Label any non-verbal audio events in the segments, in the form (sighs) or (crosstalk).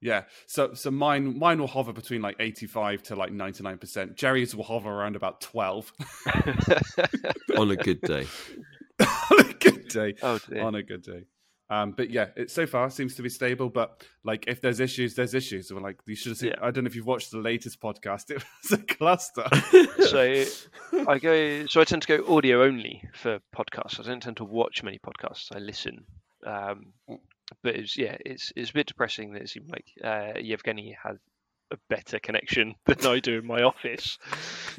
Yeah. So so mine mine will hover between like 85 to like 99%. Jerry's will hover around about 12 (laughs) on a good day. (laughs) on a good day. Oh dear. On a good day. Um, but yeah, it so far seems to be stable. But like, if there's issues, there's issues. We're like, you should have seen. Yeah. I don't know if you've watched the latest podcast. (laughs) It was a cluster. so I go. So I tend to go audio only for podcasts. I don't tend to watch many podcasts. I listen. Um, but it's yeah, it's it's a bit depressing that it seemed like uh, Yevgeny had a better connection (laughs) than I do in my office. (laughs)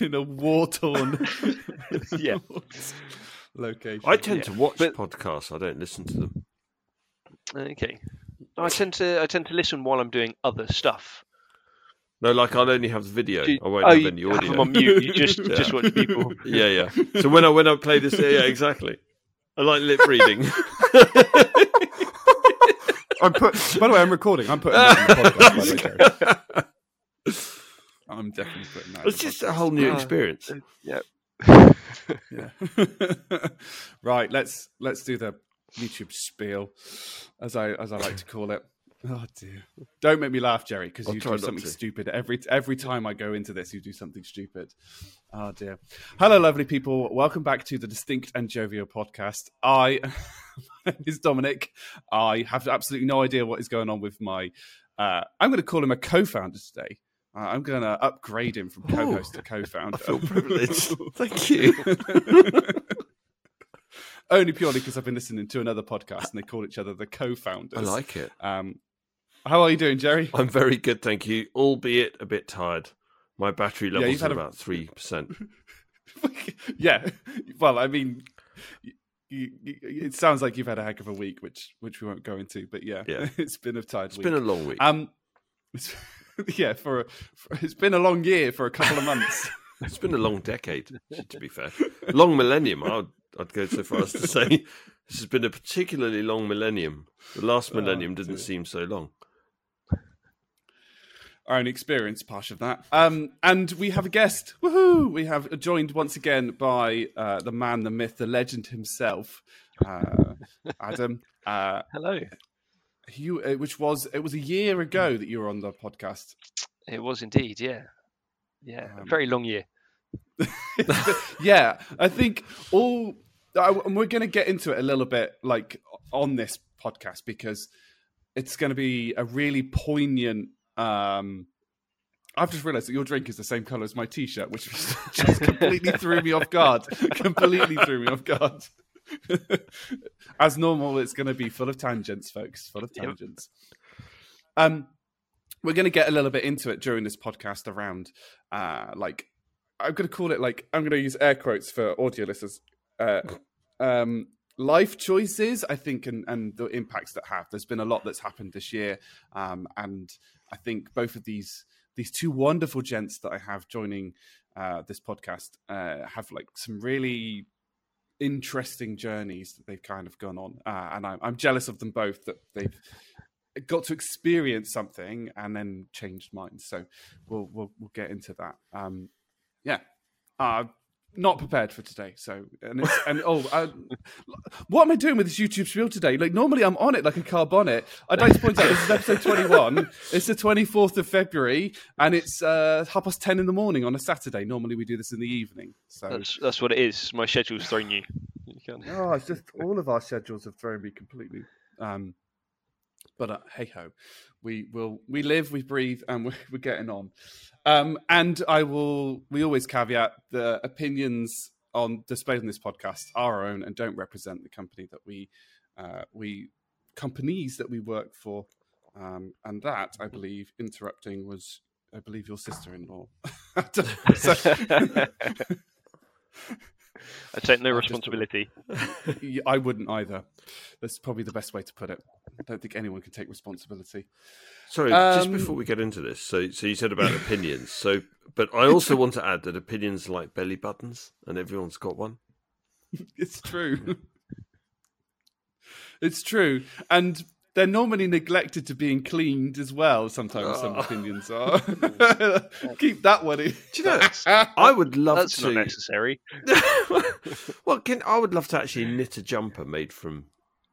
in a war torn (laughs) Yeah. location. I tend Yeah, to watch but- podcasts. I don't listen to them. Okay. I tend to I tend to listen while I'm doing other stuff. No, like I'll only have the video. Do- I won't oh, have you any have audio. them on mute. You just Yeah. just watch people. Yeah, yeah. So when I when I play this, yeah, yeah, exactly. I like lip reading. (laughs) I'm put. By the way, I'm recording. I'm putting that in the podcast. By the way, (laughs) I'm definitely putting that. in it's the just a whole new Uh, experience. Yeah. (laughs) Yeah. right. Let's let's do the YouTube spiel, as I as I like to call it. Oh dear! Don't make me laugh, Jerry, because you do something to. stupid every every time I go into this. You do something stupid. Oh dear! Hello, lovely people. Welcome back to the Distinct and Jovial podcast. I (laughs) is Dominic. I have absolutely no idea what is going on with my. Uh, I'm going to call him a co-founder today. Uh, I'm going to upgrade him from co-host to co-founder. I feel privileged. (laughs) Thank you. (laughs) Only purely because I've been listening to another podcast and they call each other the co-founders. I like it. Um, how are you doing, Jerry? I'm very good, thank you. Albeit a bit tired. My battery Yeah, levels you've are had a- about three percent. (laughs) yeah. Well, I mean, it sounds like you've had a heck of a week, which which we won't go into. But yeah, Yeah. (laughs) it's been a tired It's week. been a long week. um, (laughs) yeah, for, a, for it's been a long year for a couple of months. It's been a long decade, to be fair. Long millennium. I'd, I'd go so far as to say this has been a particularly long millennium. The last Oh, millennium didn't dear. seem so long. Our own experience part of that. Um, and we have a guest. Woohoo! We have joined once again by uh, the man, the myth, the legend himself, uh, (laughs) Adam. Uh, Hello. you, uh, which was it was a year ago that you were on the podcast. It was indeed. Yeah. Yeah. Um, a very long year. (laughs) yeah, I think all, I, and we're going to get into it a little bit, like on this podcast, because it's going to be a really poignant. Um, I've just realised that your drink is the same colour as my T-shirt, which (laughs) just completely threw me off guard. (laughs) completely threw me off guard. (laughs) As normal, it's going to be full of tangents, folks. Full of Yep. tangents. Um, we're going to get a little bit into it during this podcast around, uh, like I'm going to call it like I'm going to use air quotes for audio listeners. Uh, um, life choices, I think, and, and the impacts that have. There's been a lot that's happened this year, um, and I think both of these these two wonderful gents that I have joining uh, this podcast uh, have like some really interesting journeys that they've kind of gone on, uh, and I'm, I'm jealous of them both that they've got to experience something and then changed minds. So we'll we'll, we'll get into that. Um, yeah, uh, not prepared for today. So and it's, and oh, uh, what am I doing with this YouTube spiel today? Like normally I'm on it like a car bonnet. I'd like to point out this is episode 21. it's the 24th of February and it's uh, half past 10 in the morning on a Saturday. Normally we do this in the evening. So That's that's what it is. My schedule's thrown you. you. Oh, it's just all of our schedules have thrown me completely. Um, but uh, hey ho, we will we live, we breathe, and (laughs) we're, we're getting on. Um, and I will. We always caveat the opinions on displayed on this podcast are our own and don't represent the company that we uh, we companies that we work for. Um, and that I believe interrupting was I believe your sister-in-law. (laughs) so, (laughs) I take no (laughs) I responsibility. I wouldn't either. That's probably the best way to put it. I don't think anyone can take responsibility. Sorry, just Um, before we get into this, so so you said about opinions. So, but I also want to add that opinions are like belly buttons, and everyone's got one. (laughs) It's true. (laughs) it's true. And they're normally neglected to being cleaned as well, sometimes some Oh. opinions (laughs) are. (laughs) Keep that one in. Do you know? (laughs) I would love That's to. not necessary. well, can I would love to actually knit a jumper made from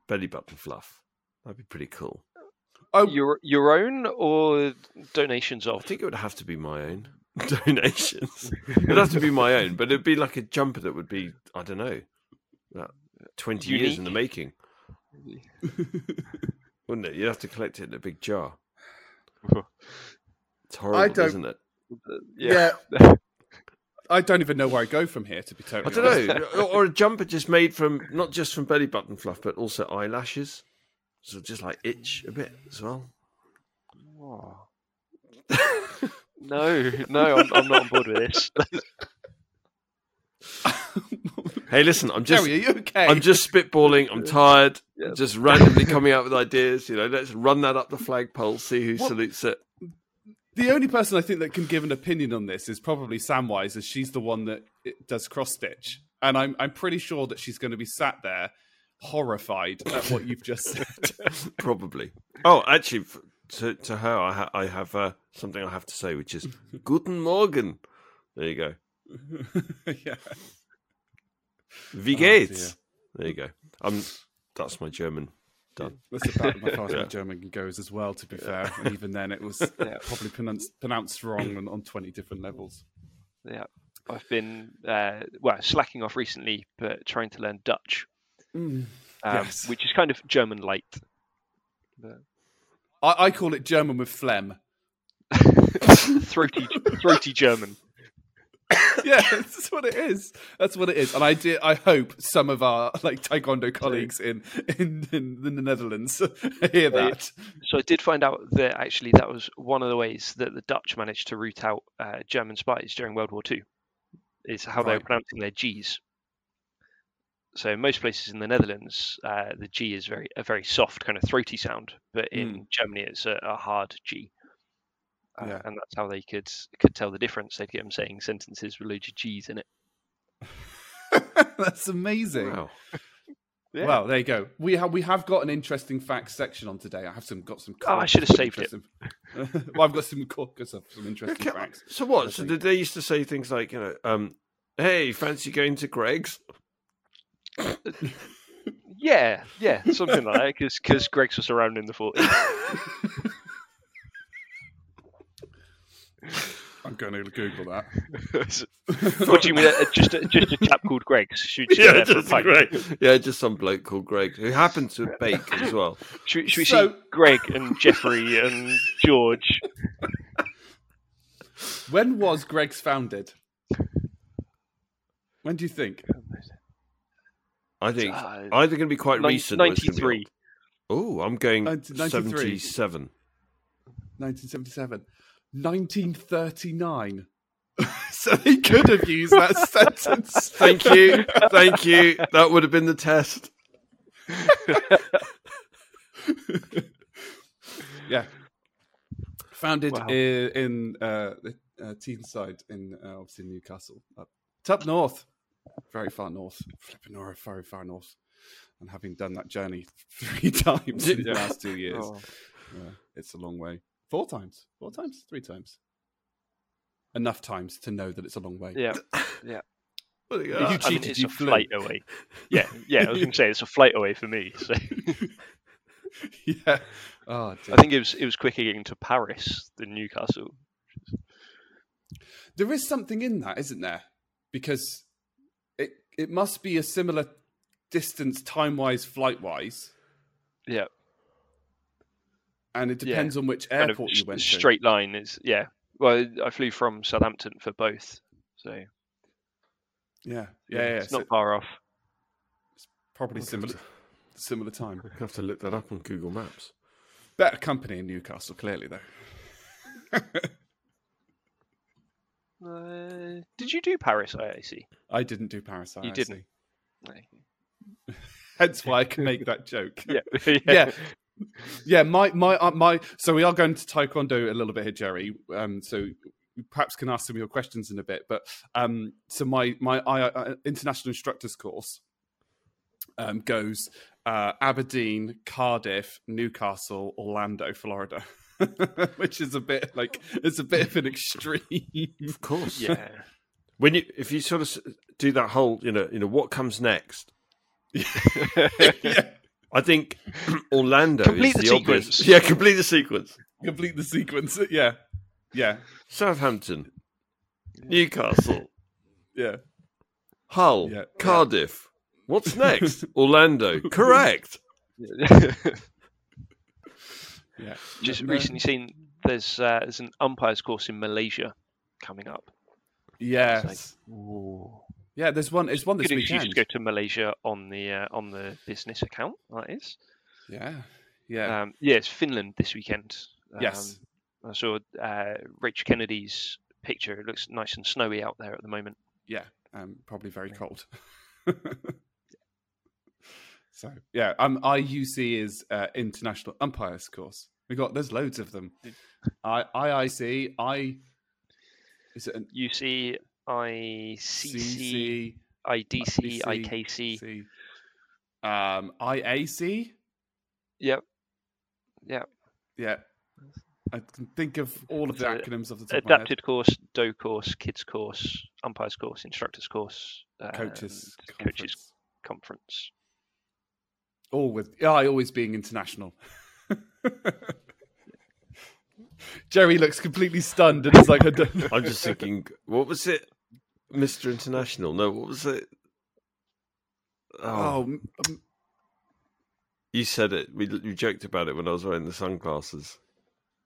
belly button fluff. That'd be pretty cool. Oh, Your your own or donations off? I think it would have to be my own donations. it'd have to be my own, but it'd be like a jumper that would be I don't know, about twenty years in the making, wouldn't it? You'd have to collect it in a big jar. (laughs) It's horrible, don't- isn't it? Yeah. yeah. (laughs) I don't even know where I go from here. To be totally I don't honest. know, or, or a jumper just made from not just from belly button fluff, but also eyelashes, so just like itch a bit as well. Oh. (laughs) no, no, I'm, I'm not on board with this. Hey, listen, I'm just Jerry, are you okay? I'm just spitballing. I'm tired. (laughs) Yeah. Just randomly coming out with ideas. You know, let's run that up the flagpole, see who What- salutes it. The only person I think that can give an opinion on this is probably Samwise, as she's the one that does cross stitch, and I'm I'm pretty sure that she's going to be sat there horrified at what you've just said. (laughs) (laughs) Probably. Oh, actually, to to her, I, ha- I have uh, something I have to say, which is Guten Morgen. There you go. yeah. Wie Oh, there you go. Um, that's my German. Done. That's about as far as my (laughs) Yeah. German goes as well. To be fair, and even then, it was (laughs) Yeah. probably pronounced pronounced wrong on, on twenty different levels. Yeah, I've been uh, well slacking off recently, but trying to learn Dutch, um, Yes. which is kind of German light. But I, I call it German with phlegm. (laughs) throaty, throaty German. (coughs) yeah, (laughs) that's what it is. That's what it is. And I do, I hope some of our like taekwondo colleagues in in, in, the Netherlands (laughs) hear that. So I did find out that actually that was one of the ways that the Dutch managed to root out uh, German spies during World War Two, is how they were Right. pronouncing their G's. So in most places in the Netherlands, uh, the G is very a very soft kind of throaty sound, but in Germany it's a, a hard G. Uh, Yeah. And that's how they could could tell the difference. They'd get them saying sentences with loads of G's in it. (laughs) that's amazing. Wow. (laughs) Yeah. Well, there you go. We have we have got an interesting facts section on today. I have some got some. Oh, I should have saved it. it. (laughs) well, I've got some co- got some, some interesting Okay, facts. So what? So did they used to say things like, you know, um, hey, fancy going to Greggs? Yeah, yeah, something like that. Because Greggs was around in the 40s. I'm going to Google that. (laughs) what do you mean? uh, Just a, just a chap called Greggs? Should, should, Yeah, there a just? Greg. Yeah, just some bloke called Greg who happened to bake as well. Should, should we So- see Greg and Jeffrey and George? When was Greggs founded? When do you think? I think Uh, either going to be quite Nin- recent or it's going to 93. Oh, I'm going 1993. 77. 1977. 1939. (laughs) so he could have used that (laughs) sentence. Thank you. Thank you. That would have been the test. (laughs) yeah. Founded Wow. in, in uh, the uh, Teesside in uh, obviously Newcastle. Up, up north, very far north, flipping north, very far north. And having done that journey three times in the Yeah. last two years, Oh, yeah, it's a long way. Four times, four times, three times. Enough times to know that it's a long way. yeah, (laughs) Yeah. You I mean, cheated, it's you a flew. flight away. Yeah, yeah. I was going (laughs) to say it's a flight away for me. So (laughs) yeah. Oh, dear. I think it was it was quicker getting to Paris than Newcastle. There is something in that, isn't there? Because it it must be a similar distance, time wise, flight wise, Yeah, and it Yeah. depends on which kind of airport you s- went to. straight line is yeah. Well, I flew from Southampton for both, so Yeah, yeah, yeah. it's so not far off. It's probably Okay. similar, similar time. I have to look that up on Google Maps. Better company in Newcastle, clearly though. (laughs) Uh, did you do Paris IAC? I didn't do Paris. IAC. You didn't. (laughs) Hence why I can make that joke. (laughs) Yeah, yeah. Yeah, my my uh, my. So we are going to taekwondo a little bit here, Jerry. Um, so perhaps can ask some of your questions in a bit. But um, so my my I, uh, international instructors course um, goes uh, Aberdeen, Cardiff, Newcastle, Orlando, Florida, (laughs) which is a bit like it's a bit of an extreme. Of course. yeah. (laughs) When you if you sort of do that whole, you know, you know what comes next. (laughs) yeah. I think (clears throat) Orlando Complete is the the, obvious. sequence. Yeah, complete the sequence. Complete the sequence. Yeah, yeah, Southampton, Newcastle, yeah. Hull, Yeah. Cardiff. What's (laughs) next? Orlando. Correct. (laughs) Yeah. Just No- recently seen there's uh, there's an umpires course in Malaysia coming up. Yes. Ooh. Yeah, there's one. There's one this excuse weekend. to go to Malaysia on the uh, on the business account. That is. Yeah, yeah, Um, yeah, it's Finland this weekend. yes. Um, I saw uh, Rachel Kennedy's picture. It looks nice and snowy out there at the moment. Yeah, um, probably very cold. (laughs) so yeah, um, IUC is uh, International Umpires of Course. We got there's loads of them. I IIC I is it an UC, ICC, CC IDC, IC, IKC. C, um IAC? Yep. Yep. Yeah. I can think of all of the So, acronyms of the top of my head. Adapted course, DO course, kids course, umpires course, instructors course, coaches and coaches conference. conference. All with I always being international. (laughs) Jerry looks completely stunned and is like, I don't know. (laughs) I'm just thinking, what was it? Mr. International? No, what was it? Oh, Oh, um, you said it. We, we joked about it when I was wearing the sunglasses.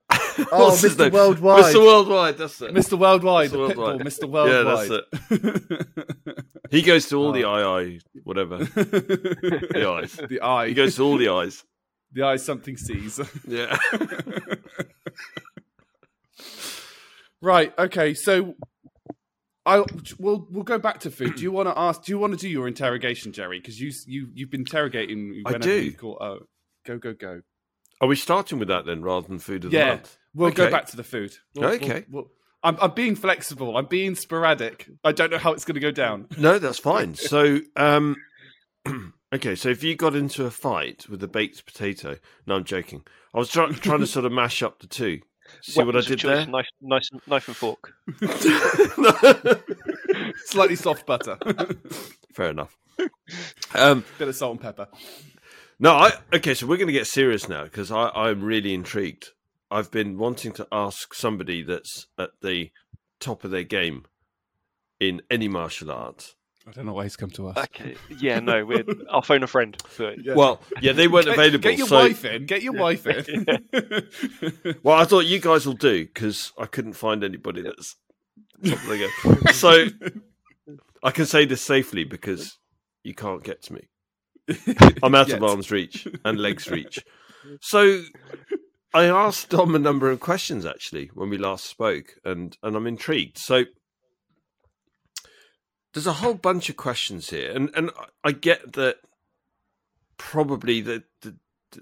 (laughs) Oh, Mr. Worldwide. Mr. Worldwide, that's it. Mr. Worldwide, Mr. Worldwide. Pitbull, Mr. Yeah, Worldwide. that's (laughs) He goes to all the II, whatever. the (laughs) The eyes. The eye. He goes to all the eyes. The eye something sees. Yeah. right. Okay. So, I we'll we'll go back to food. Do you want to ask? Do you want to do your interrogation, Jerry? Because you you you've been interrogating. I do. Call, oh, go go go. Are we starting with that then, rather than food of the Yeah. month? We'll go back to the food. We'll- we'll- Okay. we'll- I'm, I'm being flexible. I'm being sporadic. I don't know how it's going to go down. No, that's fine. So, um, (clears throat) okay, so if you got into a fight with a baked potato, no, I'm joking. I was try- trying to sort of mash up the two. See what I did there? Knife, knife, knife and fork. (laughs) Slightly soft butter, (laughs) Fair enough. Um, bit of salt and pepper. no, I okay. So we're going to get serious now because I'm really intrigued. I've been wanting to ask somebody that's at the top of their game in any martial art. I don't know why he's come to us. Okay. Yeah, no, we're, (laughs) I'll phone a friend. But Yeah. Well, yeah, they weren't Get- available. Get your so, wife in. Get your wife in. (laughs) (laughs) well, I thought you guys will do because I couldn't find anybody that's top of their game. So I can say this safely because you can't get to me. I'm out of arm's reach and legs reach. So I asked Dom a number of questions actually when we last spoke, and and I'm intrigued. So there's a whole bunch of questions here, and and I get that probably that that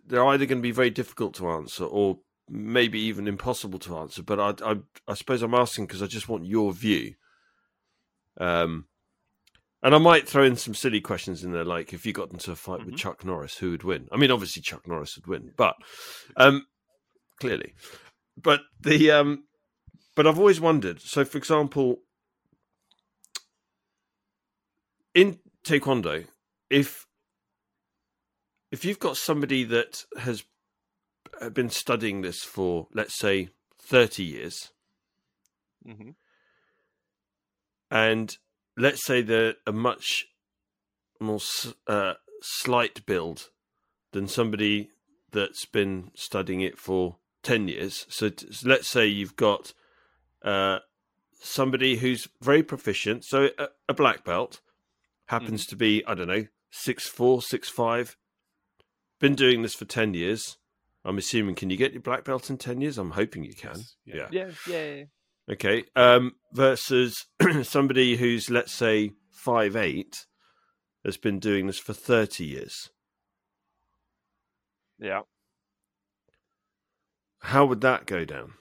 they're either going to be very difficult to answer or maybe even impossible to answer. But I I, I suppose I'm asking because I just want your view. Um, and I might throw in some silly questions in there, like if you got into a fight with Mhm. Chuck Norris, who would win? I mean, obviously Chuck Norris would win, but um, clearly, but the um, but I've always wondered. So, for example, in Taekwondo, if if you've got somebody that has been studying this for, let's say, thirty years, Mhm. and let's say they're a much more uh, slight build than somebody that's been studying it for 10 years. So, t- so let's say you've got uh, somebody who's very proficient, so a, a black belt happens to be, I don't know, six four, six five, been doing this for 10 years. I'm assuming, can you get your black belt in 10 years? I'm hoping you can. Yeah. yeah, yeah, yeah. Okay. Um, versus (clears throat) somebody who's, let's say, five eight, has been doing this for 30 years. yeah. How would that go down?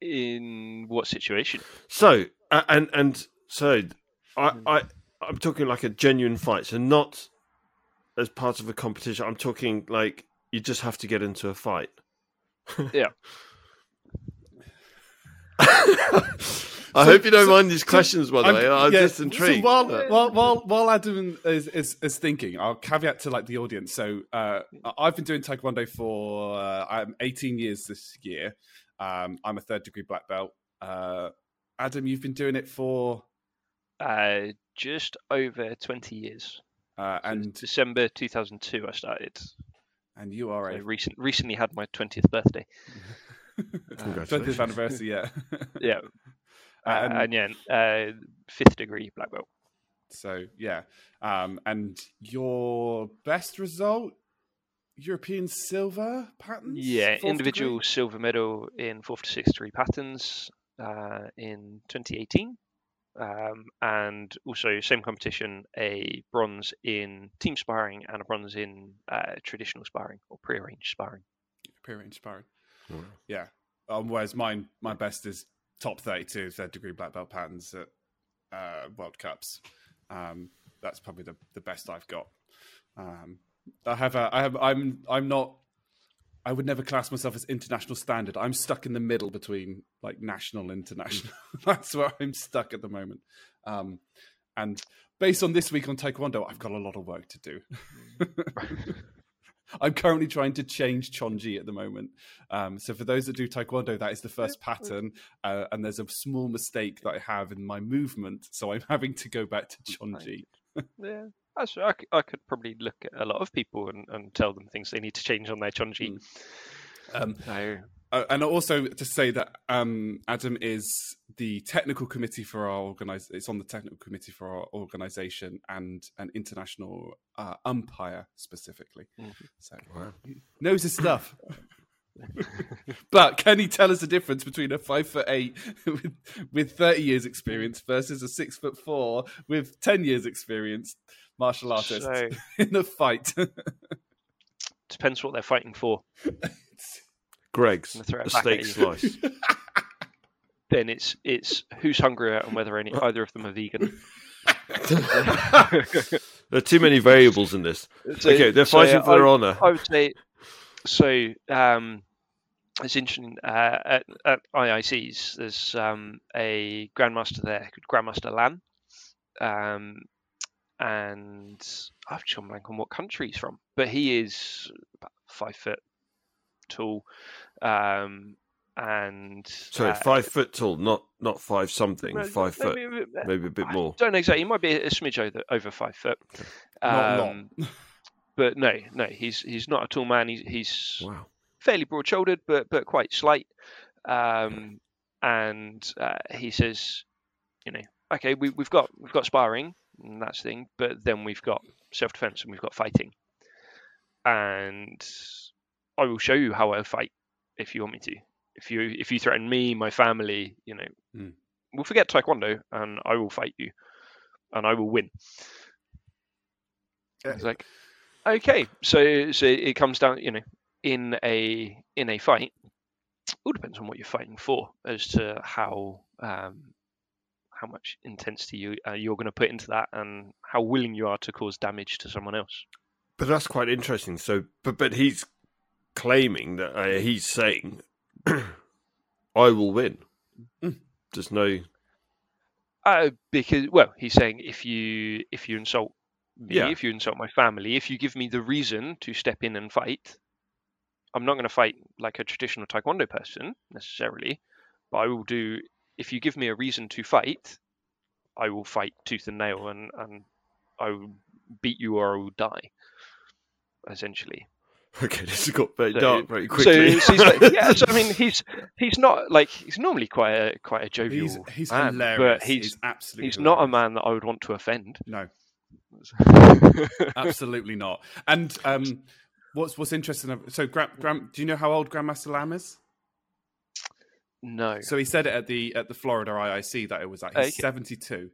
In what situation? So, uh, and and so, I, I I'm talking like a genuine fight. So not as part of a competition. I'm talking like you just have to get into a fight. (laughs) Yeah. I So- hope you don't so- mind these so questions, by the way. I'm yeah, just so intrigued. while, while while while Adam is, is is thinking, I'll caveat to like the audience. So uh, I've been doing Taekwondo for uh, I'm 18 years this year. Um, I'm a third degree black belt. Uh, Adam, you've been doing it for Uh, just over 20 years. uh, So and December 2002, I started. and you are I a recent, recently had my 20th birthday. (laughs) 20th anniversary. Yeah. (laughs) Yeah. Uh, and, and yeah, uh, fifth degree black belt. so yeah, um, and your best result, European silver patterns. Yeah, individual degree? silver medal in fourth to sixth degree patterns uh, in 2018. Um, and also, same competition, a bronze in team sparring and a bronze in uh, traditional sparring or pre-arranged sparring. Pre-range sparring. Wow. Yeah. Um, whereas mine, my best is top 32 third degree black belt patterns at uh, World Cups. Um, that's probably the, the best I've got. Um, I have a, I have, I'm, I'm not, I would never class myself as international standard. I'm stuck in the middle between like national and international. (laughs) that's where I'm stuck at the moment. Um, and based on this week on Taekwondo, I've got a lot of work to do. (laughs) I'm currently trying to change Chonji at the moment. Um, so for those that do Taekwondo, that is the first pattern, uh, and there's a small mistake that I have in my movement, so I'm (laughs) having to go back to Chonji. Yeah, that's, I, c- I could probably look at a lot of people and, and tell them things they need to change on their chonji. Um, So uh, and also to say that um, Adam is the technical committee for our organize. It's on the technical committee for our organization and an international uh, umpire specifically. Mhm. So Wow. knows his stuff. (laughs) but can he tell us the difference between a five foot eight (laughs) with, with 30 years experience versus a six foot four with 10 years experience martial artist So (laughs) in a fight? (laughs) depends what they're fighting for. (laughs) Greggs, I'm gonna throw it a steak slice. Then it's it's who's hungrier and whether any either of them are vegan. there are too many variables in this. So- okay, they're fighting for their I- honour. I would say so. Um, it's interesting. Uh, at, at IICs, there's um, a grandmaster there, Grandmaster Lan, um, and I've just gone blank on what country he's from, but he is about five foot tall, um, and Sorry, uh, five foot tall, not not five something, no, five foot, maybe, maybe a bit I more. Don't know exactly. He might be a smidge over, over five foot. Not a lot. Um, but no, no, he's he's not a tall man. He's he's Wow. fairly broad-shouldered, but but quite slight. Um, and uh, he says, you know, okay, we, we've got we've got sparring, and that's the thing, but then we've got self-defense and we've got fighting. And I will show you how I fight if you want me to. If you if you threaten me, my family, you know, Mm. we'll forget taekwondo, and I will fight you, and I will win. Uh, It's like, okay, so so it comes down, you know, in a in a fight, it all depends on what you're fighting for as to how um, how much intensity you uh, you're going to put into that and how willing you are to cause damage to someone else. But that's quite interesting. So, but but he's claiming that uh, he's saying, (clears throat) "I will win." Mm. There's no. Uh, because well, he's saying if you if you insult me, Yeah. if you insult my family, if you give me the reason to step in and fight, I'm not going to fight like a traditional taekwondo person necessarily, but I will do. If you give me a reason to fight, I will fight tooth and nail, and and I will beat you or I will die. Essentially, (laughs) Okay, this has got very So- dark very so, quickly. so he's like, yeah. So I mean, (laughs) he's he's not like he's normally quite a quite a jovial he's he's man, hilarious. but he's absolutely he's not a man that I would want to offend. No, (laughs) absolutely not. And um, what's what's interesting? So, Gram, Gram, do you know how old Grandmaster Lamb is? No. So he said it at the at the Florida IIC that it was at. he's Okay. seventy two,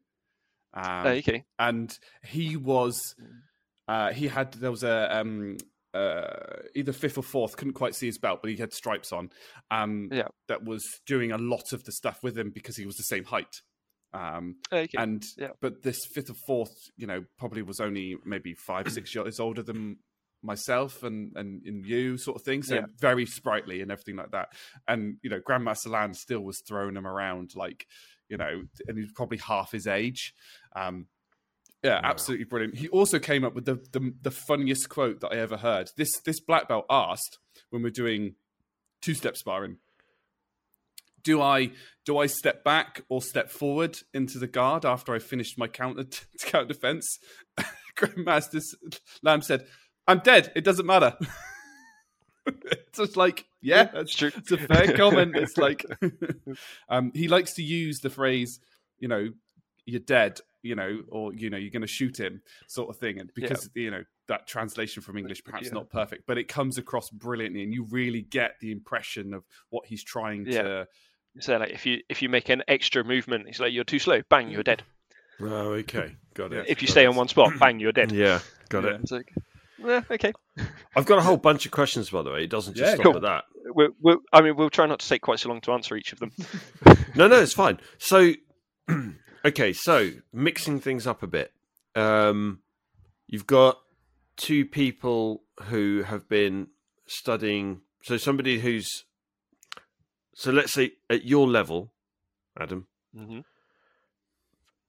um, okay. and he was uh, he had there was a um, uh, either fifth or fourth couldn't quite see his belt, but he had stripes on. Um, Yeah. that was doing a lot of the stuff with him because he was the same height. Um, Okay. and yeah. but this fifth or fourth, you know, probably was only maybe five six years older than myself and, and and you sort of thing. So Yeah. very sprightly and everything like that. And you know, Grandmaster Land still was throwing him around like you know, and he's probably half his age. Um, yeah, absolutely brilliant. He also came up with the, the the funniest quote that I ever heard. This this black belt asked when we're doing two step sparring do I do I step back or step forward into the guard after I finished my counter (laughs) counter defense? (laughs) Grandmaster Lamb said, "I'm dead. It doesn't matter." (laughs) it's just like, yeah, that's true. It's a fair (laughs) comment. It's like, (laughs) um, he likes to use the phrase, you know, you're dead, you know, or you know, you're going to shoot him, sort of thing, and because yeah. you know that translation from English perhaps yeah. not perfect, but it comes across brilliantly, and you really get the impression of what he's trying yeah. to so like if you if you make an extra movement, it's like you're too slow. Bang, you're dead. Oh, okay, got it. If you got stay it. on one spot, bang, you're dead. Yeah, got yeah. it. It's like, yeah, okay. I've got a whole bunch of questions, by the way. It doesn't just yeah, stop cool. at that. We're, we're, I mean, we'll try not to take quite so long to answer each of them. (laughs) no, no, it's fine. So, (clears throat) okay, so mixing things up a bit. Um, you've got two people who have been studying. So somebody who's so let's say at your level, Adam, mm-hmm.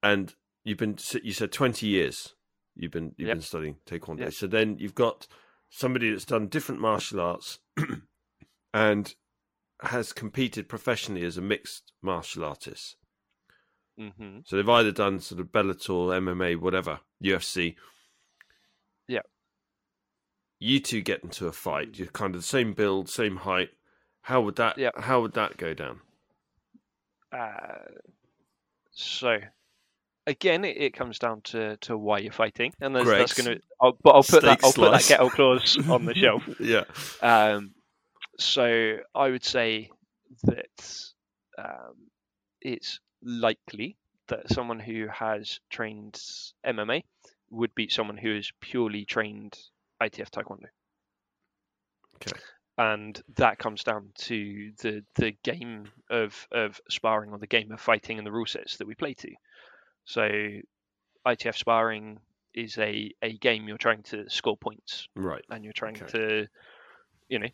and you've been you said twenty years you've been you've yep. been studying taekwondo. Yep. So then you've got somebody that's done different martial arts (clears throat) and has competed professionally as a mixed martial artist. Mm-hmm. So they've either done sort of Bellator, MMA, whatever, UFC. Yeah. You two get into a fight. You're kind of the same build, same height, how would that? Yeah. How would that go down? Uh, so again, it, it, comes down to, to why you're fighting, and that's, that's going to. But I'll put Steak that I'll slice. put that out clause (laughs) on the shelf. yeah. Um, so I would say that um, it's likely that someone who has trained MMA would beat someone who is purely trained ITF Taekwondo. Okay and that comes down to the the game of of sparring or the game of fighting and the rule sets that we play to. So, ITF sparring is a a game you're trying to score points, right? And you're trying okay. to, you know,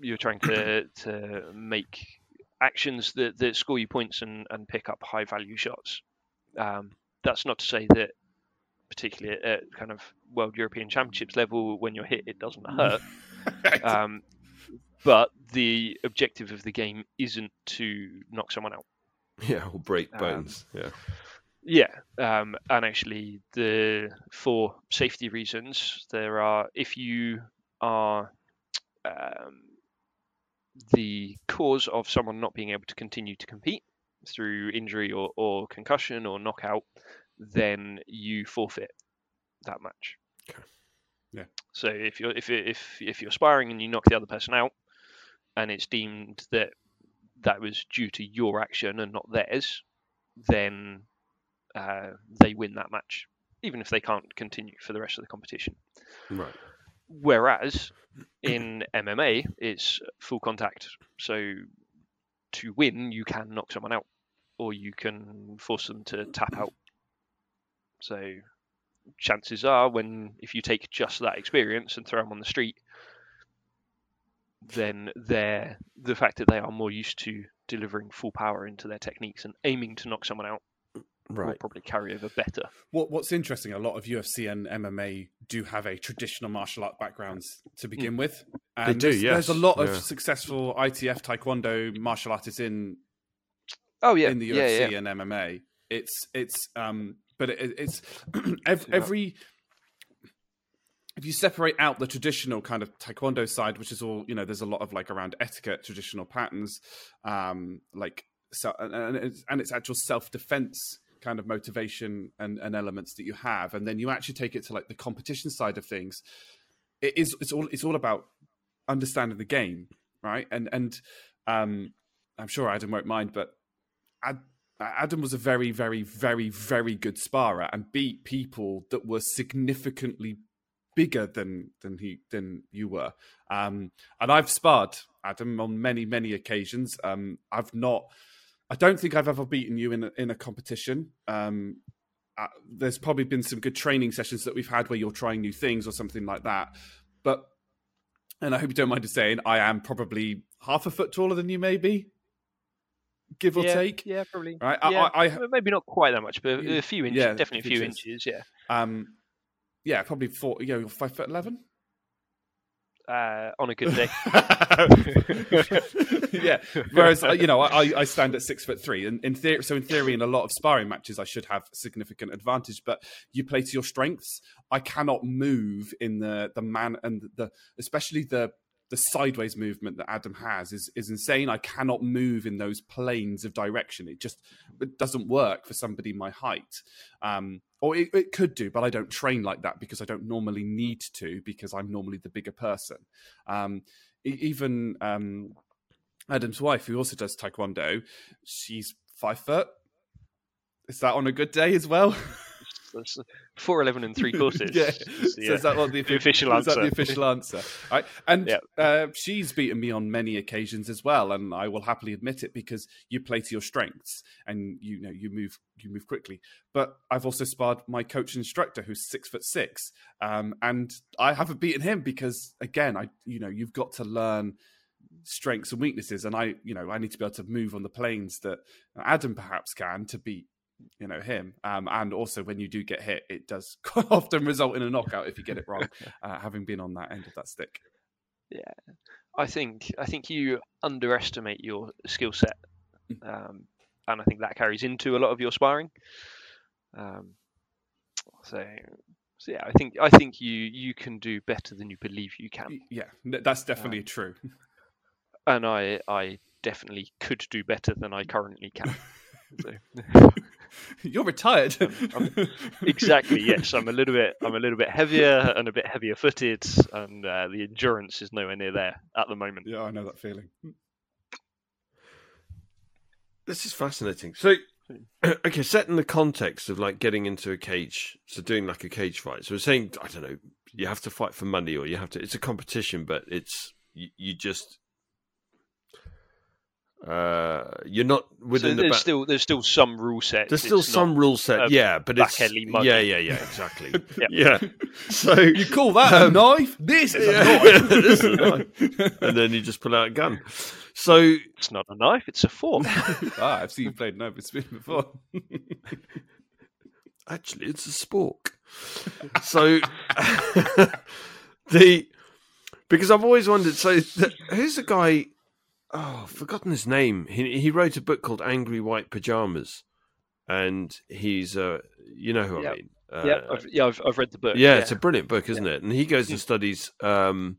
you're trying to (clears throat) to make actions that that score you points and and pick up high value shots. Um, that's not to say that particularly at kind of world European championships level, when you're hit, it doesn't (laughs) hurt. um, but the objective of the game isn't to knock someone out. Yeah, or break um, bones. Um, yeah. Yeah, um, and actually, the for safety reasons, there are if you are um, the cause of someone not being able to continue to compete through injury or, or concussion or knockout, then you forfeit that match. Okay. Yeah. So if you're if if if you're sparring and you knock the other person out, and it's deemed that that was due to your action and not theirs, then uh, they win that match, even if they can't continue for the rest of the competition. Right. Whereas in MMA, it's full contact. So to win, you can knock someone out, or you can force them to tap out. So chances are, when if you take just that experience and throw them on the street, then they're the fact that they are more used to delivering full power into their techniques and aiming to knock someone out right. will probably carry over better. What, what's interesting, a lot of UFC and MMA do have a traditional martial art backgrounds to mm. begin with. And they do, there's, yes. There's a lot of successful ITF Taekwondo martial artists in. Oh yeah, in the UFC yeah, yeah. and MMA. It's it's um, but it, it's (clears throat) every, every if you separate out the traditional kind of taekwondo side which is all you know there's a lot of like around etiquette traditional patterns um like so and it's, and it's actual self-defense kind of motivation and, and elements that you have and then you actually take it to like the competition side of things it is it's all it's all about understanding the game right and and um i'm sure adam won't mind but Adam was a very, very, very, very good sparrer and beat people that were significantly bigger than than he than you were. Um, and I've sparred Adam on many many occasions. Um, I've not. I don't think I've ever beaten you in a, in a competition. Um, uh, there's probably been some good training sessions that we've had where you're trying new things or something like that. But and I hope you don't mind me saying I am probably half a foot taller than you, maybe. give or yeah, take. Yeah, probably. Right, I- yeah, I- I- maybe not quite that much, but a few inches. Yeah, definitely a few inches. inches. Yeah. Um, yeah, probably four. You know, five foot eleven. Uh, on a good day. (laughs) yeah. Whereas uh, you know, I, I stand at six foot three, and in theory, so in theory, in a lot of sparring matches, I should have significant advantage. But you play to your strengths. I cannot move in the the man and the especially the the sideways movement that Adam has is is insane. I cannot move in those planes of direction. It just it doesn't work for somebody my height. Um, or it, it could do, but I don't train like that because I don't normally need to because I'm normally the bigger person. Um, even um, Adam's wife, who also does taekwondo, she's five foot. Is that on a good day as well? (laughs) That's four eleven and three (laughs) quarters. yeah. So is that what the, the official is that the answer. official answer? (laughs) Right. And Yeah. uh, she's beaten me on many occasions as well, and I will happily admit it because you play to your strengths and you know you move you move quickly. But I've also sparred my coach and instructor who's six foot six, um, and I haven't beaten him because again, I you know you've got to learn strengths and weaknesses, and I you know I need to be able to move on the planes that Adam perhaps can to beat you know him um, and also when you do get hit it does (laughs) quite often result in a knockout if you get it wrong (laughs) uh, having been on that end of that stick Yeah, I think I think you underestimate your skill set, Mm. um, and I think that carries into a lot of your sparring. Um, so, so yeah, I think I think you you can do better than you believe you can, yeah that's definitely true and I I definitely could do better than I currently can. (laughs) So, (laughs) you're retired Um, (laughs) exactly, yes, I'm a little bit I'm a little bit heavier and a bit heavier footed, and uh, the endurance is nowhere near there at the moment. yeah i know that feeling This is fascinating. So, (clears throat) okay, set in the context of like getting into a cage, so doing like a cage fight. So we're saying, I don't know, you have to fight for money, or you have to. It's a competition, but it's you, you just. Uh, you're not So within the. there's ba- still there's still some rule set. there's still It's some rule set, a yeah, but it's back-alley muggy. yeah, yeah, yeah, exactly, (laughs) Yep. (laughs) yeah. So (laughs) you call that a Um, knife this is yeah, a knife this is a knife. and then you just pull out a gun. So It's not a knife, it's a fork. ah, i've seen you played knife spin before Actually, it's a spork. so the because I've always wondered. So the, who's the guy? Oh, I've forgotten his name. He he wrote a book called Angry White Pajamas, and he's uh, you know who Yep. I mean. Uh, yeah, I've, yeah, I've, I've read the book. yeah, it's a brilliant book, isn't it? And he goes and studies um,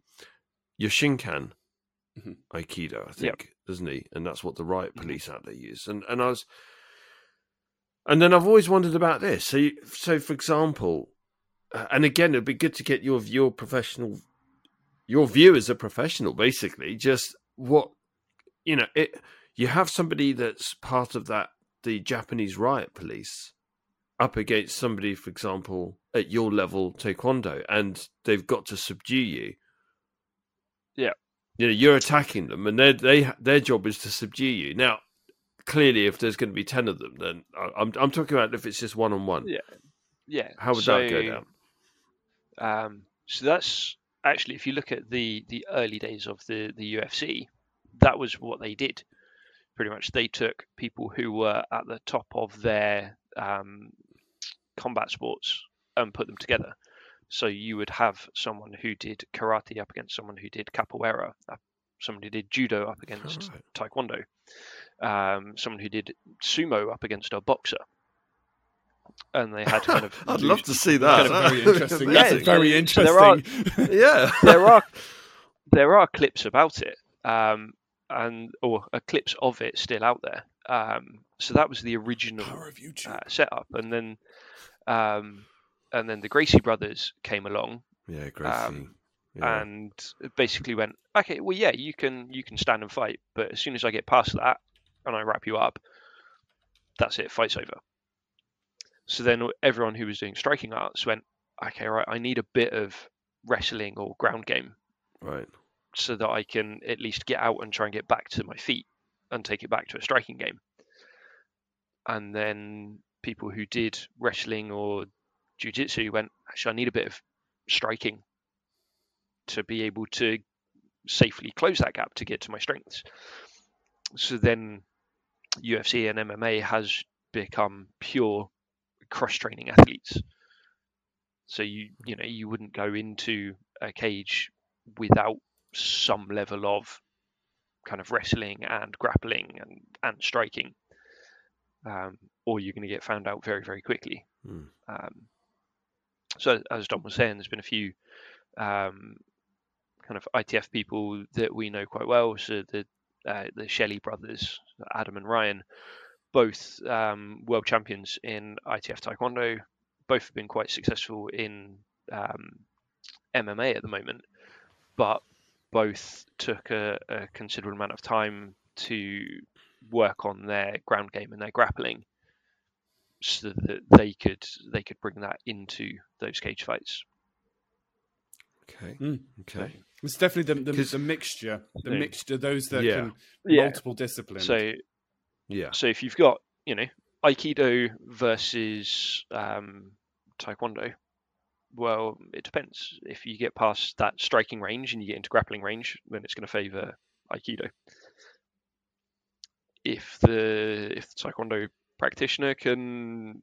Yoshinkan Mhm. Aikido, I think, doesn't he? And that's what the riot Mhm. police out there use. And and I was, and then I've always wondered about this. So, you, so for example, uh, and again, it'd be good to get your your professional, your view as a professional, basically, just what you know. It you have somebody that's part of that the Japanese riot police up against somebody, for example, at your level taekwondo, and they've got to subdue you. Yeah. you know, you're attacking them, and their they their job is to subdue you. Now, clearly, if there's going to be ten of them, then I- I'm I'm talking about if it's just one on one. Yeah. Yeah. How would so, that go down? Um, so that's actually, if you look at the the early days of the the UFC, that was what they did. Pretty much, they took people who were at the top of their um, combat sports and put them together. So you would have someone who did karate up against someone who did capoeira, uh, someone who did judo up against Alright. taekwondo, um, someone who did sumo up against a boxer, and they had kind of (laughs) I'd love to see That's that. very (laughs) interesting Yeah, very interesting there are- (laughs) yeah. there are there are clips about it, um, and or uh, clips of it still out there. Um, so that was the original uh, setup, and then um, and then the Gracie brothers came along yeah, Gracie. um, yeah. and basically went, okay, well, yeah, you can you can stand and fight, but as soon as I get past that and I wrap you up, that's it, fight's over. So then everyone who was doing striking arts went, okay, right, I need a bit of wrestling or ground game right. So that I can at least get out and try and get back to my feet and take it back to a striking game. And then people who did wrestling or jiu-jitsu went, actually, I need a bit of striking to be able to safely close that gap to get to my strengths. So then UFC and MMA has become pure cross training athletes. So you you know you wouldn't go into a cage without some level of kind of wrestling and grappling and and striking, um, or you're going to get found out very very quickly. Hmm. Um, so as Dom was saying, there's been a few um, kind of ITF people that we know quite well. So the uh, the Shelley brothers, Adam and Ryan, both um, world champions in ITF Taekwondo. Both have been quite successful in um, MMA at the moment, but both took a, a considerable amount of time to work on their ground game and their grappling so that they could they could bring that into those cage fights. Okay. Mm. Okay. It's definitely the the, 'Cause- the mixture, the Yeah. mixture, those that Yeah. can Yeah. multiple disciplines. So Yeah. so if you've got you know Aikido versus um, Taekwondo, well, it depends. If you get past that striking range and you get into grappling range, then it's going to favour Aikido. If the if the Taekwondo practitioner can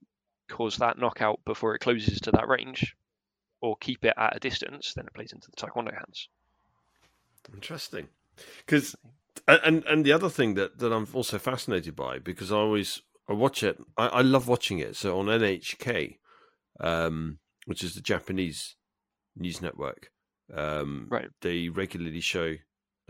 cause that knockout before it closes to that range, or keep it at a distance, then it plays into the Taekwondo hands. Interesting. Because and and the other thing that that I'm also fascinated by because I always I watch it. I, I love watching it. So on NHK, um, which is the Japanese news network, um, Right. they regularly show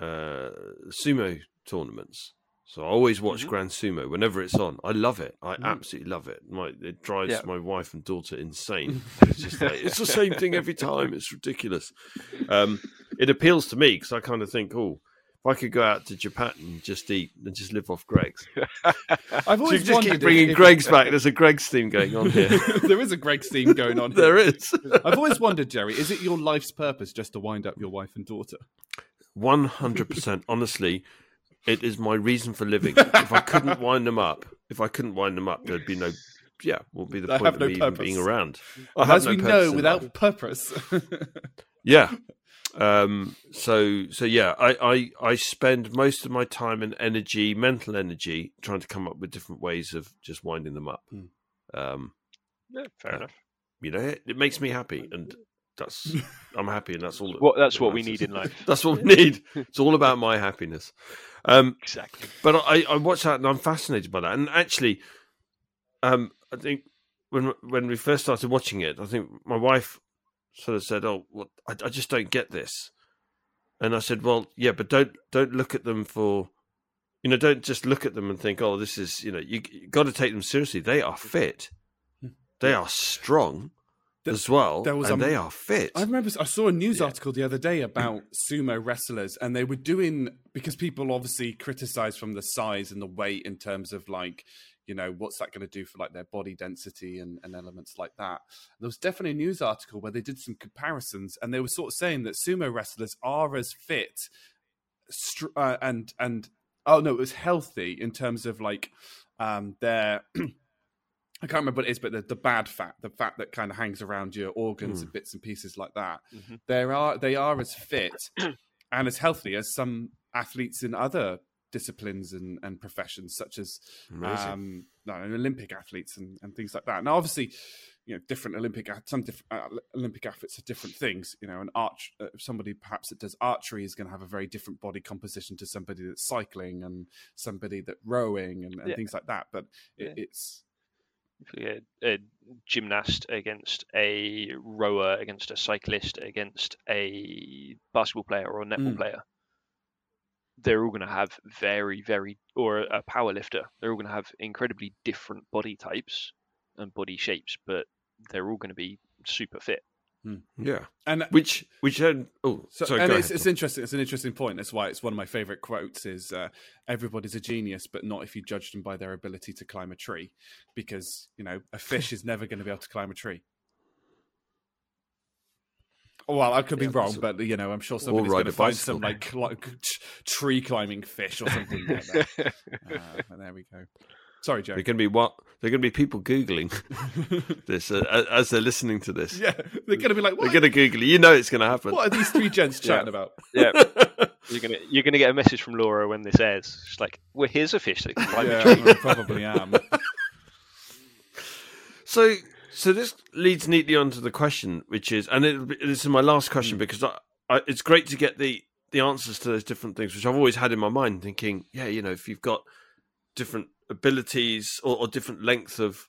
uh, sumo tournaments. So I always watch Mhm. Grand Sumo whenever it's on. I love it. I Mm. absolutely love it. My it drives Yeah. my wife and daughter insane. (laughs) it's just like it's the same thing every time. It's ridiculous. Um, it appeals to me because I kind of think, oh, if I could go out to Japan and just eat and just live off Greggs. (laughs) I've So always just wondered keep bringing if- Greggs back. There's a Greggs theme going on here. (laughs) there is a Greggs theme going on. (laughs) there here. is. I've always wondered, Jerry, is it your life's purpose just to wind up your wife and daughter? One hundred percent. Honestly, it is my reason for living. If I couldn't wind them up, if I couldn't wind them up, there'd be no. Yeah, what would be the I point have of no me even purpose. being around? I have As no we purpose know, in without life. purpose. Yeah. Um, so so yeah, I, I I spend most of my time and energy, mental energy, trying to come up with different ways of just winding them up. Hmm. Um, Yeah, fair Yeah. enough. you know, it, it makes me happy, and that's (laughs) I'm happy, and that's all. that- What that's that what we need in life. (laughs) That's what we need. It's all about my happiness. Um, Exactly. but I, I watch that and I'm fascinated by that. And actually, um, I think when when we first started watching it, I think my wife sort of said, "Oh, well, I, I just don't get this," and I said, "Well, yeah, but don't don't look at them for." You know, don't just look at them and think, "Oh, this is." You know, you, you got to take them seriously. They are hmm. fit. Hmm. They are strong as well, there was and they are fit. I remember I saw a news Yeah. article the other day mm. about sumo wrestlers, and they were doing because people obviously criticize from the size and the weight in terms of like, you know, what's that going to do for like their body density and, and elements like that. There was definitely a news article where they did some comparisons, and they were sort of saying that sumo wrestlers are as fit, str- uh, and and oh no, it was healthy in terms of like um their. (clears throat) I can't remember what it is, but the, the bad fat, the fat that kind of hangs around your organs Hmm. and bits and pieces like that, Mhm. there are they are as fit (clears throat) and as healthy as some athletes in other disciplines and, and professions, such as um, no, Olympic athletes and, and things like that. Now, obviously, you know, different Olympic some different uh, Olympic athletes are different things. You know, an arch uh, somebody perhaps that does archery is going to have a very different body composition to somebody that's cycling and somebody that rowing and, and Yeah. things like that. But it, Yeah. it's a, a gymnast against a rower against a cyclist against a basketball player or a netball Mm. player they're all going to have very very or a power lifter they're all going to have incredibly different body types and body shapes but they're all going to be super fit yeah. and Which which then oh So, sorry, and go it's, ahead, it's interesting. It's an interesting point. That's why it's one of my favorite quotes. Is uh, everybody's a genius, but not if you judge them by their ability to climb a tree, because you know a fish is never going to be able to climb a tree. Well, I could be Yeah, wrong, so- but you know, I'm sure somebody's going to find some like, like cli- tree climbing fish or something like that. (laughs) Uh, there we go. Sorry, Joe. There can be what there can be people googling (laughs) this uh, as they're listening to this. yeah, they're going to be like, They're going to Google it. You know it's going to happen. what are these three gents (laughs) Yeah. chatting about? yeah you You're gonna you're gonna get a message from Laura when this airs. She's like, "Well, here's a fish that can climb a tree." I probably am. So, so this leads neatly onto the question, which is, and it, this is my last question Hmm. because I, I, it's great to get the the answers to those different things, which I've always had in my mind, thinking, yeah, you know, if you've got different abilities or, or different length of,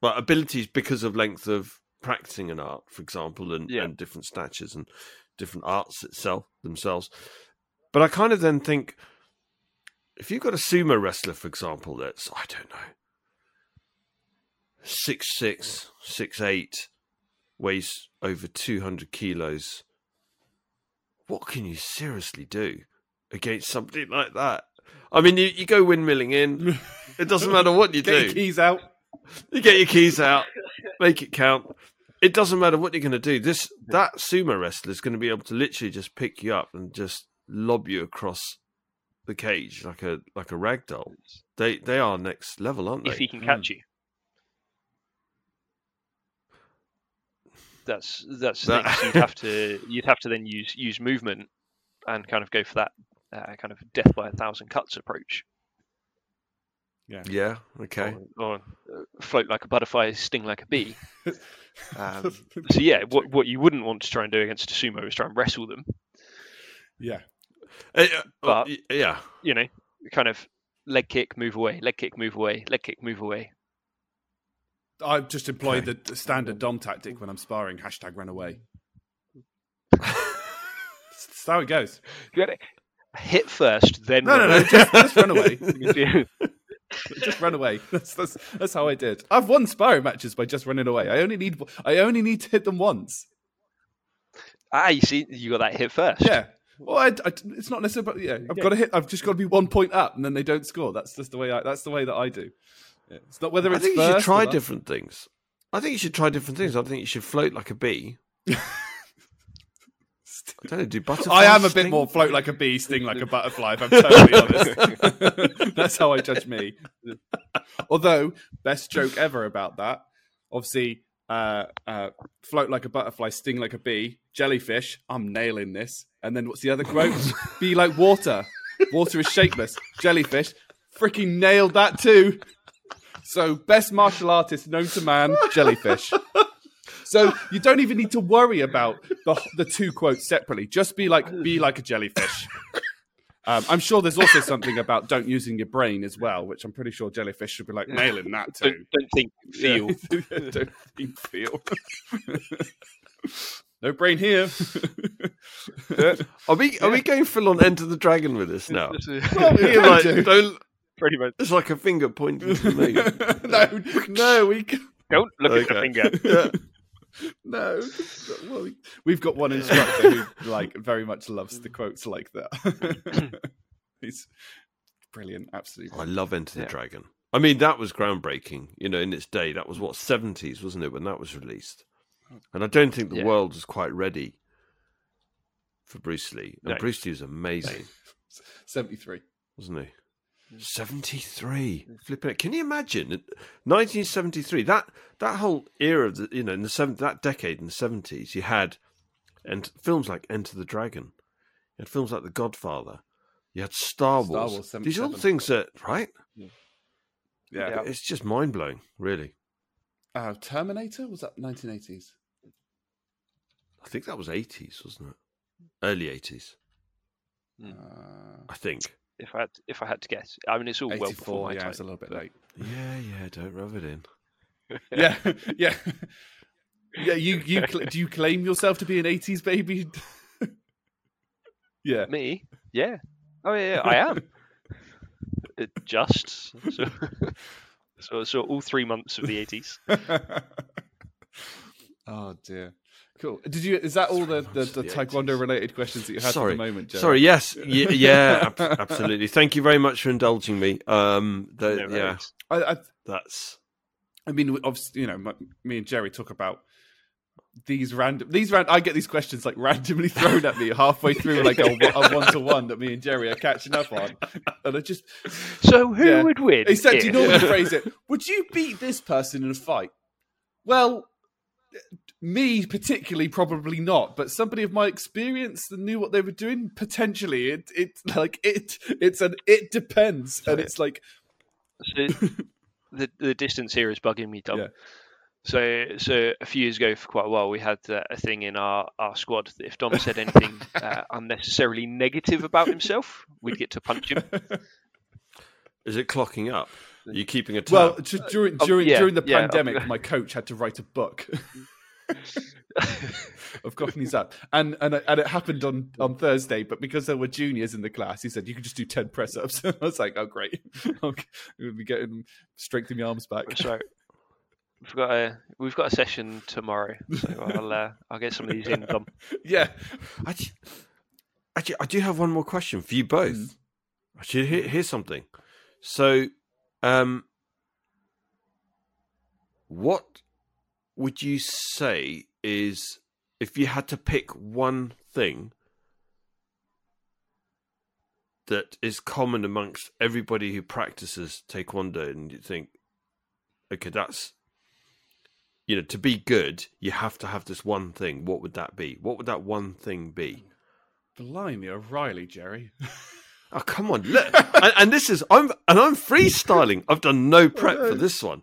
well, abilities because of length of practicing an art, for example, and, Yeah. and different statures and different arts itself themselves. But I kind of then think, if you've got a sumo wrestler, for example, that's I don't know six six, six eight, weighs over two hundred kilos. What can you seriously do against something like that? I mean, you, you go windmilling in. It doesn't matter what you (laughs) Get your do. keys out. You get your keys out, make it count. It doesn't matter what you're going to do. This that sumo wrestler is going to be able to literally just pick you up and just lob you across the cage like a like a rag doll. They they are next level, aren't they? if he can Mm. catch you. That's that's the That- thing. So you'd have to you'd have to then use use movement and kind of go for that uh, kind of death by a thousand cuts approach, yeah. Yeah. Okay. or, or uh, float like a butterfly, sting like a bee. (laughs) Um, (laughs) so yeah, what what you wouldn't want to try and do against a sumo is try and wrestle them. yeah. Uh, uh, But- yeah, You know, kind of leg kick, move away, leg kick, move away, leg kick, move away. I've just employed Okay. the, the standard Dom tactic when I'm sparring. Hashtag run away. (laughs) That's how it goes. You got to hit first, then No, no, run no. away. Just, just run away. (laughs) (laughs) Just run away. That's, that's that's how I did. I've won sparring matches by just running away. I only need I only need to hit them once. ah, you see, you got that hit first. Yeah. Well, I, I- it's not necessarily. Yeah, I've got to hit. I've just got to be one point up, and then they don't score. That's just the way. I, that's the way that I do. It's not whether it's. I think you should try different things. I think you should try different things. I think you should float like a bee. (laughs) I don't know, do butterflies. I am a bit sting? more float like a bee, sting like a butterfly. If I'm totally honest, (laughs) that's how I judge me. Although best joke ever about that, obviously, uh, uh, float like a butterfly, sting like a bee, jellyfish. I'm nailing this. And then what's the other quote? (laughs) Be like water. Water is shapeless. Jellyfish. Freaking nailed that too. So best martial artist known to man, jellyfish. So you don't even need to worry about the the two quotes separately. Just be like be like a jellyfish. Um, I'm sure there's also something about don't using your brain as well, which I'm pretty sure jellyfish should be like nailing that Don't, too. don't think, feel. (laughs) Yeah. don't think, feel. (laughs) no brain here. Are we are we going full on Enter the Dragon with this now? Well, (laughs) we like, don't. Pretty much. It's like a finger pointing to me. (laughs) no, no, (laughs) we can, Don't look at the finger. (laughs) Yeah. no. Well, we, we've got one instructor who like very much loves the quotes like that. He's brilliant, absolutely. I love Enter Yeah. the Dragon. I mean, that was groundbreaking. You know, in its day, that was what seventies, wasn't it, when that was released? And I don't think the Yeah. world was quite ready for Bruce Lee. And No. Bruce Lee was amazing, Seventy-three. wasn't he? Seventy-three. Flipping it. Can you imagine? Nineteen seventy-three. That that whole era of the you know in the seven that decade in the seventies, you had and films like Enter the Dragon. You had films like The Godfather. You had Star Star Wars. Wars, These are all things that right. Yeah. Yeah. It's just mind blowing, really. Uh, Terminator was that 1980s? I think that was eighties, wasn't it? Early eighties, Uh, I think. If I had, if I had to guess, I mean, it's all well 84. before my yeah, time. it's a little bit late. Yeah, yeah. Don't rub it in. (laughs) Yeah, (laughs) yeah, yeah. You, you, cl- do you claim yourself to be an 80s baby? (laughs) yeah. Me? Yeah. Oh yeah, yeah I am. It just so, so so all three months of the eighties. oh dear. Cool. Did you? Is that all the, the, the the taekwondo related questions that you had Sorry. at the moment, Joe? Sorry. Yes. Y- yeah. ab- (laughs) absolutely. Thank you very much for indulging me. Um. The, No yeah. I, I, That's. I mean, we- obviously, you know, my, me and Jerry talk about these random. These random I get these questions like randomly thrown at me (laughs) halfway through, like a one to one that me and Jerry are catching up on, and I just So who Yeah. would win? Except you if- normally (laughs) phrase it, would you beat this person in a fight? Well, me particularly, probably not, but somebody of my experience that knew what they were doing, potentially. It it like it it's an it depends, and it's like So (laughs) the the distance here is bugging me, Tom. Yeah. So so a few years ago, for quite a while, we had uh, a thing in our, our squad that if Dom said anything (laughs) uh, unnecessarily negative about himself, we'd get to punch him. Is it clocking up? Are you keeping a tab? well d- during um, during yeah, during the yeah, pandemic, um, my coach had to write a book. (laughs) of Cockney's up, and and and it happened on on Thursday. But because there were juniors in the class, he said you could just do ten press ups. (laughs) I was like, oh great, (laughs) okay. we'll be getting strengthening my arms back. so we've got a we've got a session tomorrow, so I'll uh, I'll get some of these in, Dom. (laughs) yeah, Actually, actually, I do have one more question for you both. Mm. Actually, here, here's something. So, um, what would you say is if you had to pick one thing that is common amongst everybody who practices taekwondo, and you think, okay, that's you know, to be good, you have to have this one thing. What would that be? What would that one thing be? blimey, O'Reilly, Jerry. (laughs) Oh come on! Look, and, and this is I'm and I'm freestyling. I've done no prep for (laughs) this one.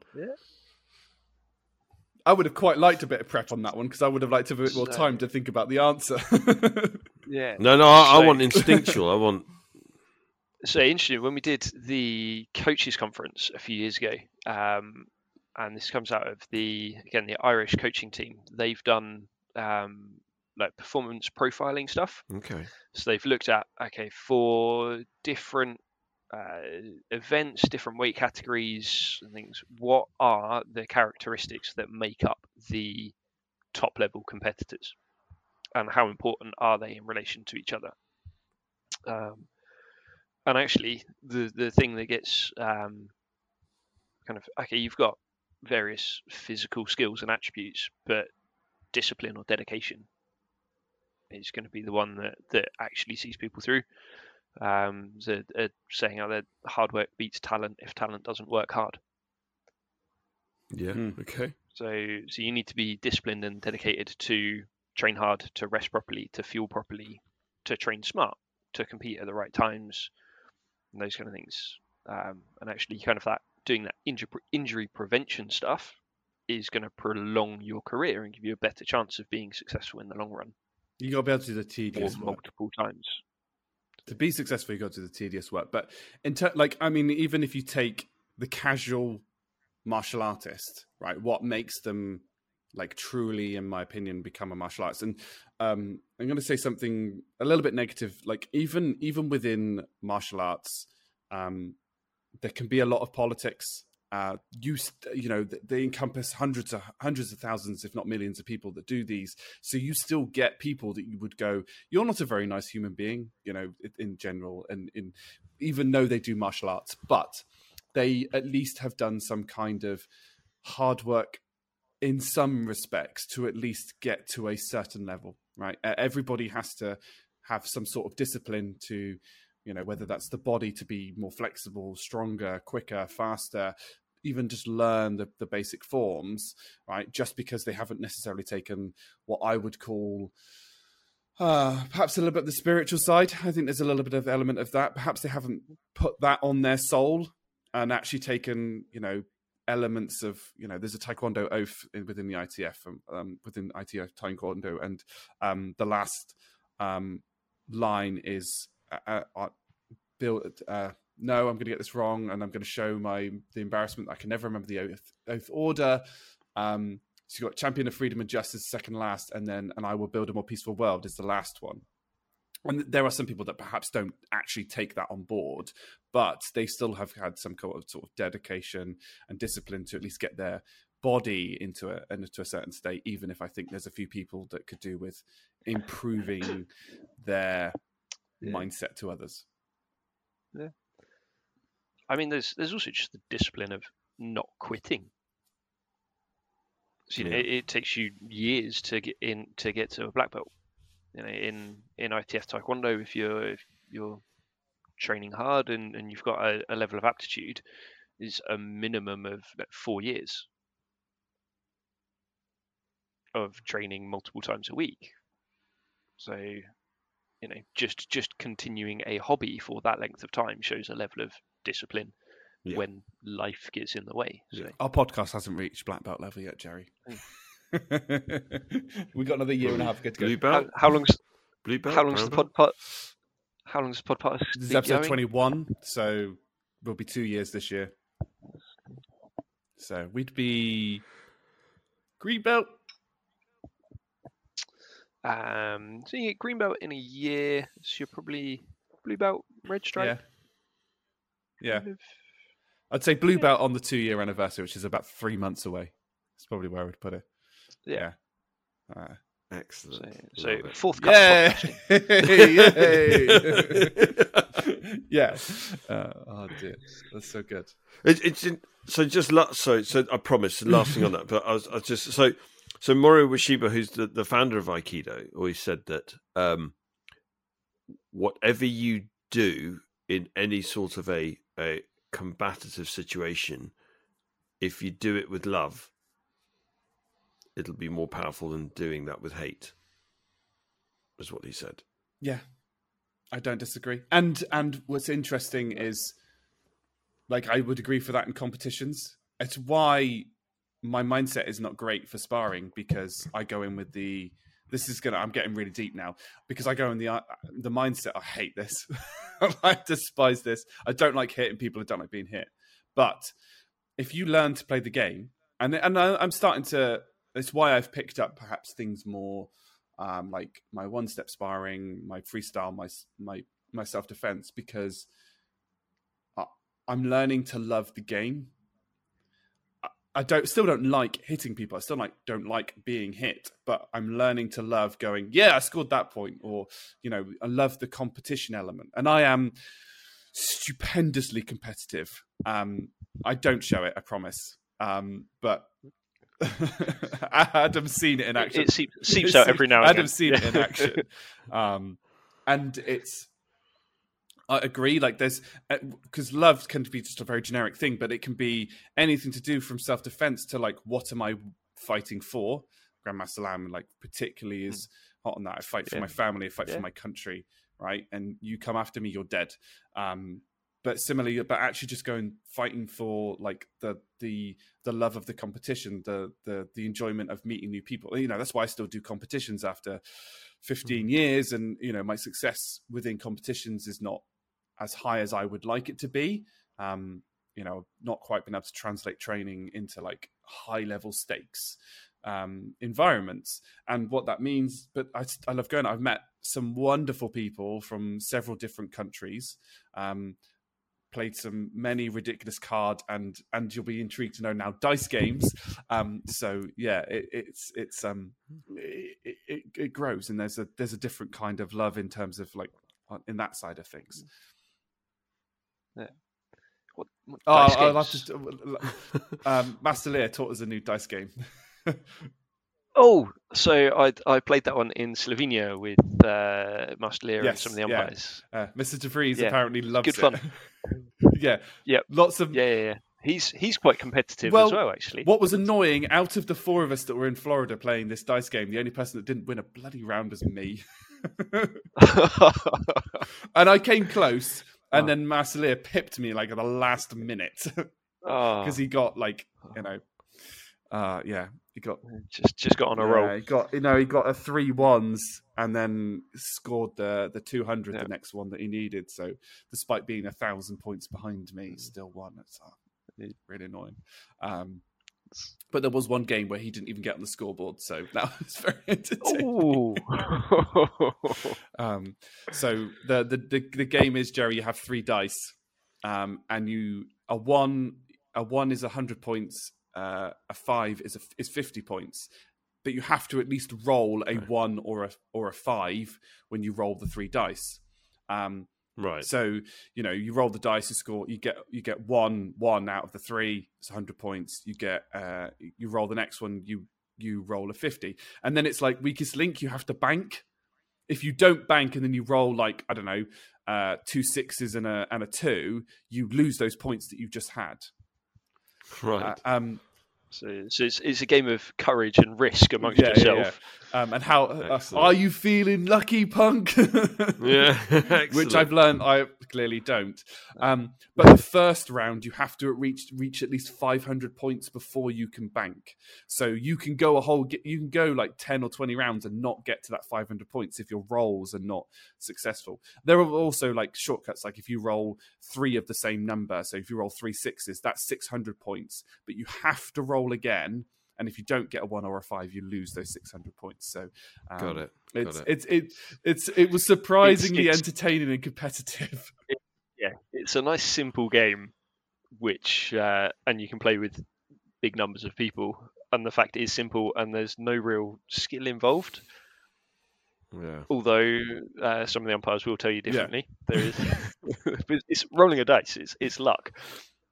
I would have quite liked a bit of prep on that one because I would have liked to have a bit more time to think about the answer. (laughs) Yeah. No, no, I, I want instinctual. I want (laughs) So interesting. When we did the coaches conference a few years ago, um, and this comes out of the again the Irish coaching team. They've done um, like performance profiling stuff. okay. So they've looked at okay for different uh, events, different weight categories, and things. What are the characteristics that make up the top level competitors, and how important are they in relation to each other? Um, and actually, the the thing that gets um, kind of okay, you've got various physical skills and attributes, but discipline or dedication is going to be the one that that actually sees people through. Um, there's a, a saying out there: hard work beats talent if talent doesn't work hard. Yeah. Hmm. Okay. So, so you need to be disciplined and dedicated to train hard, to rest properly, to fuel properly, to train smart, to compete at the right times, and those kind of things. Um, and actually, kind of that doing that injury injury prevention stuff is going to prolong your career and give you a better chance of being successful in the long run, you got to be able to do the or tedious multiple times. To be successful, you got to do the tedious work. But in ter- like, I mean, even if you take the casual martial artist, right? What makes them like truly, in my opinion, become a martial artist? And um, I'm going to say something a little bit negative. Like, even even within martial arts, um, there can be a lot of politics. Uh, you you know they encompass hundreds of hundreds of thousands, if not millions, of people that do these. So you still get people that you would go, you're not a very nice human being, you know, in, general, and in even though they do martial arts, but they at least have done some kind of hard work in some respects to at least get to a certain level, right? Everybody has to have some sort of discipline to, you know, whether that's the body to be more flexible, stronger, quicker, faster, even just learn the, the basic forms, right? Just because they haven't necessarily taken what I would call uh, perhaps a little bit the spiritual side. I think there's a little bit of element of that. Perhaps they haven't put that on their soul and actually taken, you know, elements of, you know, there's a Taekwondo oath within the ITF, um, um, within ITF Taekwondo, and um, the last um, line is uh, uh, uh. Uh, no, I'm going to get this wrong, and I'm going to show my the embarrassment. I can never remember the oath, oath order. Um, so you got champion of freedom and justice, second last, and then and I will build a more peaceful world is the last one. And there are some people that perhaps don't actually take that on board, but they still have had some kind of sort of dedication and discipline to at least get their body into a into a certain state. Even if I think there's a few people that could do with improving their Yeah. mindset to others. I mean, there's there's also just the discipline of not quitting. So, you know, it, it takes you years to get in to get to a black belt. You know, in in ITF Taekwondo, if you're if you're training hard and, and you've got a, a level of aptitude, is a minimum of like, four years. of training multiple times a week. So, you know, just just continuing a hobby for that length of time shows a level of discipline Yeah. when life gets in the way. So, Yeah. Our podcast hasn't reached black belt level yet, Jerry. (laughs) we got another year and a half to get to Blue go. how, belt, how long's blue belt, how long's the pod, belt? pod how long's the podcast? This is episode 21, so we'll be two years this year. So we'd be green belt. Um, so you get green belt in a year, so you're probably blue belt, red stripe. Yeah. Yeah. kind of. I'd say blue belt on the two year anniversary, which is about three months away. That's probably where I would put it. Yeah. Uh, So, Excellent. so Love it. fourth cup (laughs) Yay! (laughs) yeah. Uh, oh dear, that's so good. It, it's in, so just la- so so I promise the (laughs) last thing on that, but I was, I was just so so Morihei Ueshiba, who's the, the founder of Aikido, always said that um, whatever you do in any sort of a a combative situation, if you do it with love, it'll be more powerful than doing that with hate. Is what he said. Yeah, I don't disagree. And and what's interesting is, like, I would agree for that in competitions. It's why my mindset is not great for sparring because I go in with the. This is gonna. I'm getting really deep now because I go in the uh, the mindset. I hate this. (laughs) I despise this. I don't like hitting people. I don't like being hit. But if you learn to play the game, and and I, I'm starting to. It's why I've picked up perhaps things more um, like my one step sparring, my freestyle, my my my self defense, because I, I'm learning to love the game. I, don't still don't like hitting people. I still like don't like being hit, but I'm learning to love going. Yeah, I scored that point, or you know, I love the competition element, and I am stupendously competitive. Um, I don't show it, I promise. Um, but (laughs) Adam's seen it in It, action. it seeps, seeps out (laughs) every now and Adam's again. seen it in (laughs) action. Um, and it's, I agree. Like there's because love can be just a very generic thing, but it can be anything to do from self defense to like what am I fighting for? Grandmaster Lam like particularly is hot on that. I fight for Hmm. Yeah. my family. I fight Yeah. for my country, right? And you come after me, you're dead. Um, but similarly, but actually just going fighting for like the the the love of the competition, the the the enjoyment of meeting new people. You know, that's why I still do competitions after 15 years, and you know, my success within competitions is not as high as I would like it to be. Um, you know, not quite been able to translate training into like high level stakes um, environments and what that means. But I, I love going. I've met some wonderful people from several different countries. Um, played some many ridiculous card and and you'll be intrigued to know now dice games um so yeah it, it's it's um it, it, it grows and there's a there's a different kind of love in terms of like in that side of things What, what oh have games? to um master lear taught us a new dice game (laughs) Oh, so I I played that one in Slovenia with uh, Master Lear and some of the yeah. umpires. uh, mr devries Yeah, apparently loves good it fun. (laughs) yeah Yep. lots of Yeah, yeah, yeah. He's he's quite competitive Well, as well, actually. What was annoying, out of the four of us that were in Florida playing this dice game, the only person that didn't win a bloody round was me. (laughs) and I came close, and Oh. then Master Lear pipped me like at the last minute because (laughs) oh, he got like you know, uh, yeah, he got just just got on a yeah, roll. He got you know he got a three ones and then scored the the two hundred Yeah. the next one that he needed. So despite being a thousand points behind me, he still won. It's uh, really annoying. Um, but there was one game where he didn't even get on the scoreboard, so (laughs) that was very entertaining. (laughs) Um, so the, the the the game is Jerry. You have three dice, um, and you a one a one is hundred points. Uh, a five is a, is fifty points, but you have to at least roll a one or a or a five when you roll the three dice. Um, Right. so you know you roll the dice, you score, you get you get one one out of the three. It's hundred points. You get uh, you roll the next one, you you roll a fifty, and then it's like weakest link. You have to bank. If you don't bank and then you roll like I don't know uh, two sixes and a and a two, you lose those points that you just had. (laughs) right. Uh, um, So, so it's, it's a game of courage and risk amongst Yeah, yeah, yourself. Um, and how uh, Excellent. are you feeling, lucky punk? (laughs) Yeah, (laughs) which. I've learned I clearly don't. Um, but the first round, you have to reach reach at least 500 points before you can bank. So you can go a whole, you can go like 10 or 20 rounds and not get to that 500 points if your rolls are not successful. There are also like shortcuts, like if you roll three of the same number, so if you roll three sixes, that's 600 points. But you have to roll again. And if you don't get a one or a five, you lose those 600 points. So um, Got it. it's it. it's it it's it was surprisingly it's- entertaining and competitive. (laughs) Yeah, it's a nice simple game, which uh, and you can play with big numbers of people. And the fact it is simple, and there's no real skill involved. Yeah. Although uh, some of the umpires will tell you Yeah. differently. There is, (laughs) (laughs) it's rolling a dice. It's it's luck,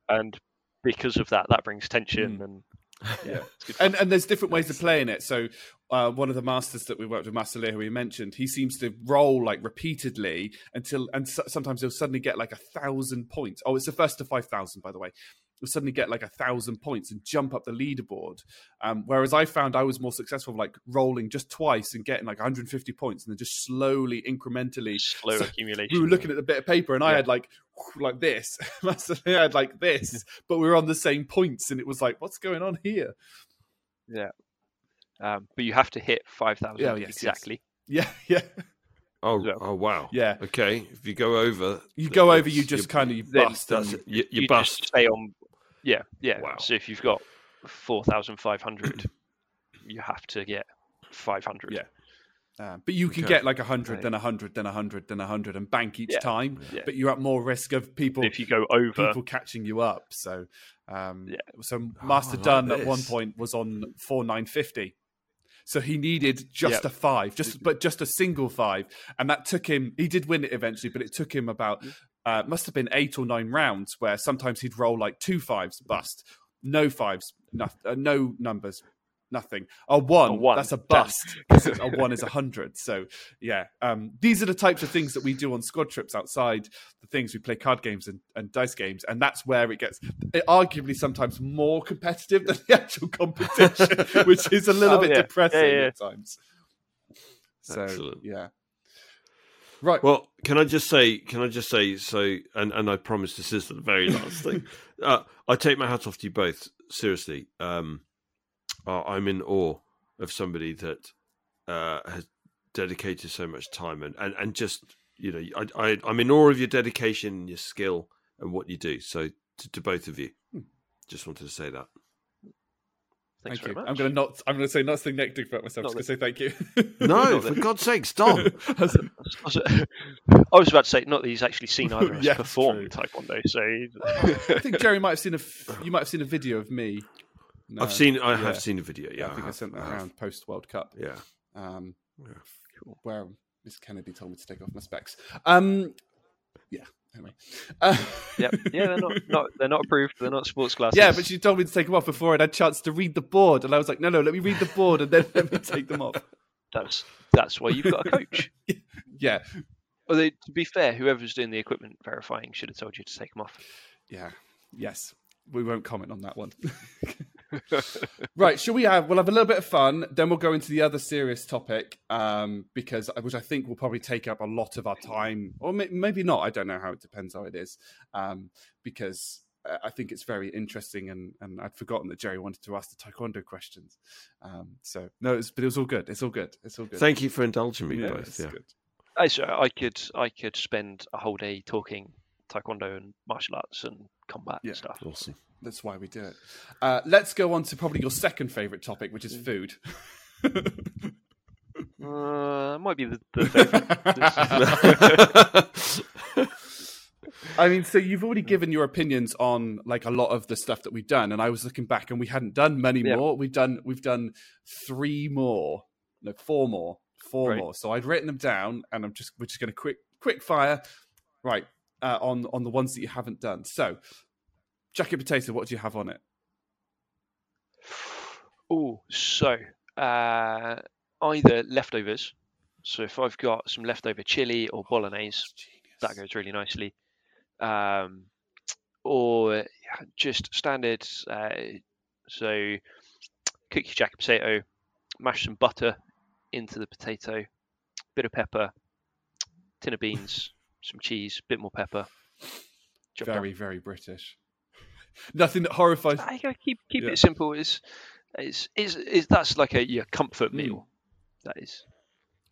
and because of that, that brings tension and (laughs) Yeah. it's good fun. And and there's different ways of playing it. So uh, one of the masters that we worked with, Master Lear, who we mentioned, he seems to roll like repeatedly until and so, sometimes he'll suddenly get like a thousand points. Oh, it's the first to five thousand, by the way. He'll suddenly get like a thousand points and jump up the leaderboard. Um, whereas I found I was more successful, like rolling just twice and getting like 150 points, and then just slowly, incrementally slow so accumulation. we were looking at the bit of paper and I had like (laughs) like this. (laughs) Master Lear had like this, (laughs) but we were on the same points, and it was like, what's going on here? Yeah, um, but you have to hit five thousand Yeah, yes, yes. exactly. Yeah, yeah. Oh, Yeah. oh wow. Yeah. Okay. If you go over, You go over, you just kind of you bust. That's and- it. You, you, just bust. stay on. Yeah, yeah. Wow. So if you've got four thousand five hundred, (clears throat) you have to get five hundred. Yeah. Uh, but you can Okay. get like a hundred, Right. then a hundred, then a hundred, then a hundred, and bank each Yeah. time. Yeah. But you're at more risk of people If you go over, people catching you up. So, um, Yeah. so Oh, Master I like Dunn at one point was on four nine fifty. So he needed just Yep. a five, just but just a single five, and that took him. He did win it eventually, but it took him about uh, must have been eight or nine rounds where sometimes he'd roll like two fives, bust, no fives, no, uh, no numbers, nothing. A one, A one, that's a bust. bust. 'cause a (laughs) one is a hundred. So yeah, um, these are the types of things that we do on squad trips outside the things we play card games and, and dice games, and that's where it gets it, arguably sometimes more competitive than the (laughs) actual competition, which is a little Oh, bit yeah. depressing Yeah, yeah. at times. So Excellent. yeah, right. Well, can I just say? Can I just say? So, and and I promise this is the very last thing. (laughs) Uh, I take my hat off to you both. Seriously, um, uh, I'm in awe of somebody that uh, has dedicated so much time and and and just you know, I, I I'm in awe of your dedication, and your skill, and what you do. So, to, to both of you, just wanted to say that. thanks Thank very you. much. I'm going to not. I'm going to say nothing negative about myself. Not Just going to say thank you. No, (laughs) for God's sake, stop. (laughs) I was, I was about to say, not that he's actually seen (laughs) either of us Yes, perform true. Taekwondo. So I think Jerry might have seen a. F- you might have seen a video of me. No, I've seen. I yeah. have seen a video. Yeah, Yeah, I think I, have, sent that have. around post World Cup. Yeah. Um, Yeah. where Miss Kennedy told me to take off my specs. Um, yeah. Anyway. Uh, yep, (laughs) yeah, they're not, not they're not approved. They're not sports glasses. Yeah, but she told me to take them off before I'd had a chance to read the board, and I was like, no, no, let me read the board and then let me take them off. That's that's why you've got a coach. (laughs) Yeah, Although to be fair, whoever's doing the equipment verifying should have told you to take them off. yeah, yes. We won't comment on that one. (laughs) right, shall we have? We'll have a little bit of fun, then we'll go into the other serious topic, um, because which I think will probably take up a lot of our time, or may, maybe not. I don't know how it depends how it is, um, because uh, I think it's very interesting, and and I'd forgotten that Jerry wanted to ask the taekwondo questions. Um, so no, it's, but it was all good. It's all good. It's all good. Thank you for indulging me yeah, both. it's Yeah. good. I, so I could I could spend a whole day talking taekwondo and martial arts and combat Yeah. and stuff. Awesome. That's why we do it. Uh, let's go on to probably your second favorite topic, which is food. (laughs) Uh, might be the, the favorite. (laughs) (laughs) I mean, so you've already given your opinions on like a lot of the stuff that we've done, and I was looking back, and we hadn't done many Yeah. more. We've done we've done three more, no, four more, four Right. more. So I'd written them down, and I'm just we're just going to quick quick fire, right, uh, on on the ones that you haven't done. So, jacket potato, what do you have on it? Oh, so uh, either leftovers. So if I've got some leftover chili or bolognese, that goes really nicely. Um, or just standard uh, So cook your jacket potato, mash some butter into the potato, bit of pepper, tin of beans, some cheese, bit more pepper. Job done. Very, very British. (laughs) Nothing that horrifies. I gotta keep keep Yeah. it simple. Is is is is that's like a your comfort Mm. meal. That is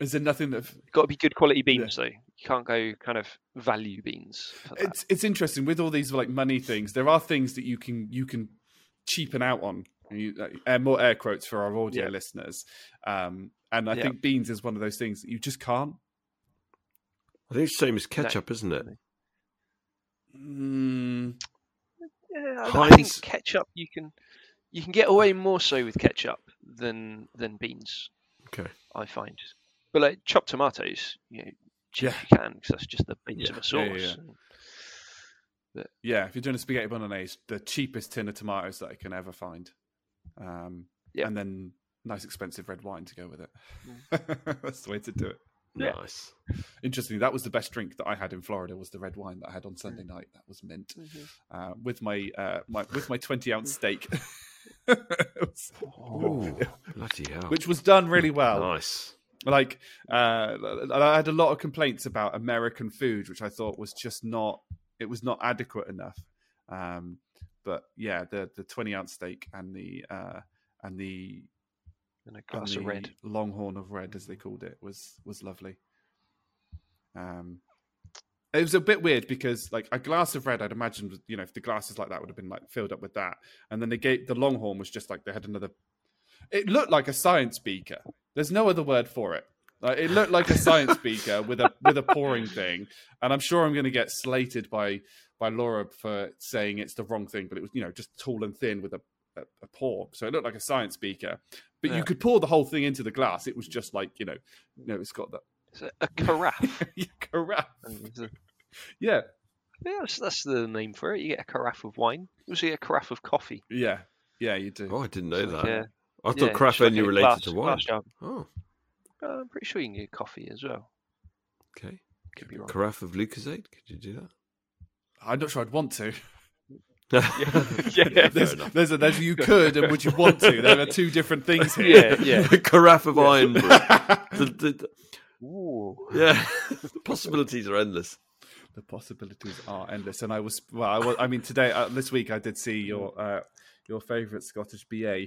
Is there nothing that got to be good quality Yeah. beans though. You can't go kind of value beans. It's it's interesting with all these like money things. There are things that you can you can cheapen out on. You, uh, air, more air quotes for our audio Yeah. listeners, um, and I Yeah. think beans is one of those things that you just can't. I think it's the same as ketchup, isn't it? Mm, Yeah, I- I think ketchup you can you can get away more so with ketchup than than beans. Okay. I find, but like chopped tomatoes, you know, Yeah. if you can because that's just the base of a sauce. Yeah, yeah, and- yeah, if you're doing a spaghetti bolognese, the cheapest tin of tomatoes that I can ever find, um, Yeah. and then nice expensive red wine to go with it. Mm. (laughs) That's the way to do it. Yeah. Nice. Interestingly, that was the best drink that I had in Florida. Was the red wine that I had on Mm. Sunday night. That was mint Mhm. uh, with my uh, my with my twenty ounce steak, (laughs) was- Oh, (laughs) bloody hell. which was done really well. nice. Like uh, I had a lot of complaints about American food, which I thought was just not it was not adequate enough. Um, but yeah, the the twenty ounce steak and the uh, and the and a and glass of the red. Longhorn of Red, as they called it, was was lovely. Um, it was a bit weird because like a glass of red, I'd imagined, you know, if the glasses like that would have been like filled up with that, and then they gave the Longhorn was just like they had another. It looked like a science beaker. There's no other word for it. Like, it looked like a science beaker with a with a pouring thing, and I'm sure I'm going to get slated by by Laura for saying it's the wrong thing, but it was you know just tall and thin with a a, a pour, so it looked like a science beaker. But Yeah. you could pour the whole thing into the glass. It was just like you know, you know, it's got that It's a, a carafe. (laughs) yeah, carafe. And it's a- Yeah, yeah, that's, that's the name for it. You get a carafe of wine. You also get a carafe of coffee. yeah, yeah. You do. Oh, I didn't know It's that. like a- I thought yeah, craft just only related glass- to wine. glass jar. Oh, Uh, I'm pretty sure you can get coffee as well. okay. Could be wrong. Carafe of Lucozade? Could you do that? I'm not sure I'd want to. that? (laughs) Yeah. there's, there's, a, there's you could and would you want to? There are two different things (laughs) here. Yeah, yeah. (laughs) Carafe of iron. The- the- the- Ooh. yeah, the possibilities are endless. the possibilities are endless. And I was well, I, was, I mean, today uh, this week I did see your uh, your favourite Scottish BA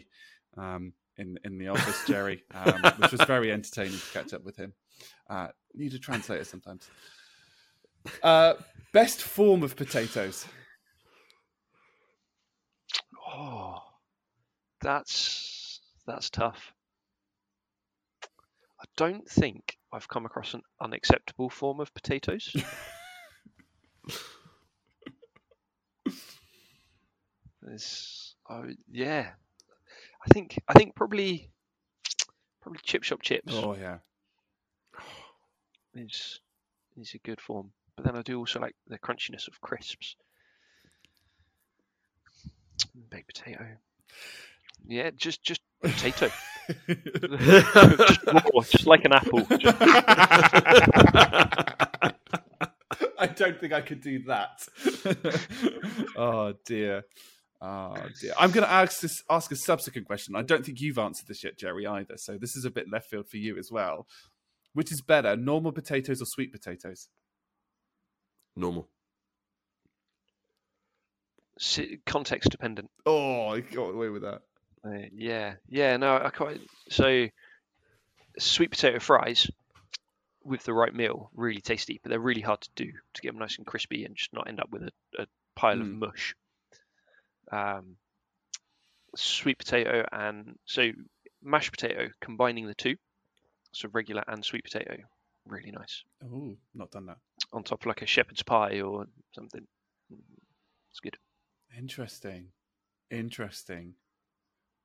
um, in in the office, Jerry, um, which was very entertaining to catch up with him. Uh, need a translator sometimes. Uh, best form of potatoes. Oh, that's that's tough. I don't think I've come across an unacceptable form of potatoes. (laughs) There's, oh yeah, I think I think probably probably chip shop chips Oh yeah, is is a good form. But then I do also like the crunchiness of crisps. Mm, baked potato. Yeah, just just potato. (laughs) just raw, (laughs) just like an apple. (laughs) I don't think I could do that. oh dear. Oh dear. I'm going to ask this, ask a subsequent question. I don't think you've answered this yet, Jerry, either. So this is a bit left field for you as well. Which is better, normal potatoes or sweet potatoes? Normal. si- context dependent. Oh, I got away with that. Uh, yeah, yeah. No, I quite so sweet potato fries with the right meal really tasty, but they're really hard to do to get them nice and crispy and just not end up with a, a pile of Mm. mush. Um, sweet potato and so mashed potato combining the two, so regular and sweet potato, really nice Oh, not done that. on top of like a shepherd's pie or something. It's good. Interesting. Interesting.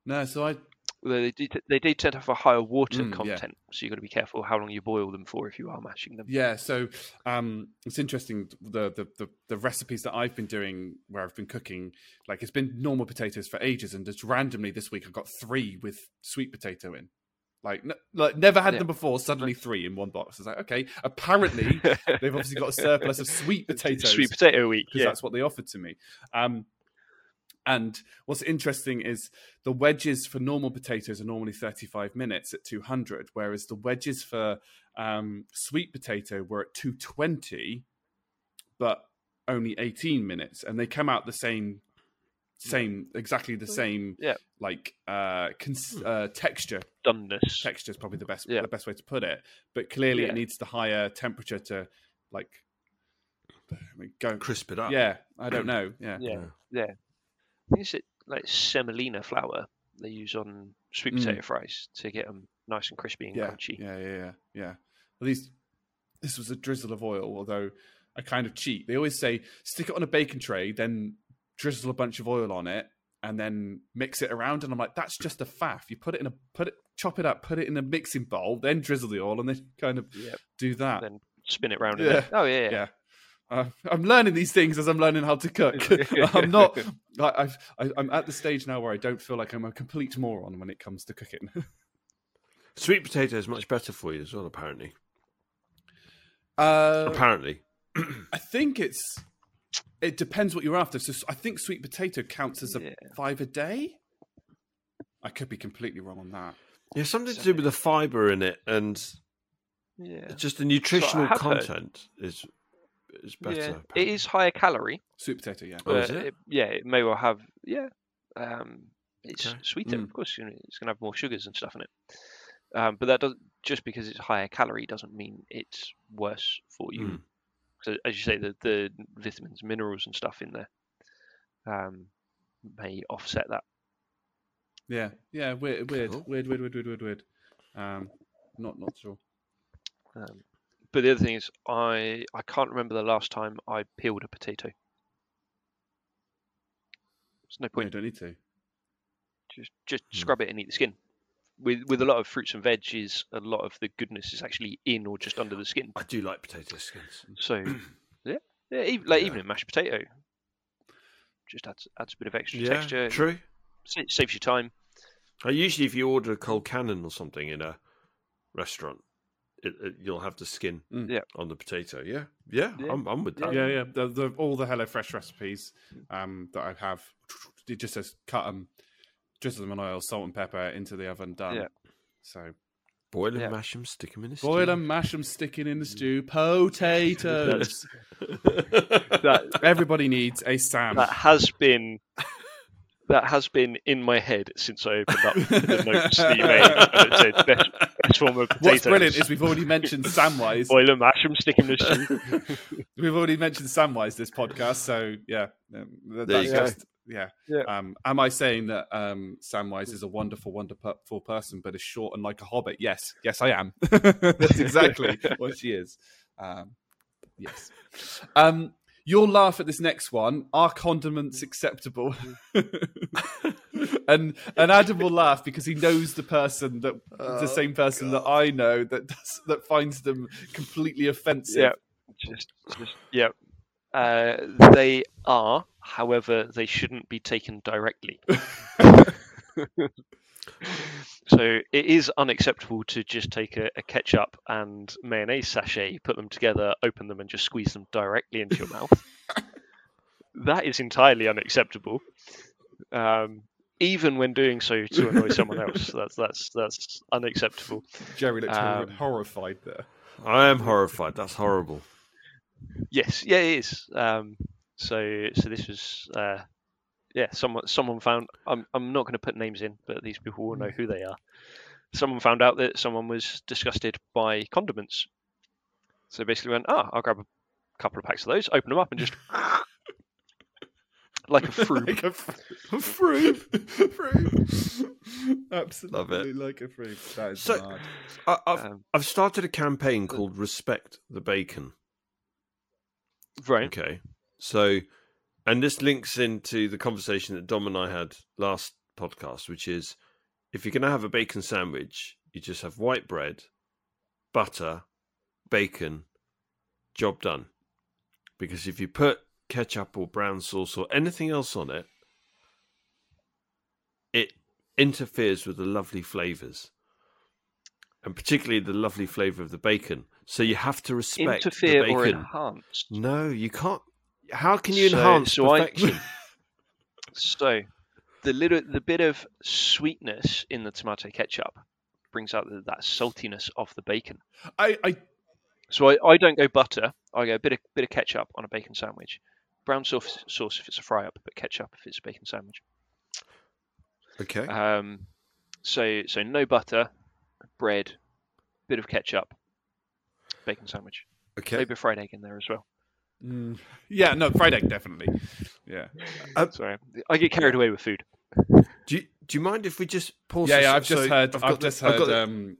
No, so I Although they do, t- they do tend to have a higher water Mm, yeah. content, so you've got to be careful how long you boil them for if you are mashing them. Yeah, so um, it's interesting the, the the the recipes that I've been doing where I've been cooking. Like it's been normal potatoes for ages, and just randomly this week I got three with sweet potato in. Like, n- like never had Yeah. them before. Suddenly three in one box. It's like okay, apparently they've obviously got a surplus of sweet (laughs) potatoes Sweet potato week. because Yeah. that's what they offered to me. Um, And what's interesting is the wedges for normal potatoes are normally 35 minutes at 200, whereas the wedges for um, sweet potato were at 220, but only 18 minutes, and they come out the same, same, exactly the same, Yeah. like uh, cons- uh, texture. Doneness. Texture is probably the best, Yeah. the best way to put it. But clearly, Yeah. it needs the higher temperature to, like, I mean, go. Crisp it up. Yeah, I don't know. Yeah, Yeah, yeah. I think it's it, like semolina flour they use on sweet Mm. potato fries to get them nice and crispy and yeah, crunchy. yeah, yeah, yeah, yeah. At least this was a drizzle of oil, although I kind of cheat. They always say stick it on a baking tray, then drizzle a bunch of oil on it, and then mix it around. And I'm like, that's just a faff. You put it in a put it, chop it up, put it in a mixing bowl, then drizzle the oil, and then kind of Yeah. do that. Then spin it round. Yeah. Yeah. Oh yeah, yeah. yeah. Uh, I'm learning these things as I'm learning how to cook. (laughs) (laughs) I'm not. I, I've, I, I'm at the stage now where I don't feel like I'm a complete moron when it comes to cooking. (laughs) Sweet potato is much better for you as well, apparently. Uh, apparently. (clears throat) I think it's. It depends what you're after. So I think sweet potato counts as a Yeah. five a day. I could be completely wrong on that. Yeah, something to do with the fibre in it and Yeah. just the nutritional content is is better. Yeah. It apparently. is higher calorie, Sweet potato, yeah. Oh, is it? it- yeah, it may well have yeah. Um, it's Okay. sweeter, Mm. of course. you know, It's going to have more sugars and stuff in it. Um, but that does just because it's higher calorie doesn't mean it's worse for you. Mm. So as you say, the the vitamins, minerals, and stuff in there um, may offset that. Yeah, yeah. Weird, weird, Cool. weird, weird, weird, weird, weird, weird. Um, not, not sure. Um, but the other thing is, I I can't remember the last time I peeled a potato. There's no point. you don't need to. Just just Hmm. scrub it and eat the skin. With with a lot of fruits and veggies, a lot of the goodness is actually in or just under the skin. I do like potato skins. So (clears throat) yeah, yeah, even, like Yeah. even in mashed potato, just adds adds a bit of extra Yeah, texture. true. sa- saves you time. Uh, usually, if you order a colcannon or something in a restaurant, it, it, you'll have the skin Mm. Yeah. on the potato. Yeah, yeah, Yeah. I'm, I'm with that. Yeah, yeah. The, the, all the HelloFresh recipes um, that I have, it just says cut them, drizzle them in oil, salt and pepper into the oven, done. Yeah. So Boil them, Yeah. mash them, stick them in a boil stew. them, mash them, sticking in the stew. Potatoes. (laughs) That Everybody needs a Sam. that has been that has been in my head since I opened up (laughs) the notes that you made. And it said best, best form of potatoes. What's brilliant is we've already mentioned Samwise. boil them, mash them, stick 'em in the stew. (laughs) We've already mentioned Samwise this podcast, so yeah, um, that- There that's you go. just yeah. Yeah. Um, am I saying that um, Samwise is a wonderful, wonderful person, but is short and like a hobbit? Yes, yes, I am. (laughs) that's exactly what she is. Um, yes. Um, you'll laugh at this next one. Are condiments acceptable? (laughs) and and Adam will laugh because he knows the person that the same person that I know that does, that finds them completely offensive. Yeah. Just, just yeah. Uh, they are, however, they shouldn't be taken directly. (laughs) (laughs) so it is unacceptable to just take a, a ketchup and mayonnaise sachet, put them together, open them, and just squeeze them directly into your mouth. (laughs) that is entirely unacceptable. Um, even when doing so to annoy someone else, (laughs) that's that's that's unacceptable. Jerry looked Um, horrified there. I am horrified. That's horrible. Yes, yeah, it is. Um, so, so this was, uh, yeah, someone someone found. I'm I'm not going to put names in, but these people will know who they are. Someone found out that someone was disgusted by condiments. So basically, went, ah, I'll grab a couple of packs of those, open them up, and just (laughs) like a fruit. like a, fr- a fruit. (laughs) fruit. Absolutely like a fruit. That is So- mad. I, I've, Um, I've started a campaign called Respect the Bacon. right. Okay. So, and this links into the conversation that Dom and I had last podcast, which is if you're going to have a bacon sandwich, you just have white bread, butter, bacon, job done. Because if you put ketchup or brown sauce or anything else on it, it interferes with the lovely flavors. And particularly the lovely flavor of the bacon. So you have to respect Interfere the or enhance. No, you can't. How can you So- enhance so I- perfection? (laughs) So the little the bit of sweetness in the tomato ketchup brings out the, that saltiness of the bacon. I, I So I, I don't go butter. I go a bit of bit of ketchup on a bacon sandwich. Brown sauce sauce if it's a fry up, but ketchup if it's a bacon sandwich. Okay. Um, so so no butter, bread, bit of ketchup, bacon sandwich. Okay. Maybe a fried egg in there as well. Mm, yeah, no, fried egg definitely. Yeah, Sorry, I get carried away with food. Do you, do you mind if we just pause? yeah, yeah. I've just So heard. I've, got the- just I've heard. got the- um,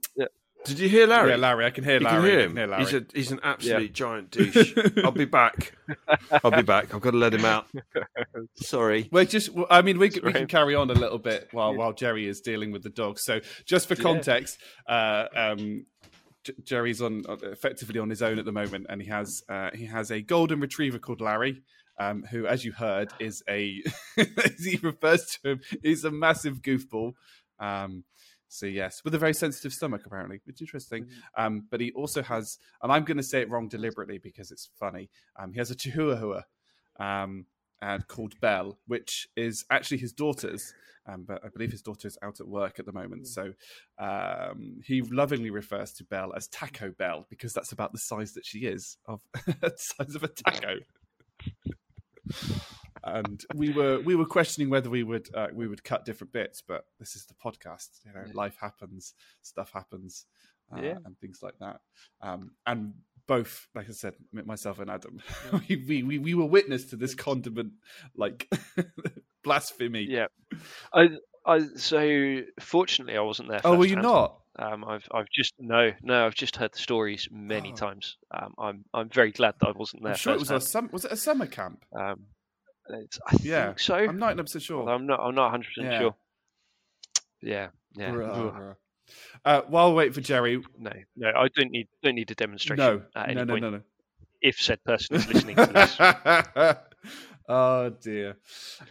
Did you hear Larry? Yeah, Larry. I can hear You Larry. can hear I him. can Larry. he's a he's an absolute giant (laughs) douche. I'll be back. I'll be back. I've got to let him out. (laughs) Sorry. We're just. I mean, we, we can carry on a little bit while while Jerry is dealing with the dog. So, just for Yeah. context, uh, um, J- Jerry's on uh, effectively on his own at the moment, and he has uh, he has a golden retriever called Larry. Um, who, as you heard, is a (laughs) as he refers to him, is a massive goofball. Um, so yes, with a very sensitive stomach, apparently, which is interesting. Um, but he also has, and I'm going to say it wrong deliberately because it's funny. Um, he has a Chihuahua, and called Belle, which is actually his daughter's. Um, but I believe his daughter is out at work at the moment, so um, he lovingly refers to Belle as Taco Bell because that's about the size that she is of (laughs) the size of a taco. and we were we were questioning whether we would uh, we would cut different bits, but this is the podcast. You know, life happens, stuff happens, uh, Yeah. and things like that. Um, and both, like I said, myself and Adam, (laughs) we, we we we were witness to this condiment like (laughs) blasphemy. Yeah, I, I so fortunately I wasn't there. oh, were you not? Um, I've I've just no no I've just heard the stories many Oh. times. Um, I'm I'm very glad that I wasn't there. I'm sure it was a sum- was it a summer camp? Um, I Yeah, think so. I'm ninety percent sure. I'm not I'm not 100 percent Yeah. sure. Yeah, yeah. Bruh, bruh. Uh, while we wait for Jerry, No, no, I don't need don't need a demonstration no, at any no, no, point no, no. if said person is listening to this. (laughs) oh dear.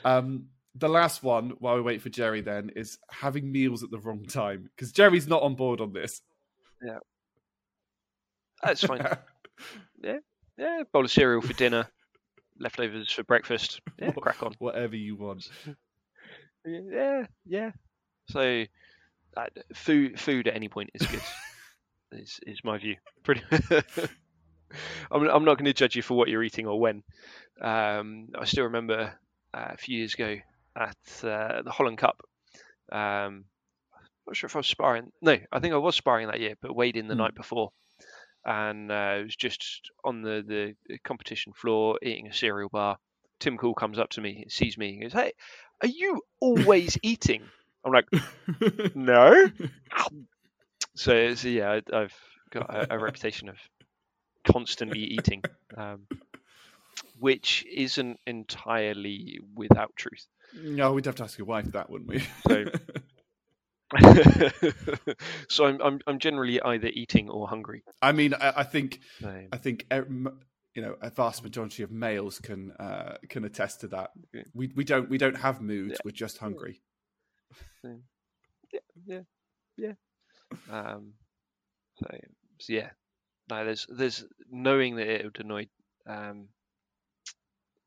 Um, the last one, while we wait for Jerry, then is having meals at the wrong time because Jerry's not on board on this. Yeah, that's fine. (laughs) Yeah, yeah, bowl of cereal for dinner, leftovers for breakfast. Yeah, crack on. (laughs) Whatever you want. Yeah, yeah. So, uh, food food at any point is good. (laughs) is is my view. Pretty. (laughs) I'm I'm not going to judge you for what you're eating or when. Um, I still remember uh, a few years ago at uh, the Holland Cup. Um, I'm not sure if I was sparring. No, I think I was sparring that year, but weighed in the Hmm. night before, and uh, it was just on the the competition floor eating a cereal bar. Tim Cool comes up to me, sees me, and goes, "Hey, are you always (laughs) eating?" I'm like, "No." (laughs) So, so yeah, I, I've got a, a reputation of constantly eating, um, which isn't entirely without truth. no, we'd have to ask your wife that, wouldn't we? So- (laughs) so I'm, I'm I'm generally either eating or hungry. I mean, I, I think I think you know a vast majority of males can uh, can attest to that. We we don't we don't have moods. Yeah. We're just hungry. Yeah, yeah, yeah. Um, so, so yeah, no, there's there's knowing that it would annoy um,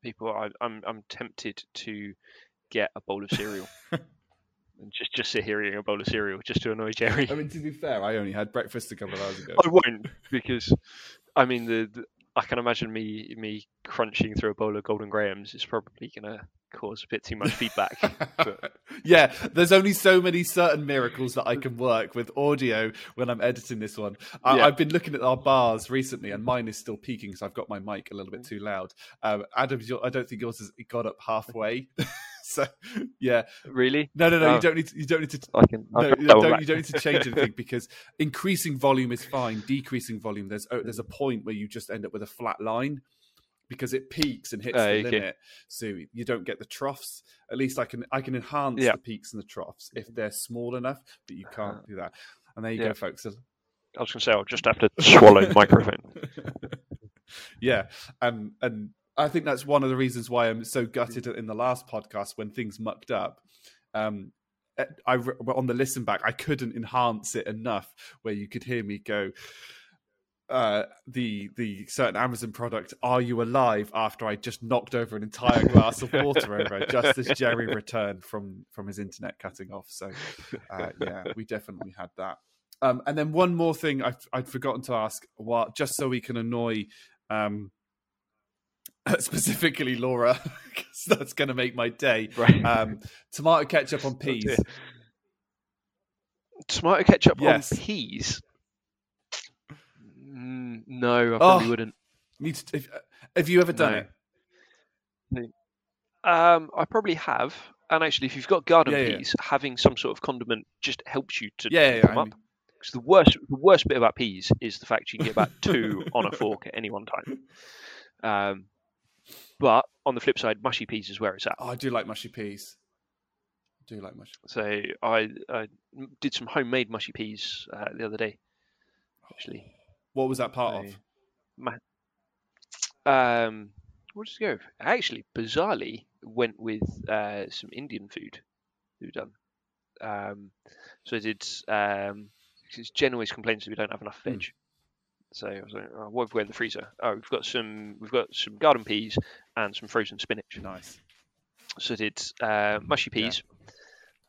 people. I, I'm I'm tempted to get a bowl of cereal (laughs) and just just sit here eating a bowl of cereal just to annoy Jerry. I mean, to be fair, I only had breakfast a couple of hours ago. I won't because I mean the, the I can imagine me me crunching through a bowl of Golden Grahams is probably gonna cause a bit too much feedback. but- (laughs) yeah, there's only so many certain miracles that I can work with audio when I'm editing this one. I, Yeah. I've been looking at our bars recently, and mine is still peaking because I've got my mic a little bit too loud. Um, Adam's, your- I don't think yours has got up halfway. (laughs) so yeah, really, no, no, no, Oh. you don't need. To, you don't need to. I can. No, you don't, you don't need to change anything (laughs) because increasing volume is fine. Decreasing volume, there's oh, there's a point where you just end up with a flat line because it peaks and hits Oh, the okay. limit, so you don't get the troughs. At least I can I can enhance Yeah. the peaks and the troughs if they're small enough, but you can't do that. And there you Yeah. go, folks. I was gonna say I'll just have to swallow the microphone. (laughs) yeah, and and I think that's one of the reasons why I'm so gutted in the last podcast when things mucked up. Um, eh, I on the listen back, I couldn't enhance it enough where you could hear me go. Uh, the the certain Amazon product, "Are you alive?" After I just knocked over an entire glass of water over it, just as Jerry returned from from his internet cutting off. So, uh, yeah, we definitely had that. Um, and then one more thing I've, I'd forgotten to ask, what just so we can annoy um, (laughs) specifically Laura, (laughs) because that's going to make my day. Right. Um, tomato ketchup on Oh, peas. Tomato ketchup Yes. on peas? Mm, no, I probably Oh. wouldn't. To, if, have you ever done No. it? Um, I probably have. And actually, if you've got garden Yeah, yeah. peas, having some sort of condiment just helps you to Yeah, yeah, them I up. mean- Because the worst, the worst bit about peas is the fact you can get about two (laughs) on a fork at any one time. Um, but on the flip side, mushy peas is where it's at. Oh, I do like mushy peas. I do like mushy. So I, I did some homemade mushy peas uh, the other day. Actually, What was that part of? Ma- um, what did it go? I actually, bizarrely, went with uh, some Indian food. We've done. Um, so I did. Um, because Jen always complains that we don't have enough Hmm. veg. So I was like, oh, what have we got in the freezer? Oh, we've got some. We've got some garden peas and some frozen spinach. Nice. So I did uh, mushy Yeah. peas,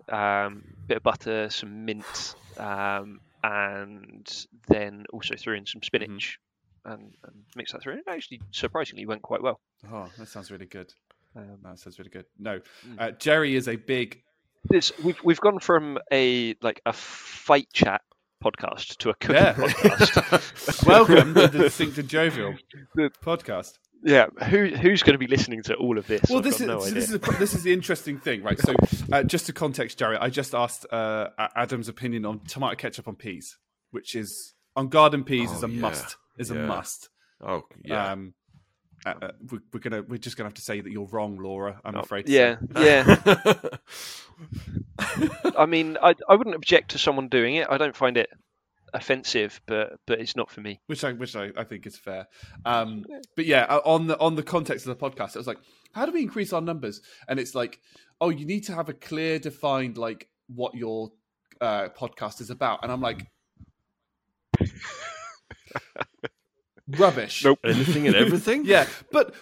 um, bit of butter, some mint, um, and then also threw in some Mm-hmm. spinach and, and mixed that through. And it actually surprisingly went quite well. Oh, that sounds really good. Um, That sounds really good. No, Mm. uh, Jerry is a big. this we've we've gone from a like a fight chat podcast to a cooking Yeah. podcast. (laughs) Welcome to the (laughs) Synced and Jovial The- podcast. Yeah, who who's going to be listening to all of this? Well, I've this is got no so this is a, this is the interesting thing, right? So, uh, just to context, Jerry, I just asked uh, Adam's opinion on tomato ketchup on peas, which is on garden peas is Oh, a yeah. must. Is a must. Oh yeah. Um, uh, uh, we're, we're gonna we're just gonna have to say that you're wrong, Laura. I'm Oh, afraid. yeah, say. yeah. (laughs) (laughs) I mean, I I wouldn't object to someone doing it. I don't find it offensive, but but it's not for me. which I which I, I think is fair. Um, but yeah, uh, on the on the context of the podcast, it was like, how do we increase our numbers? And it's like, oh, you need to have a clear, defined like what your uh, podcast is about. And I'm like, (laughs) rubbish. Nope. Anything and everything. (laughs) Yeah, but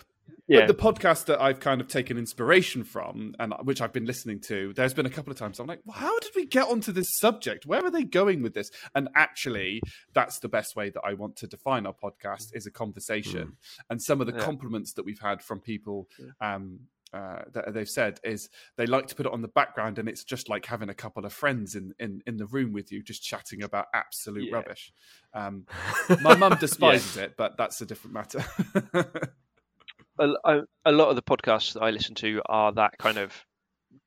Yeah, But the podcast that I've kind of taken inspiration from, and which I've been listening to, there's been a couple of times I'm like, well, how did we get onto this subject? Where are they going with this? And actually, that's the best way that I want to define our podcast is a conversation. And some of the Yeah. compliments that we've had from people um, uh, that they've said is they like to put it on the background, and it's just like having a couple of friends in in, in the room with you, just chatting about absolute Yeah. rubbish. Um, (laughs) my mum despises it, but that's a different matter. (laughs) a, lot of the podcasts that I listen to are that kind of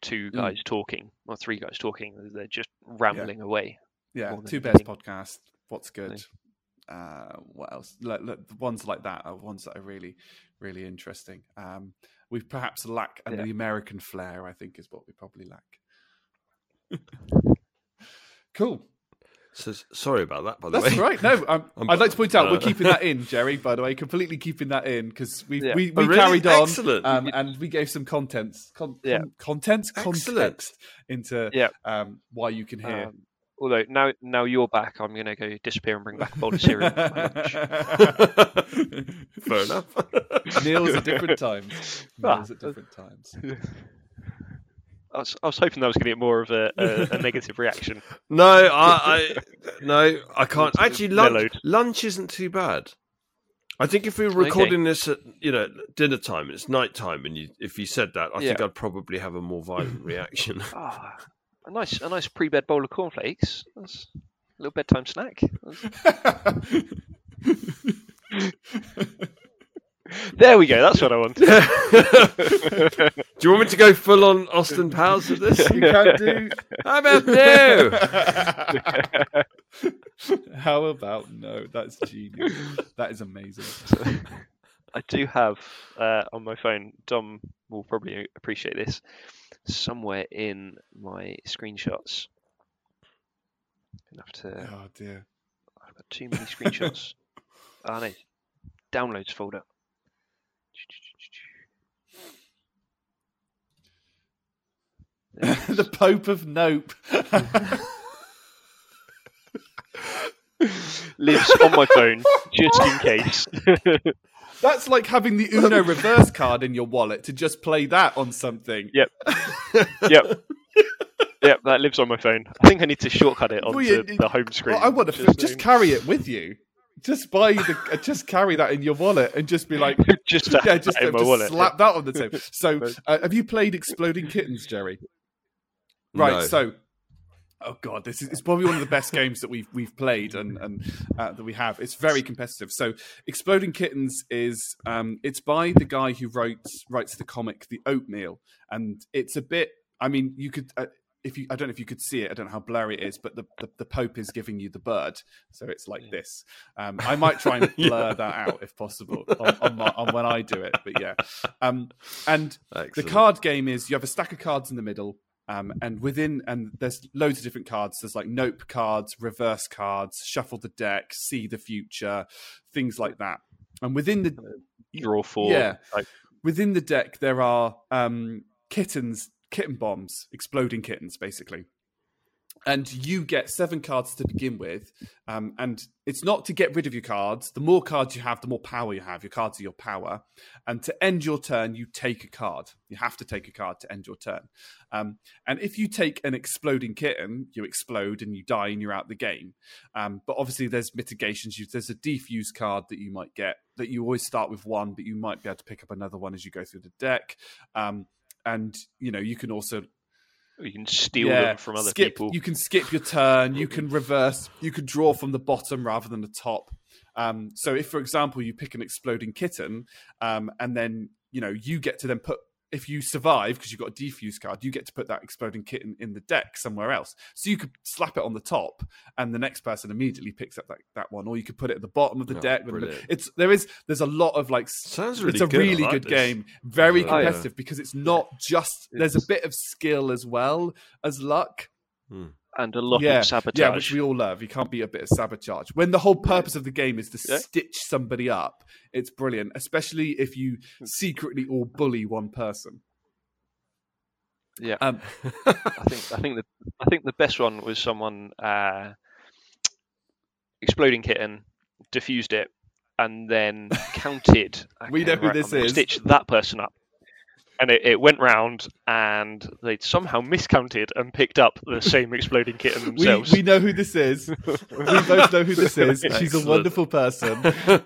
two Mm. guys talking or three guys talking. They're just rambling away. Yeah, Two Bears anything. podcast. What's good? Uh, what else? Like, look, the ones like that are ones that are really, really interesting. Um, we perhaps lack Yeah. the American flair. I think is what we probably lack. (laughs) cool. So, sorry about that, by the way. That's way. right. No, um, (laughs) I'm- I'd like to point out we're uh, keeping that in, (laughs) Jerry. By the way, completely keeping that in because we Yeah. we, Oh, we really? carried on Excellent. um, and we gave some contents, con- Yeah. contents, content, Excellent. context into Yeah. um, why you can hear. Um, although now now you're back, I'm going to go disappear and bring back a bowl of cereal. for my lunch. (laughs) Fair enough. Meals at different times. Ah, at different times. I was, I was hoping that was going to get more of a, (laughs) a, a negative reaction. No, I, I no, I (laughs) can't. Actually, lunch, mellowed. lunch isn't too bad. I think if we were recording this at you know dinner time it's night time, and you if you said that, I think Yeah. I'd probably have a more violent (laughs) reaction. Ah, a nice a nice pre bed bowl of cornflakes. That's a little bedtime snack. There we go. That's what I wanted. (laughs) do you want me to go full on Austin Powers with this? you can do. How about no? (laughs) How about no? That's genius. That is amazing. I do have uh, on my phone. Dom will probably appreciate this. Somewhere in my screenshots, enough to. Oh dear. I've got too many screenshots. oh (laughs) no, downloads folder. There it is. the Pope of Nope. lives on my phone just in case. (laughs) That's like having the Uno reverse card in your wallet to just play that on something. Yep. (laughs) yep. Yep, that lives on my phone. I think I need to shortcut it onto Well, you- the home screen. Well, I want to just just carry it with you. Just buy the, uh, just carry that in your wallet and just be like, (laughs) just to yeah, just, that in just wallet. slap that on the table. So, (laughs) uh, have you played Exploding Kittens, Jerry? Right. No. So, oh god, this is it's probably one of the best games that we've we've played and and uh, that we have. It's very competitive. So, Exploding Kittens is um, it's by the guy who writes writes the comic The Oatmeal, and it's a bit. I mean, you could. Uh, if you, I don't know if you could see it. I don't know how blurry it is, but the, the, the Pope is giving you the bird, so it's like this. Um, I might try and (laughs) blur that out if possible on, on, my, on when I do it, but yeah. Um, and the card game is you have a stack of cards in the middle, um, and within and there's loads of different cards. There's like nope cards, reverse cards, shuffle the deck, see the future, things like that. And within the Draw four. Yeah. Like, within the deck there are um, kittens, kitten bombs, exploding kittens, basically. And you get seven cards to begin with, um, and it's not to get rid of your cards. The more cards you have, the more power you have. Your cards are your power, and to end your turn, you take a card. You have to take a card to end your turn. Um, and if you take an exploding kitten, you explode and you die, and you're out the game. Um, but obviously, there's mitigations. There's a defuse card that you might get that you always start with one, but you might be able to pick up another one as you go through the deck. Um, and you know, you can also you can steal them from other skip, people. You can skip your turn. You can (laughs) reverse. You can draw from the bottom rather than the top. Um, so, if for example you pick an exploding kitten, um, and then you know you get to then put if you survive because you've got a defuse card, you get to put that exploding kitten in the deck somewhere else. So you could slap it on the top, and the next person immediately picks up that, that one, or you could put it at the bottom of the Oh, deck. It's there is there's a lot of like Sounds really it's a good. Really like good this. game, very Oh, yeah. competitive because it's not just there's a bit of skill as well as luck. Hmm. And a lot yeah, of sabotage. Yeah, which we all love. You can't beat a bit of sabotage. When the whole purpose of the game is to Yeah. stitch somebody up, it's brilliant, especially if you secretly all bully one person. Yeah. Um, I think I think the I think the best one was someone uh, exploding kitten diffused it and then counted. (laughs) We know who right, this I'm is. Stitch that person up, and it, it went round, and they somehow miscounted and picked up the same exploding kitten (laughs) themselves. we know who this is. (laughs) we both know who this is. She's a wonderful person, (laughs)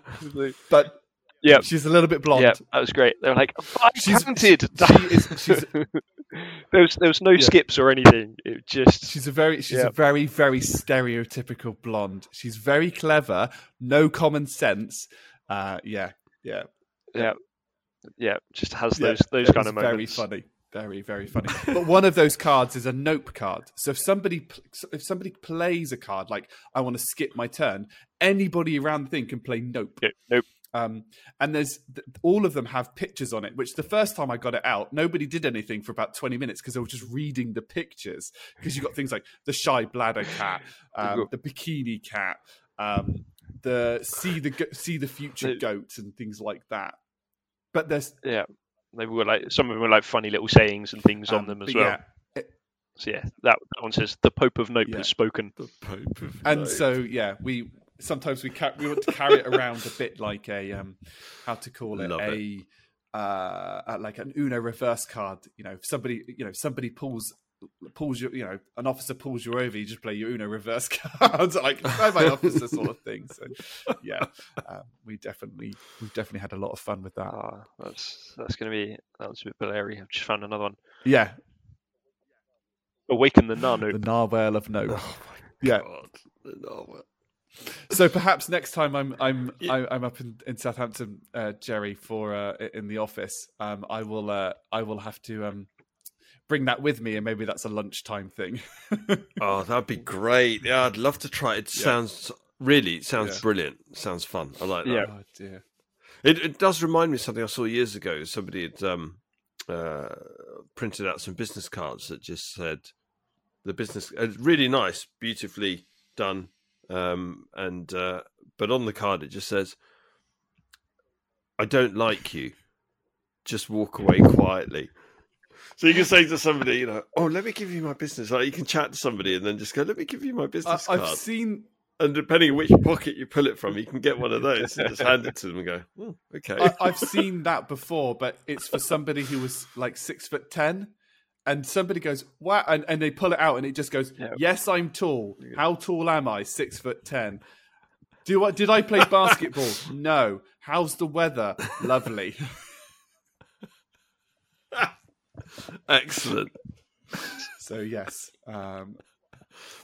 but yeah, she's a little bit blonde. yeah, that was great. They were like, I She's- counted. She is. She's there was there was no Yeah. skips or anything. It just She's a very she's Yeah. a very very stereotypical blonde. She's very clever, no common sense. Uh, yeah, yeah, yeah yeah just has yeah. those those kind of very moments. funny, very very funny. but one of those cards is a nope card. So if somebody if somebody plays a card like I want to skip my turn, anybody around the thing can play nope. Yeah, nope. Um, and there's all of them have pictures on it. Which the first time I got it out, nobody did anything for about twenty minutes because they were just reading the pictures. Because you got things like the shy bladder cat, (laughs) um, the bikini cat, um, the see the see the future goat, and things like that. But there's Yeah, they were like some of them were like funny little sayings and things on um, them as well. yeah, it- So yeah, that, that one says the Pope of Nope Yeah. has spoken. The Pope of and Night. so yeah, we sometimes we ca- we want to carry it around a bit like a um, how to call it Love a uh, uh, like an Uno reverse card. You know, if somebody you know somebody pulls pulls you you know an officer pulls you over, you just play your Uno reverse (laughs) cards like by my officer sort of thing. So yeah, um, we definitely we definitely had a lot of fun with that. Ah, that's that's gonna be that was a bit blurry. I've just found another one. Yeah, Awaken the Nun. the narwhal of no. Oh my Yeah. god. The. So perhaps next time I'm I'm Yeah. I'm up in, in Southampton, uh, Jerry, for uh, in the office. Um, I will uh, I will have to um, bring that with me, and maybe that's a lunchtime thing. (laughs) Oh, that'd be great. Yeah, I'd love to try. It Yeah. sounds really it sounds Yeah. brilliant. Sounds fun. I like that. Yeah. Oh dear. It, it does remind me of something I saw years ago. Somebody had um, uh, printed out some business cards that just said the business, uh, really nice, beautifully done, um, and uh, but on the card it just says, "I don't like you. Just walk away quietly." So you can say to somebody, you know, "Oh, let me give you my business." Like you can chat to somebody and then just go, "Let me give you my I, business card." I've seen and depending on which pocket you pull it from, you can get one of those and just hand it to them and go, oh, okay. I, I've seen that before, but it's for somebody who was like six foot ten. And somebody goes, wow, and, and they pull it out and it just goes, Yeah. Yes, I'm tall. How tall am I? Six foot ten. Do I did I play (laughs) basketball? no. How's the weather? Lovely. (laughs) (laughs) Excellent. So yes. Um,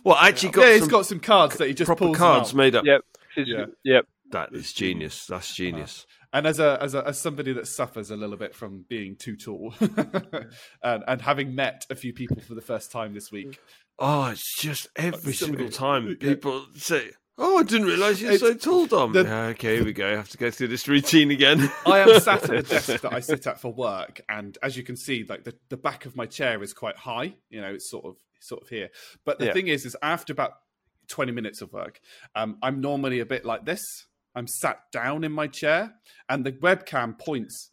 Well, I actually got yeah, he's some got some cards that he just proper pulls cards out. made up. Yep. Yeah. Yep. That is genius. That's genius. And as a as a as somebody that suffers a little bit from being too tall, (laughs) and, and having met a few people for the first time this week, Oh, it's just every single time (laughs) people say, "Oh, I didn't realise you're so tall, Dom." the- Yeah, okay, here we go. I have to go through this routine again. (laughs) I am sat at the (laughs) desk that I sit at for work, and as you can see, like the, the back of my chair is quite high. You know, it's sort of sort of here. But the Yeah. thing is, is after about twenty minutes of work, um, I'm normally a bit like this. I'm sat down in my chair, and the webcam points.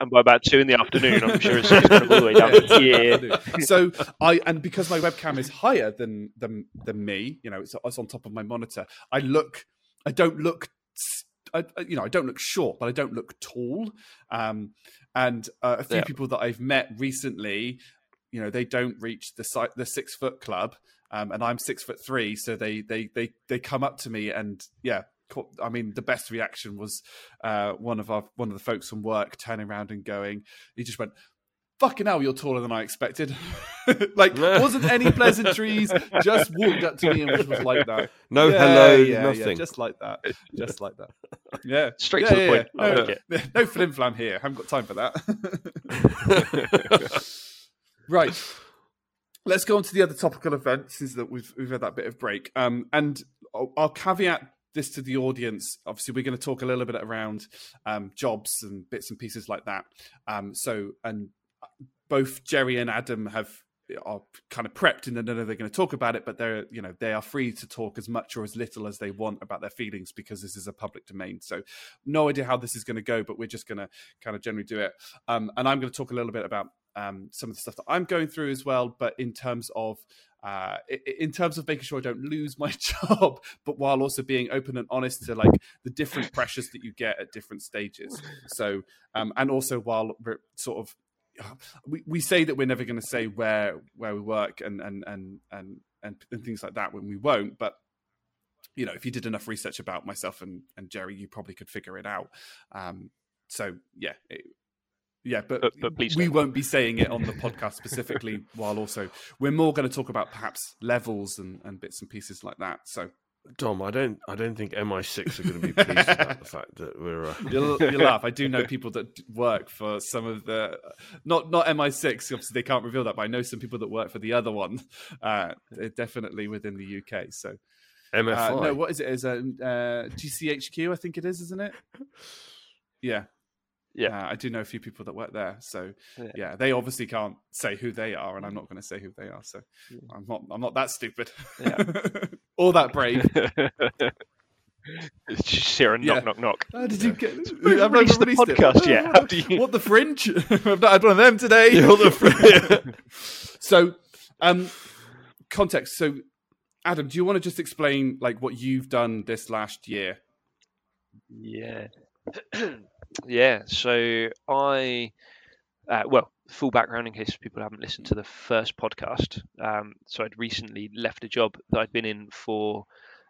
And by about two in the afternoon, I'm sure it's, it's kind of all the way down. (laughs) Yeah. so I and because my webcam is higher than than than me, you know, it's, it's on top of my monitor. I look, I don't look, s- I, I- you know, I don't look short, but I don't look tall. Um, and uh, a few Yeah. people that I've met recently, you know, they don't reach the si- the six foot club, um, and I'm six foot three, so they they they they come up to me and yeah. I mean, the best reaction was uh, one of our one of the folks from work turning around and going. He just went, fucking hell, you're taller than I expected. (laughs) like, wasn't any pleasantries, just walked up to me and was like that. no Yeah, hello, yeah, yeah, nothing. just like that. Just like that. (laughs) Yeah. Straight Yeah, to the point. yeah. No, like no flim flam here. haven't got time for that. (laughs) right. Let's go on to the other topical events. Is that we've we've had that bit of break. Um, and I'll, I'll caveat this to the audience. Obviously, we're going to talk a little bit around um, jobs and bits and pieces like that. Um, so, and both Jerry and Adam have are kind of prepped and they know they're going to talk about it, but they're you know they are free to talk as much or as little as they want about their feelings because this is a public domain. So, no idea how this is going to go, but we're just going to kind of generally do it. Um, and I'm going to talk a little bit about um, some of the stuff that I'm going through as well, but in terms of uh, in terms of making sure I don't lose my (laughs) job, but while also being open and honest to like the different pressures that you get at different stages. So, um, and also while we're sort of we, we say that we're never going to say where where we work and and and and and, and things like that when we won't, but you know, if you did enough research about myself and, and Jerry, you probably could figure it out. Um, so yeah, it, yeah, but, But- but please we don't. won't be saying it on the podcast specifically. (laughs) while also we're more going to talk about perhaps levels and, and bits and pieces like that. So Dom, I don't, I don't think MI6 are going to be (laughs) pleased about the fact that we're. Uh, you'll, you'll (laughs) laugh. I do know people that work for some of the not not MI6. Obviously, they can't reveal that, but I know some people that work for the other one. Uh, definitely within the UK. So MFI. Uh, no, what is it? Is a uh, GCHQ? I think it is, isn't it? Yeah, Yeah. Uh, I do know a few people that work there. So Yeah. yeah. they obviously can't say who they are, and I'm not going to say who they are. So Yeah. I'm not. I'm not that stupid Yeah. (laughs) or that brave. It's (laughs) just a knock, Yeah. knock, knock. How did you get? we haven't released the podcast (laughs) yet. How do you- What the fringe? I've not had one of them today. You're the so, um, context. So, Adam, do you want to just explain like what you've done this last year? Yeah. (clears throat) yeah. So I, uh, well, full background in case people haven't listened to the first podcast. Um, so I'd recently left a job that I'd been in for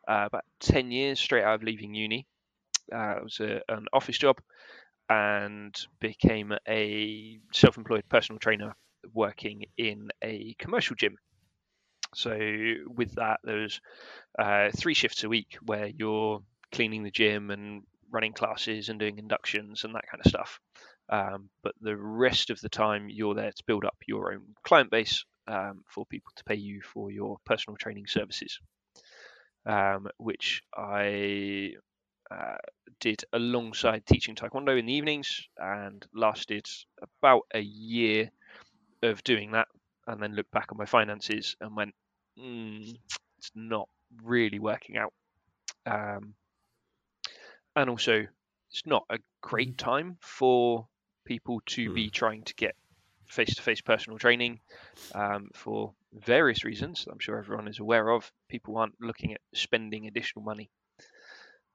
uh, about 10 years straight out of leaving uni. Uh, it was a, an office job and became a self employed personal trainer working in a commercial gym. So with that, there's uh, three shifts a week where you're cleaning the gym and running classes and doing inductions and that kind of stuff. Um, but the rest of the time, you're there to build up your own client base um, for people to pay you for your personal training services, um, which I uh, did alongside teaching Taekwondo in the evenings and lasted about a year of doing that. And then looked back on my finances and went, mm, it's not really working out. Um, and also, it's not a great time for people to be trying to get face-to-face personal training um, for various reasons. I'm sure everyone is aware of. People aren't looking at spending additional money,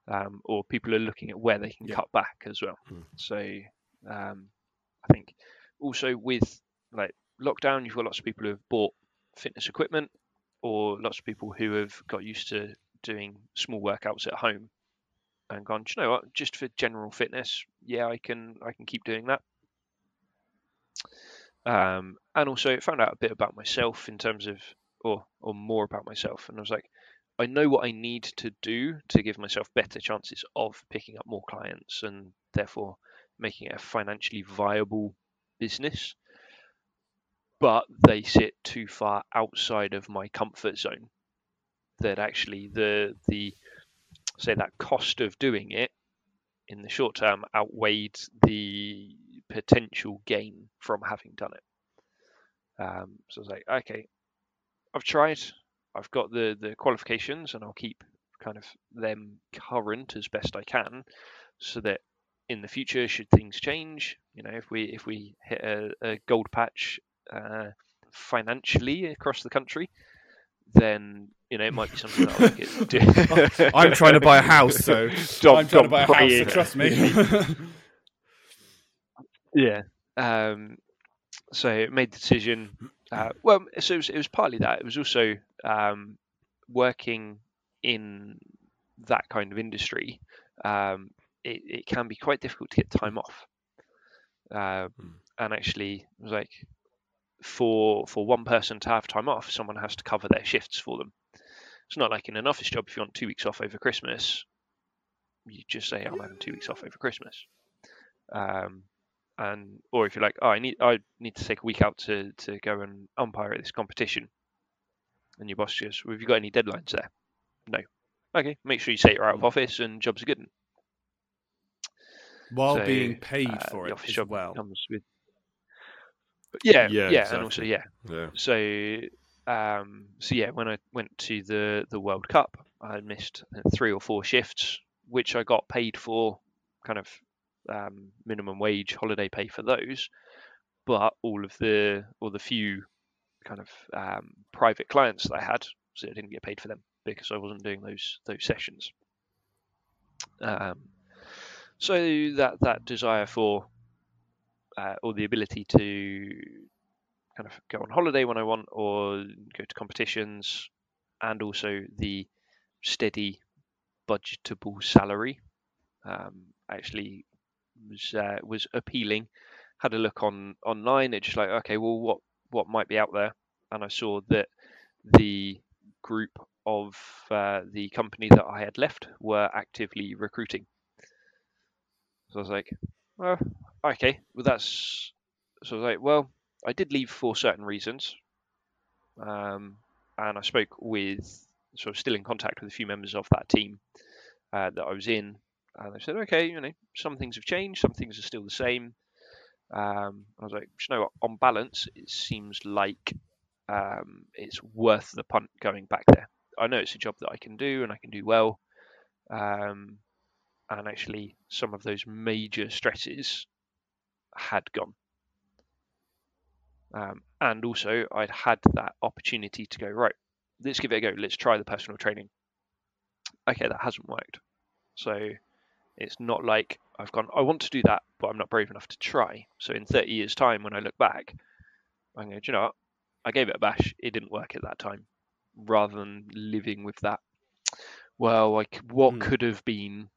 um, or people are looking at where they can Yeah. cut back as well. Hmm. So um, I think also with like lockdown, you've got lots of people who have bought fitness equipment, or lots of people who have got used to doing small workouts at home and gone, "Do you know what, just for general fitness, yeah, I can I can keep doing that. Um, and also found out a bit about myself in terms of or or more about myself and I was like, I know what I need to do to give myself better chances of picking up more clients and therefore making it a financially viable business. But they sit too far outside of my comfort zone that actually the the say that cost of doing it in the short term outweighed the potential gain from having done it. Um, so I was like, okay, I've tried, I've got the the qualifications, and I'll keep kind of them current as best I can, so that in the future, should things change, you know, if we if we hit a, a gold patch uh, financially across the country, then you know it might be something that I could do. (laughs) I'm trying to buy a house, so I'm trying to buy a house. So trust me. (laughs) Yeah. Um, so it made the decision. Uh, well, so it was, it was partly that. It was also um, working in that kind of industry. Um, it, it can be quite difficult to get time off. Uh, Hmm. and actually, it was like for for one person to have time off, someone has to cover their shifts for them. It's not like in an office job. If you want two weeks off over Christmas, you just say, "I'm having two weeks off over Christmas." Um, and or if you're like, oh, I need I need to take a week out to to go and umpire at this competition, and your boss goes, well, have you got any deadlines there? No. Okay, make sure you say you're out of Mm. office and jobs are good. While So, being paid Uh, for it office as job well. comes with. Yeah, Yeah, yeah, and also yeah. Yeah. So um, so yeah, when I went to the the World Cup, I missed three or four shifts, which I got paid for, kind of um, minimum wage holiday pay for those. But all of the or the few kind of um, private clients that I had, so I didn't get paid for them because I wasn't doing those those sessions. Um, so that that desire for uh, or the ability to kind of go on holiday when I want or go to competitions, and also the steady budgetable salary um, actually was uh, was appealing. Had a look on online. It's just like okay, well, what what might be out there? And I saw that the group of uh, the company that I had left were actively recruiting. So I was like, well, okay, well that's so I was like, well, I did leave for certain reasons, um, and I spoke with, so I'm still in contact with a few members of that team uh, that I was in, and they said, okay, you know, some things have changed, some things are still the same. Um, I was like, you know what? On balance, it seems like um, it's worth the punt going back there. I know it's a job that I can do and I can do well. Um, and actually, some of those major stresses had gone. Um, and also, I'd had that opportunity to go, right, let's give it a go. Let's try the personal training. Okay, that hasn't worked. So it's not like I've gone, I want to do that, but I'm not brave enough to try. So in 30 years' time, when I look back, I'm going, do you know what? I gave it a bash. It didn't work at that time. Rather than living with that, well, like what Mm. could have been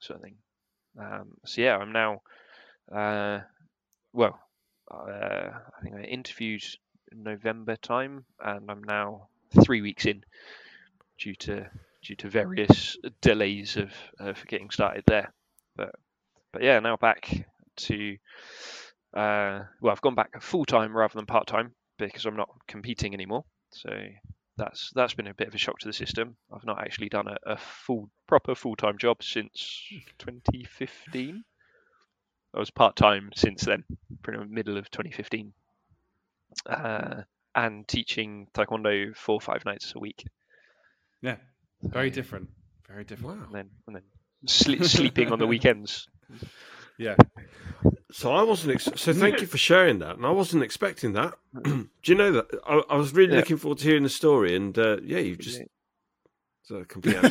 sort of thing. Um, so yeah, I'm now, uh, well, uh, I think I interviewed in November time, and I'm now three weeks in due to due to various delays of, getting started there. But but yeah, now back to uh, well, I've gone back full time rather than part time because I'm not competing anymore. So that's that's been a bit of a shock to the system. I've not actually done a, a full proper full time job since (laughs) 2015. I was part time since then, pretty much middle of 2015, uh, and teaching taekwondo four or five nights a week. Yeah, very different. Very different. Wow. and then and then (laughs) sle- sleeping on the weekends. (laughs) Yeah. So I wasn't. Ex- so thank you for sharing that, and I wasn't expecting that. (clears throat) Do you know that I, I was really Yeah. looking forward to hearing the story, and uh, yeah, you just completely. (laughs) (laughs)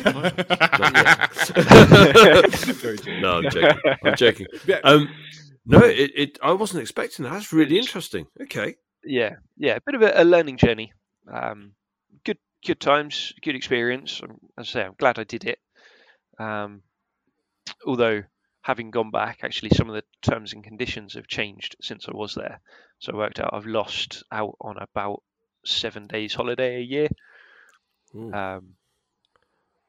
Very true. no, I'm joking. I'm joking. (laughs) Um, no, it, it. I wasn't expecting that. That's really interesting. Okay. yeah, yeah, a bit of a, a learning journey. Um, good, good times, good experience. Um, As I say, I'm glad I did it. Um, although having gone back, actually, some of the terms and conditions have changed since I was there. So I worked out I've lost out on about seven days holiday a year um,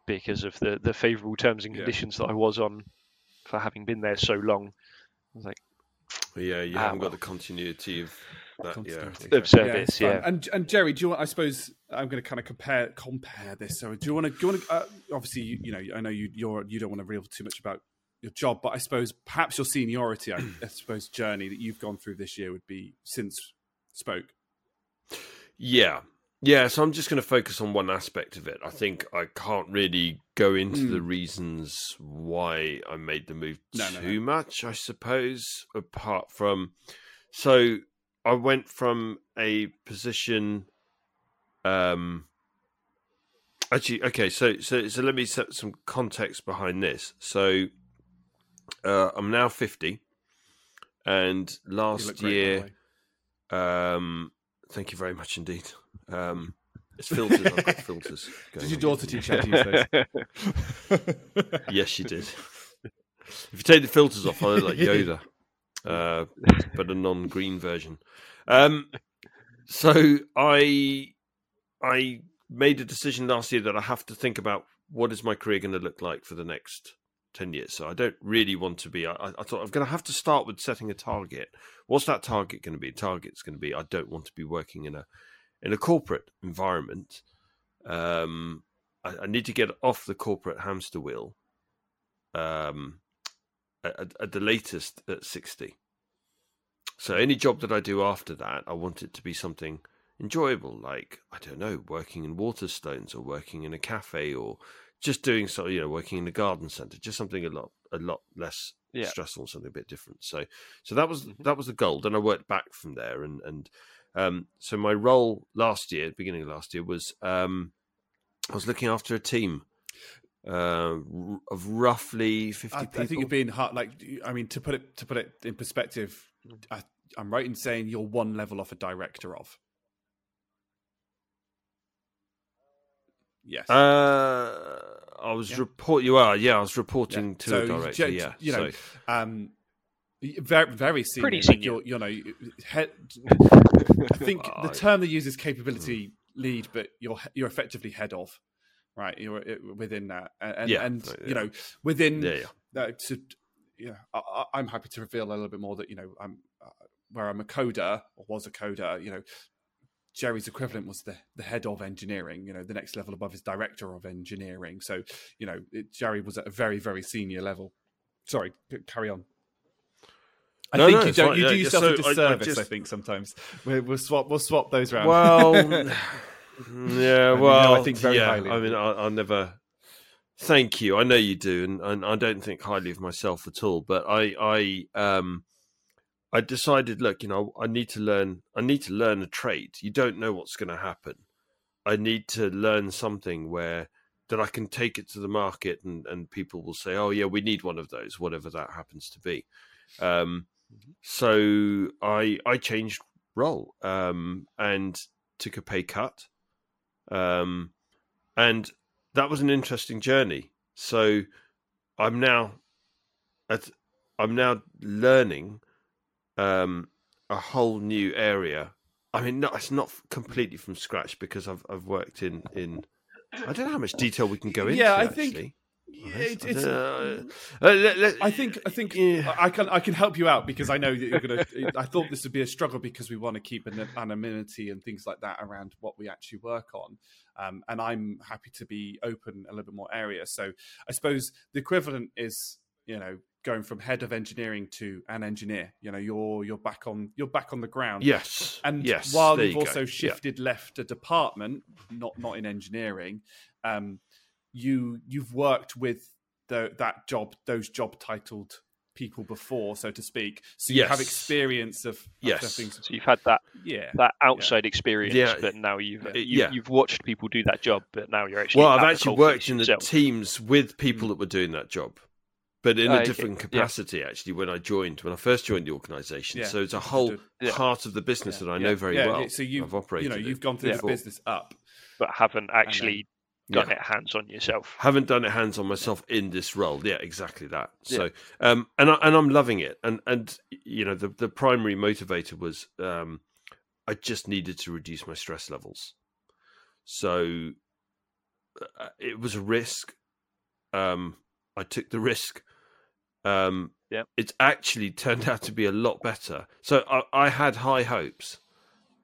because of the the favourable terms and Yeah. conditions that I was on for having been there so long. I was like, yeah, you Ah, haven't well. got the continuity of that. Yeah. Of service, fun. yeah. And and Jerry, do you want? I suppose I'm going to kind of compare compare this. So do you want to? Do you want to? Uh, obviously, you, you know, I know you you're you don't want to reveal too much about your job, but I suppose perhaps your seniority, I, I suppose, journey that you've gone through this year would be since spoke. Yeah. Yeah, so I'm just going to focus on one aspect of it. I think I can't really go into Mm. the reasons why I made the move No, no, too much, I suppose, apart from. So I went from a position. Um, actually, okay, so, so, so let me set some context behind this. So uh, I'm now 50, and last look great, year. Um, thank you very much indeed. Um, it's filters. I've got filters. (laughs) Did your daughter teach you how to use those? Yes, she did. If you take the filters off, I look like Yoda, uh, but a non-green version. Um, so I I made a decision last year that I have to think about what is my career going to look like for the next ten years. So I don't really want to be. I, I thought I'm going to have to start with setting a target. What's that target going to be? Target's going to be I don't want to be working in a in a corporate environment. Um, I, I need to get off the corporate hamster wheel. Um, at, at the latest at 60. So any job that I do after that, I want it to be something enjoyable, like I don't know, working in Waterstones or working in a cafe or just doing so, you know, working in the garden centre, just something a lot a lot less Yeah. stressful, something a bit different. So so that was Mhm. that was the goal. Then I worked back from there, and and um, so my role last year, beginning of last year, was um, I was looking after a team. Uh, of roughly fifty I, I think you're being hard. Like, I mean, to put it to put it in perspective, I, I'm right in saying you're one level off a director of. Yes. Uh, I was Yeah. report. You are, yeah. I was reporting Yeah. to So, a director. ju- yeah, you know, so, um, very very senior. Pretty senior. you're, you know, head, I think Well, (laughs) the I- term they use is capability lead, but you're you're effectively head of, right? You're uh, within that, and and, Yeah, and yeah. you know within yeah, yeah. that to yeah, I, I- I'm happy to reveal a little bit more that you know I'm uh, where I'm a coder or was a coder. You know, Jerry's equivalent was the the head of engineering. You know, the next level above is director of engineering. So you know, it, Jerry was at a very very senior level. Sorry, c- carry on. I No, think no, you don't. fine. You do yeah, yourself so a I- I disservice. I, just- think sometimes we'll, we'll swap. We'll swap those around. Well, (laughs) yeah. mean, Well, no, I think very yeah. highly I mean. I, I'll never. Thank you. I know you do, and, and I don't think highly of myself at all. But I, I, um, I decided, look, you know, I need to learn. I need to learn a trade. You don't know what's going to happen. I need to learn something where that I can take it to the market, and and people will say, oh yeah, we need one of those, whatever that happens to be. Um, so I I changed role um, and took a pay cut, um, and that was an interesting journey. So I'm now at I'm now learning um, a whole new area. I mean, no, it's not completely from scratch because I've I've worked in in. I don't know how much detail we can go into. Yeah, I think- Yeah, it- I it's- Uh, let- let- I think I think Yeah. I can I can help you out because I know that you're gonna. I thought this would be a struggle because we want to keep an anonymity and things like that around what we actually work on, um, and I'm happy to be open a little bit more area. So I suppose the equivalent is you know going from head of engineering to an engineer. You know you're you're back on you're back on the ground. Yes. And yes. while you've you go. also Yeah. shifted left a department, not not in engineering, um, you you've worked with the, that job, those job titled people before, so to speak. So you have experience of, of Yes. things. So you've had that Yeah, that outside experience, Yeah. but now you've Yeah. you, Yeah. you've watched people do that job, but now you're actually Well, I've actually worked in the yourself. teams with people that were doing that job, but in Oh, a okay. different Yeah. capacity. Actually, when I joined, when I first joined the organisation, Yeah. so it's a whole Yeah. part of the business that I know very Yeah, well. yeah, So you, I've operated. you know, you've gone through Yeah. the business up. but haven't actually done Yeah. it hands on yourself. haven't done it hands on myself in this role. Yeah, exactly that. Yeah. So, um, and I, and I'm loving it. And and you know, the the primary motivator was um, I just needed to reduce my stress levels. So uh, it was a risk. Um, I took the risk. Um, Yeah. it's actually turned out to be a lot better. So I, I had high hopes,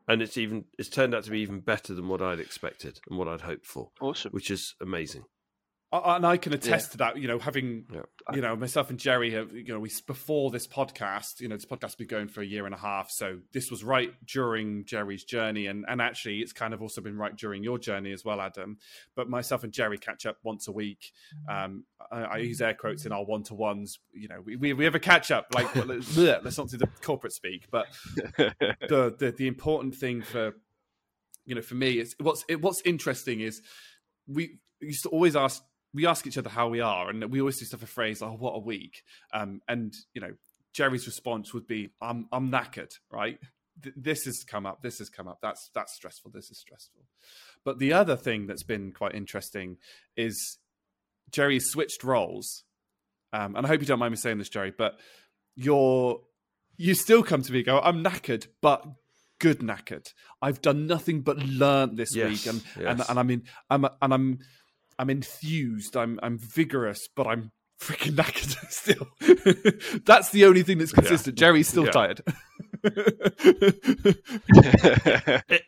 and it's even it's turned out to be even better than what I'd expected and what I'd hoped for, Awesome. which is amazing. And I can attest to that. You know, having Yeah. you know myself and Jerry have you know we before this podcast. You know, this podcast has been going for a year and a half, so this was right during Jerry's journey, and and actually it's kind of also been right during your journey as well, Adam. But myself and Jerry catch up once a week. Um, I, I use air quotes in our one to ones. You know, we, we we have a catch up. Like well, let's, (laughs) let's not do the corporate speak, but (laughs) the, the the important thing for you know for me is what's it, what's interesting is we used to always ask we ask each other how we are and we always do stuff a phrase oh what a week. Um and you know jerry's response would be i'm i'm knackered right? Th- this has come up this has come up that's that's stressful this is stressful. But the other thing that's been quite interesting is Jerry switched roles. Um and i hope you don't mind me saying this jerry but you're you still come to me and go i'm knackered but good knackered. I've done nothing but learn this Yes, week and, yes. and and I mean, i'm and i'm i'm enthused i'm i'm vigorous but i'm freaking (laughs) knackered still (laughs) that's the only thing that's consistent jerry's still Yeah. tired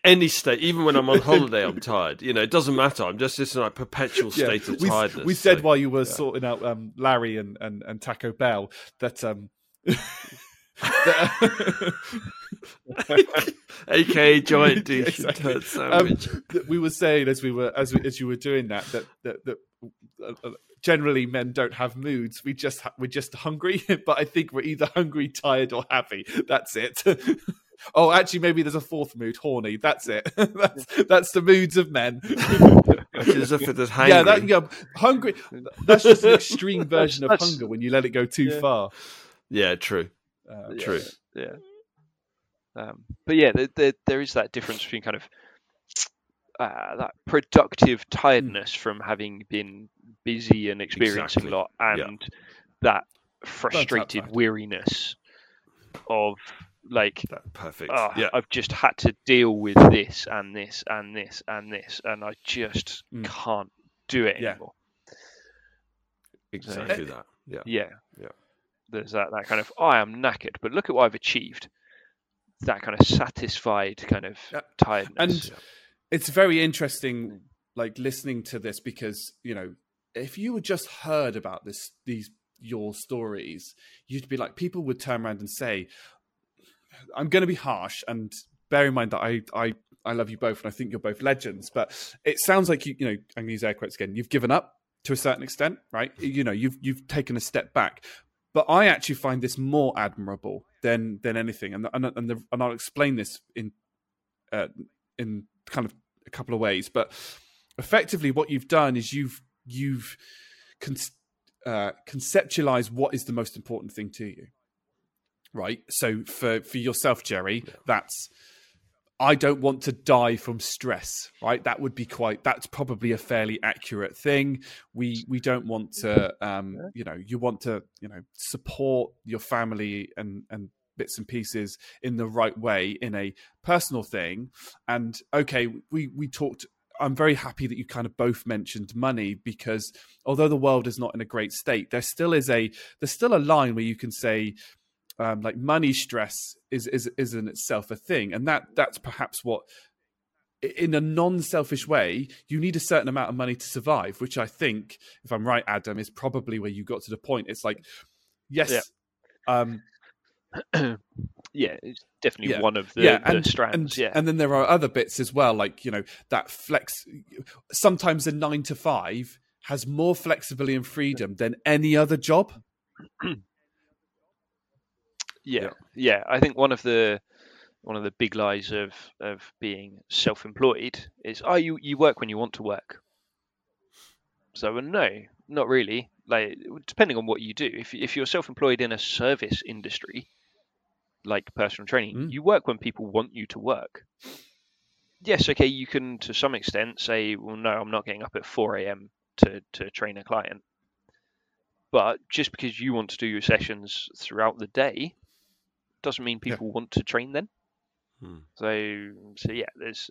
any state, even when I'm on holiday, I'm tired. You know, it doesn't matter. I'm just just in a perpetual Yeah, state of we, tiredness. we said so- while you were sorting out um, Larry and, and, and Taco Bell that um (laughs) that- aka giant Yeah, dish exactly. turd sandwich. Um, we were saying as we were as we, as you were doing that that that, that uh, uh, generally men don't have moods. We just ha- we're just hungry, (laughs) but I think we're either hungry, tired, or happy. That's it. (laughs) oh, actually, maybe there's a fourth mood, horny. That's it. (laughs) that's that's the moods of men. As if it was yeah, that yeah, hungry. That's just an extreme version of hunger when you let it go too Yeah. far. yeah, true. Uh, Yeah, True. Yeah. Um, but yeah, there, there, there is that difference between kind of uh, that productive tiredness from having been busy and experiencing Exactly. a lot, Yeah. and that frustrated tired. weariness of like That perfect. "Ah, yeah, I've just had to deal with this and this and this and this, and I just Mm. can't do it Yeah. anymore. exactly that. Yeah, Yeah. Yeah. There's that, that kind of, oh, I am knackered, but look at what I've achieved. That kind of satisfied kind of Yeah. tiredness. And it's very interesting hmm. like listening to this because you know if you had just heard about this these your stories you'd be like people would turn around and say i'm going to be harsh and bear in mind that i i i love you both and i think you're both legends but it sounds like you you know i'm going to use air quotes again you've given up to a certain extent right you know you've you've taken a step back but i actually find this more admirable than than anything. And and and, the, and i'll explain this in uh, in kind of a couple of ways. But effectively what you've done is you've you've con- uh, conceptualized what is the most important thing to you. Right? So for for yourself jerry that's i don't want to die from stress right? That would be quite that's probably a fairly accurate thing. We we don't want to um you know you want to you know support your family and and bits and pieces in the right way in a personal thing. And okay we we talked I'm very happy that you kind of both mentioned money because although the world is not in a great state, there still is a there's still a line where you can say um, like money stress is is is in itself a thing, and that that's perhaps what in a non-selfish way you need a certain amount of money to survive, which I think, if I'm right, Adam, is probably where you got to the point. It's like yes. Yeah. Um, (clears throat) yeah, it's definitely Yeah. one of the, yeah, the strands. and, yeah. and then there are other bits as well, like you know that flex. Sometimes a nine to five has more flexibility and freedom than any other job. (clears throat) yeah, Yeah. yeah. I think one of the one of the big lies of of being self-employed is oh you you work when you want to work. So well, no, not really. Like depending on what you do. If if you're self-employed in a service industry, like personal training, Mm. you work when people want you to work. Yes, okay, you can to some extent say, well, no, I'm not getting up at 4 a.m. to to train a client. But just because you want to do your sessions throughout the day, doesn't mean Yeah. people want to train then. Hmm. So, so yeah, there's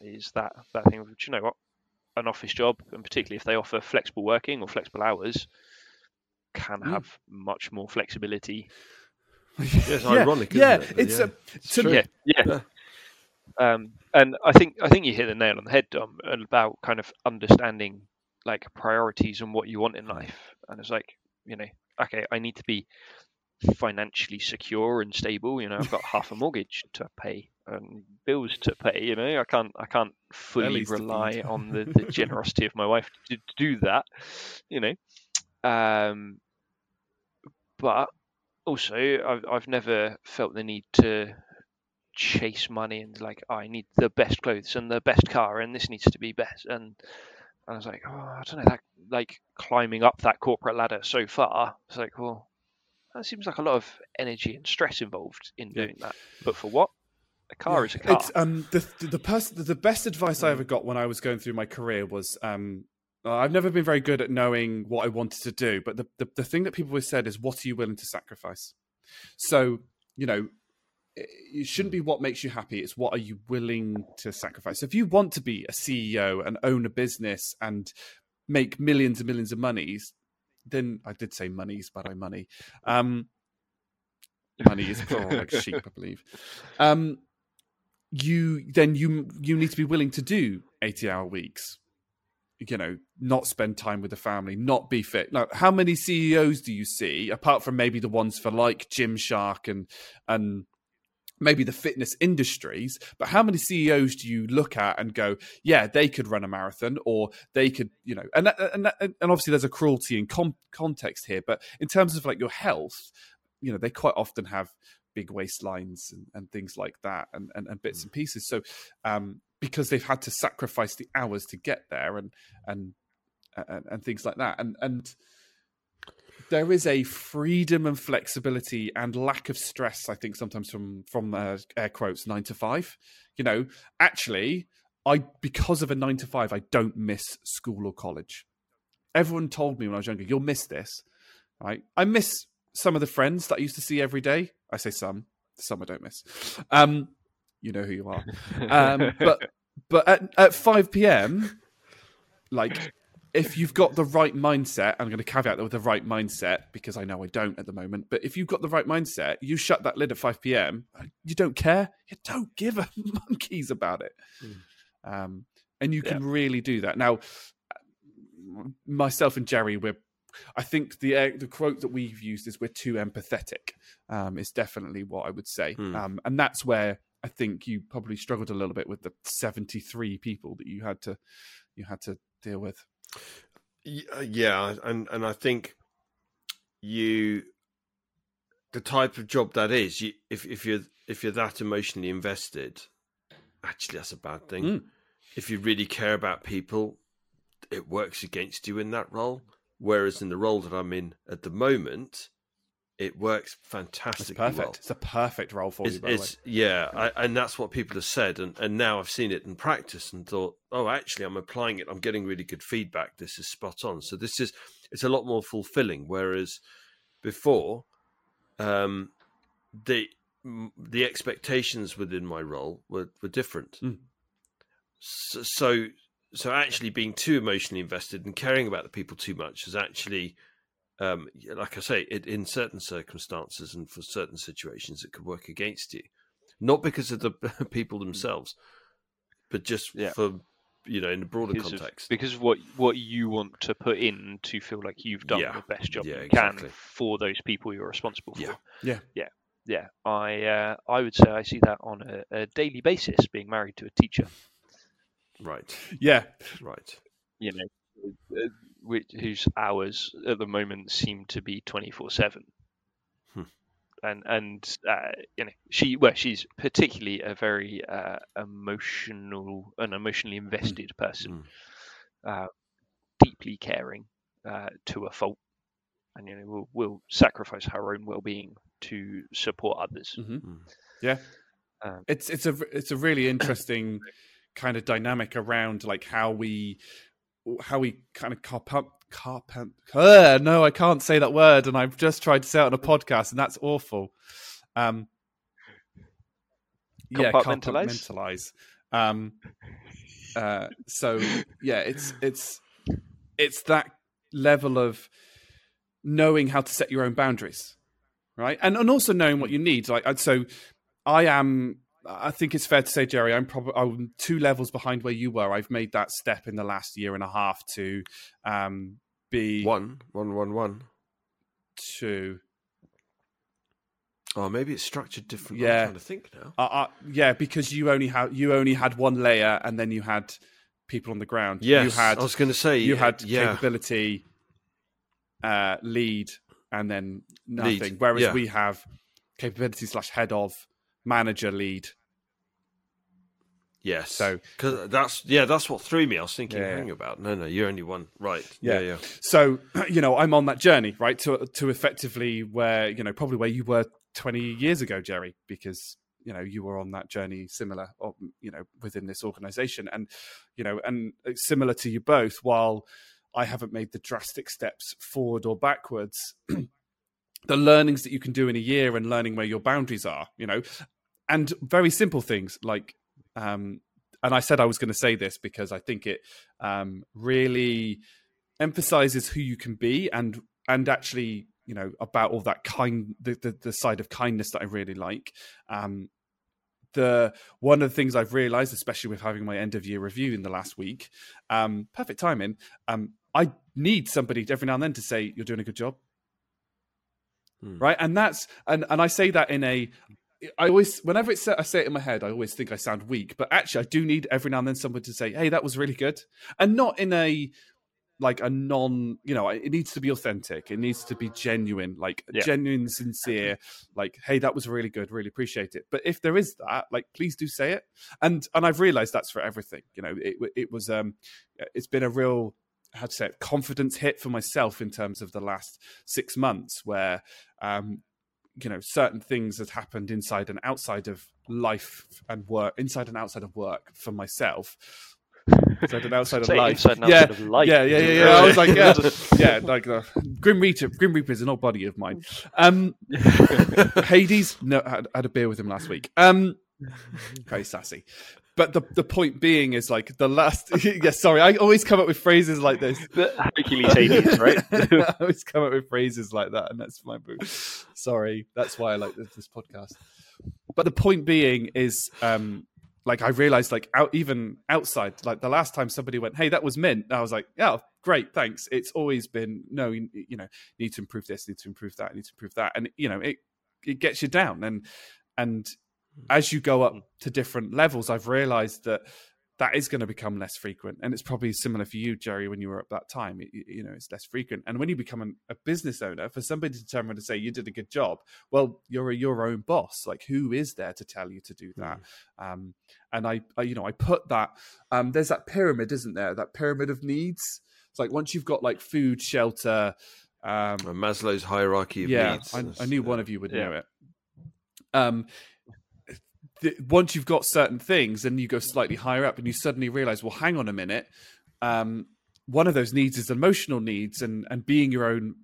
is that that thing of do you know what, an office job, and particularly if they offer flexible working or flexible hours, can Mm. have much more flexibility. (laughs) It's ironic, isn't yeah, it? it's Yeah. a It's to- true. Yeah, yeah. Yeah. Um, and I think I think you hit the nail on the head, Dom, about kind of understanding like priorities and what you want in life. And it's like, you know, okay, I need to be financially secure and stable. You know, I've got half a mortgage to pay and bills to pay. You know, I can't I can't fully rely on the, the (laughs) generosity of my wife to, to do that. You know, um, but also I've I've never felt the need to chase money and like oh, I need the best clothes and the best car and this needs to be best and I was like oh I don't know that like climbing up that corporate ladder so far it's like well that seems like a lot of energy and stress involved in Yeah. doing that but for what a car Yeah. is a car It's um the the, person the best advice I ever got when I was going through my career was um I've never been very good at knowing what I wanted to do, but the, the the thing that people always said is what are you willing to sacrifice? So you know. It it shouldn't be what makes you happy. It's what are you willing to sacrifice. So if you want to be a CEO and own a business and make millions and millions of monies, then I did say monies, but I money. (laughs) Um, money is plural like sheep, I believe. Um, you then you you need to be willing to do 80 hour weeks you know not spend time with the family not be fit now how many ceos do you see apart from maybe the ones for like gymshark and and maybe the fitness industries but how many ceos do you look at and go yeah they could run a marathon or they could you know and and, and obviously there's a cruelty in com- context here but in terms of like your health you know they quite often have big waistlines and, and things like that and, and, and bits and pieces. So um because they've had to sacrifice the hours to get there and and and, and things like that. And and there is a freedom and flexibility and lack of stress i think sometimes from from uh, air quotes 9 to 5 you know actually i because of a 9 to 5 i don't miss school or college. Everyone told me when i was younger you'll miss this right? I miss some of the friends that i used to see every day. I say some some i don't miss. Um you know who you are. (laughs) Um, but but at, at 5 p.m., like if you've got the right mindset, I'm going to caveat that with the right mindset because I know I don't at the moment. But if you've got the right mindset, you shut that lid at 5 p.m. You don't care. You don't give a (laughs) monkeys about it, um, and you can really do that. Now, myself and Jerry, we're I think the uh, the quote that we've used is "we're too empathetic." Um, is definitely what I would say, Hmm. um, and that's where I think you probably struggled a little bit with the seventy three people that you had to you had to deal with. Uh, Yeah, and and I think you the type of job that is, you, if if you're if you're that emotionally invested, actually that's a bad thing. Mm. If you really care about people, it works against you in that role. Whereas in the role that I'm in at the moment, it works It's perfect. well. It's a perfect role for It's, you. By the way. it's yeah, I, and that's what people have said, and, and now I've seen it in practice and thought, oh, actually, I'm applying it. I'm getting really good feedback. This is spot on. So this is it's a lot more fulfilling. Whereas before, um, the the expectations within my role were were different. Mm. So, so so actually being too emotionally invested and caring about the people too much has actually um, like I say, it, in certain circumstances and for certain situations, it could work against you. Not because of the (laughs) people themselves, but just Yeah. for you know in the broader because of, context. because of what what you want to put in to feel like you've done Yeah. the best job Yeah, you exactly. can for those people you're responsible for. Yeah. Yeah. yeah, yeah. I uh, I would say I see that on a, a daily basis. Being married to a teacher, Right, Yeah, right. you know, uh, which, whose hours at the moment seem to be twenty four seven. Hmm. and and uh, you know she well she's particularly a very uh, emotional and emotionally invested person, uh, deeply caring uh, to a fault, and you know will will sacrifice her own well being to support others. Mhm. Mm. Yeah, Um, it's it's a it's a really (coughs) interesting kind of dynamic around like how we how we kind of carp carpent. Uh, no, I can't say that word, and I've just tried to say it on a podcast, and that's awful. Um, yeah, Compartmentalize? compartmentalize. Um, uh, so yeah, it's it's it's that level of knowing how to set your own boundaries, right? And and also knowing what you need. Like so, I am. I think it's fair to say, Jerry, I'm probably I'm two levels behind where you were. I've made that step in the last year and a half to um, be One, one, one, one. two. Oh, maybe it's structured differently. Yeah. I'm trying to think now. Uh, uh, yeah, because you only had you only had one layer, and then you had people on the ground. Yes, you had I was going to say you had yeah. capability, uh, lead, and then Lead, nothing. Whereas yeah. we have capability slash head of manager lead. Yes. So- because that's yeah, that's what threw me. I was thinking, Yeah, hang about. No, no, you're only one. Right. Yeah. Yeah, yeah. So (clears throat) you know, I'm on that journey, right? To to effectively where you know probably where you were 20 years ago, Jerry, because you know you were on that journey similar, or you know, within this organization, and you know, and similar to you both. While I haven't made the drastic steps forward or backwards, (clears throat) the learnings that you can do in a year and learning where your boundaries are, you know, and very simple things like. Um, and I said I was going to say this because I think it um, really emphasizes who you can be and and actually you know about all that kind the, the, the side of kindness that i really like um the one of the things i've realized especially with having my end of year review in the last week um perfect timing um i need somebody every now and then to say you're doing a good job Hmm. right and that's and and i say that in a I always, whenever it's, I say it in my head, I always think I sound weak. But actually, I do need every now and then someone to say, "Hey, that was really good," and not in a like a non you know it needs to be authentic it needs to be genuine like Yeah. genuine sincere like hey that was really good really appreciate it but if there is that like please do say it and and i've realized that's for everything you know it it was um it's been a real how to say it, confidence hit for myself in terms of the last six months where um you know certain things that happened inside and outside of life and work inside and outside of work for myself inside and outside of life inside and yeah outside of life. yeah, yeah, yeah, yeah. I was like, yeah, (laughs) yeah, like uh, Grim Reaper. Grim Reaper is an old buddy of mine. Um, (laughs) Hades, no, I had, I had a beer with him last week. Um, very sassy. But the the point being is like the last. (laughs) yeah, sorry, I always come up with phrases like this. Hercules Hades, (laughs) right? (laughs) I always come up with phrases like that, and that's my boo. Sorry, that's why I like this, this podcast. But the point being is, um, like I realized, like out even outside, like the last time somebody went, "Hey, that was mint," I was like, "Yeah, great, thanks." It's always been no, you, you know, need to improve this, need to improve that, need to improve that, and you know, it it gets you down, and and as you go up to different levels, I've realized that that is going to become less frequent and it's probably similar for you jerry when you were at that time you, you know it's less frequent and when you become an, a business owner for somebody to turn around and say you did a good job well you're a, your own boss like who is there to tell you to do that um, and I, I you know i put that um, there's that pyramid isn't there that pyramid of needs it's like once you've got like food shelter um, Maslow's hierarchy of yeah, needs. I, I knew yeah. one of you would Yeah. know it. Um, once you've got certain things, and you go slightly higher up, and you suddenly realize, well, hang on a minute. Um, one of those needs is emotional needs, and and being your own.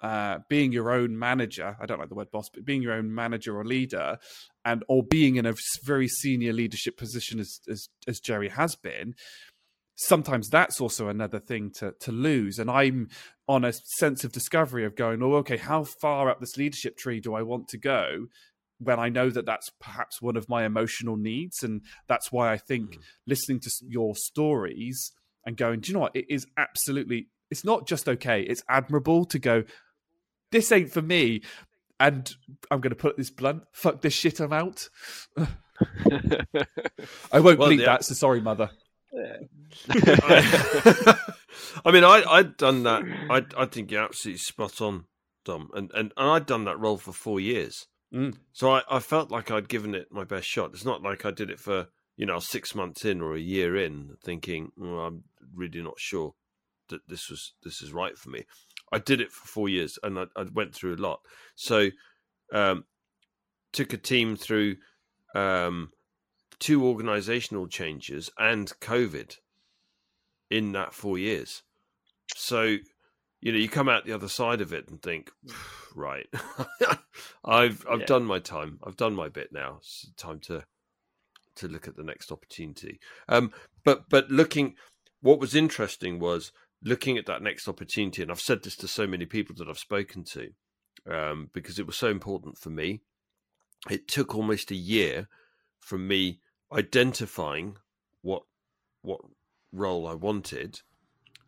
Uh, being your own manager, I don't like the word boss, but being your own manager or leader, and or being in a very senior leadership position as as, as Jerry has been, sometimes that's also another thing to to lose. And I'm on a sense of discovery of going, oh, okay, how far up this leadership tree do I want to go? When I know that that's perhaps one of my emotional needs, and that's why I think Mm. listening to your stories and going, do you know what? It is absolutely. It's not just okay. It's admirable to go. This ain't for me, and I'm going to put this blunt. Fuck this shit. I'm out. (laughs) I won't Well, bleep the- that. So sorry, mother. (laughs) I mean, I I'd done that. I I think you're absolutely spot on, Dom, and and, and I'd done that role for four years, Mm. so I, I felt like I'd given it my best shot. It's not like I did it for you know six months in or a year in, thinking "Oh, I'm really not sure that this was this is right for me. I did it for four years, and I, I went through a lot. So, um, took a team through um, two organizational changes and COVID in that four years. So, you know, you come out the other side of it and think, (sighs) right, (laughs) I've I've Yeah. done my time. I've done my bit now. It's time to to look at the next opportunity. Um, but but looking, what was interesting was looking at that next opportunity, and I've said this to so many people that I've spoken to, um, because it was so important for me. It took almost a year from me identifying what what role I wanted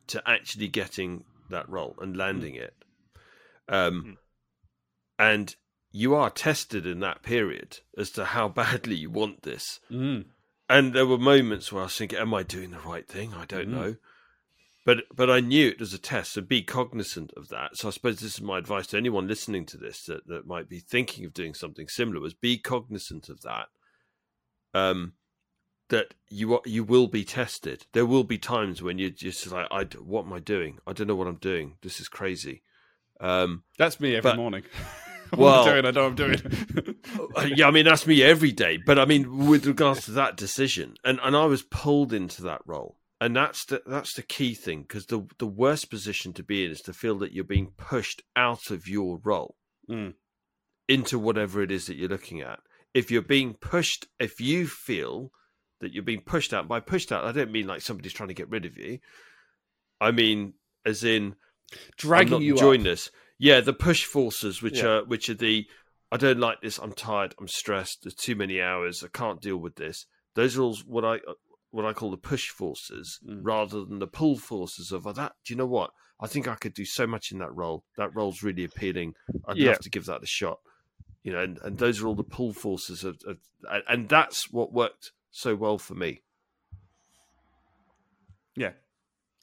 to actually getting that role and landing it. Um, Mm. And you are tested in that period as to how (laughs) badly you want this. Mm. And there were moments where I was thinking, "Am I doing the right thing? I don't Mhm. know." But but I knew it was a test, so be cognizant of that. So I suppose this is my advice to anyone listening to this that, that might be thinking of doing something similar: was be cognizant of that. Um, that you are, you will be tested. There will be times when you're just like, "I what am I doing? I don't know what I'm doing. This is crazy." Um, That's me every But- morning. (laughs) Well- doing, I know I'm doing. (laughs) Uh, yeah, I mean that's me every day. But I mean, with regards to that decision, and and I was pulled into that role, and that's the that's the key thing because the the worst position to be in is to feel that you're being pushed out of your role Mm. into whatever it is that you're looking at. If you're being pushed, if you feel that you're being pushed out, by pushed out, I don't mean like somebody's trying to get rid of you. I mean, as in Dragging you enjoying up. this. Yeah, the push forces, which Yeah. are which are the I don't like this. I'm tired. I'm stressed. There's too many hours. I can't deal with this. Those are all what I what I call the push forces, Mm. rather than the pull forces of oh, that. Do you know what? I think I could do so much in that role. That role's really appealing. I'd Yeah. love to give that a shot. You know, and, and those are all the pull forces of, of, and that's what worked so well for me. Yeah.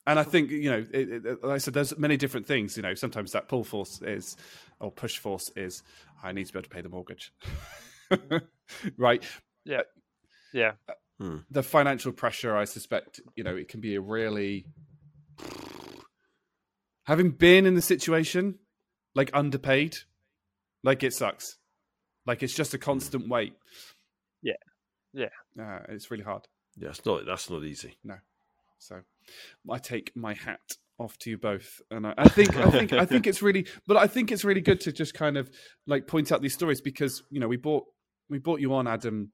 And I think, you know, it, it, like I said, there's many different things. You know, sometimes that pull force is, or push force is, I need to be able to pay the mortgage. (laughs) right. Yeah. Yeah. Hmm. The financial pressure, I suspect, you know, it can be a really. Having been in the situation, like underpaid, like it sucks. Like it's just a constant weight. Yeah. Yeah. Uh, it's really hard. Yeah, it's not that's not easy. No. So I take my hat off to you both, and I, I think I think I think it's really, (laughs) but I think it's really good to just kind of like point out these stories because you know we bought we brought you on Adam,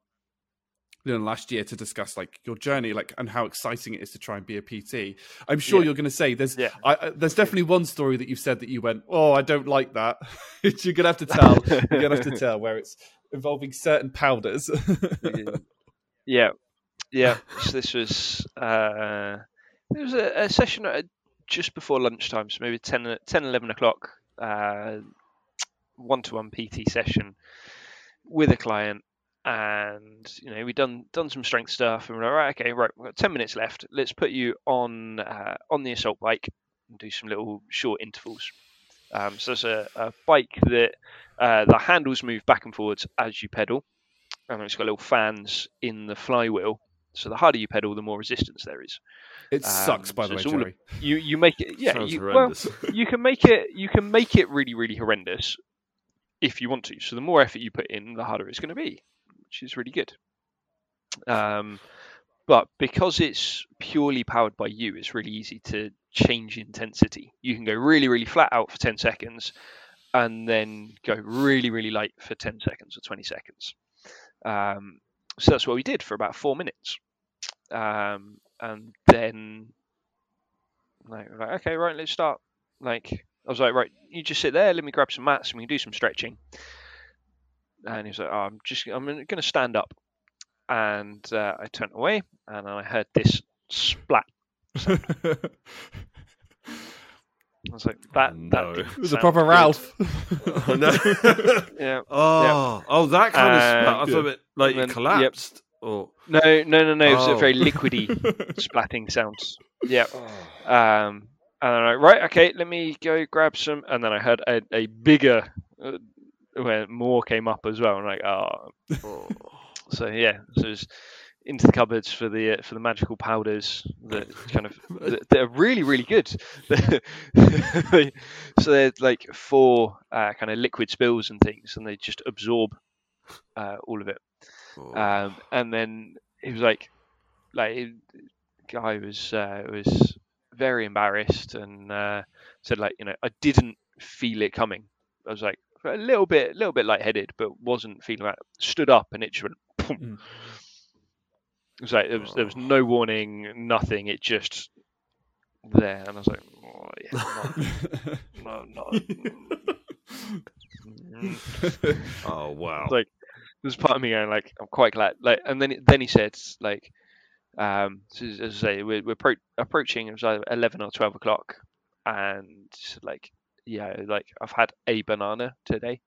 you know, last year to discuss like your journey, like and how exciting it is to try and be a PT. I'm sure Yeah. you're going to say there's Yeah. I, I, there's definitely one story that you've said that you went, oh, I don't like that. (laughs) you're gonna have to (laughs) tell. You're gonna have to tell where it's involving certain powders. (laughs) Yeah, yeah. So this was uh, it was a, a session at just before lunchtime, so maybe 10, 10 11 o'clock. One to one PT session with a client, and you know we done done some strength stuff, and we're like, right, okay, right, we've got ten minutes left. Let's put you on uh, on the assault bike and do some little short intervals. Um, so it's a, a bike that uh, the handles move back and forwards as you pedal and it's got little fans in the flywheel. So the harder you pedal, the more resistance there is. it sucks, Um, by so the way, all- You you make it yeah. You, well, (laughs) you can make it you can make it really really horrendous if you want to. So the more effort you put in, the harder it's going to be, which is really good. Um, but because it's purely powered by you, it's really easy to change intensity. You can go really really flat out for ten seconds, and then go really really light for ten seconds or twenty seconds. Um, so that's what we did for about four minutes, um, and then like, like okay right let's start like I was like, right, you just sit there. Let me grab some mats and we can do some stretching. And he was like, oh, I'm just, I'm going to stand up. And uh, I turned away and I heard this splat. (laughs) I was like, that, No. that It didn't It was a proper good. Ralph. (laughs) (laughs) oh, no. Yeah. oh, oh, that kind of Uh, splat. I thought it like and then- it collapsed. Or No, no, no, no. It was a Oh. very liquidy splatting sounds. Yeah. oh. Um, And I'm like, right, okay, let me go grab some. And then I heard a, a bigger, uh, where more came up as well. And I'm like, oh. Oh. (laughs) So yeah, so it's into the cupboards for the uh, for the magical powders that (laughs) kind of that, that are really really good. (laughs) so they're like four uh, kind of liquid spills and things, and they just absorb uh, all of it. Oh. Um, and then he was like, like guy was uh, was very embarrassed and uh, said like you know I didn't feel it coming. I was like a little bit a little bit lightheaded, but wasn't feeling that. Stood up and it just went. Boom. Mm. It was like there was there was no warning, nothing. It just there, and I was like, oh, yeah, (laughs) no, no, (laughs) no. Oh wow. (laughs) like there's part of me going like I'm quite glad like and then then he said like um so as as I say we're, we're appro- approaching it was like 11 or 12 o'clock and like yeah like I've had a banana today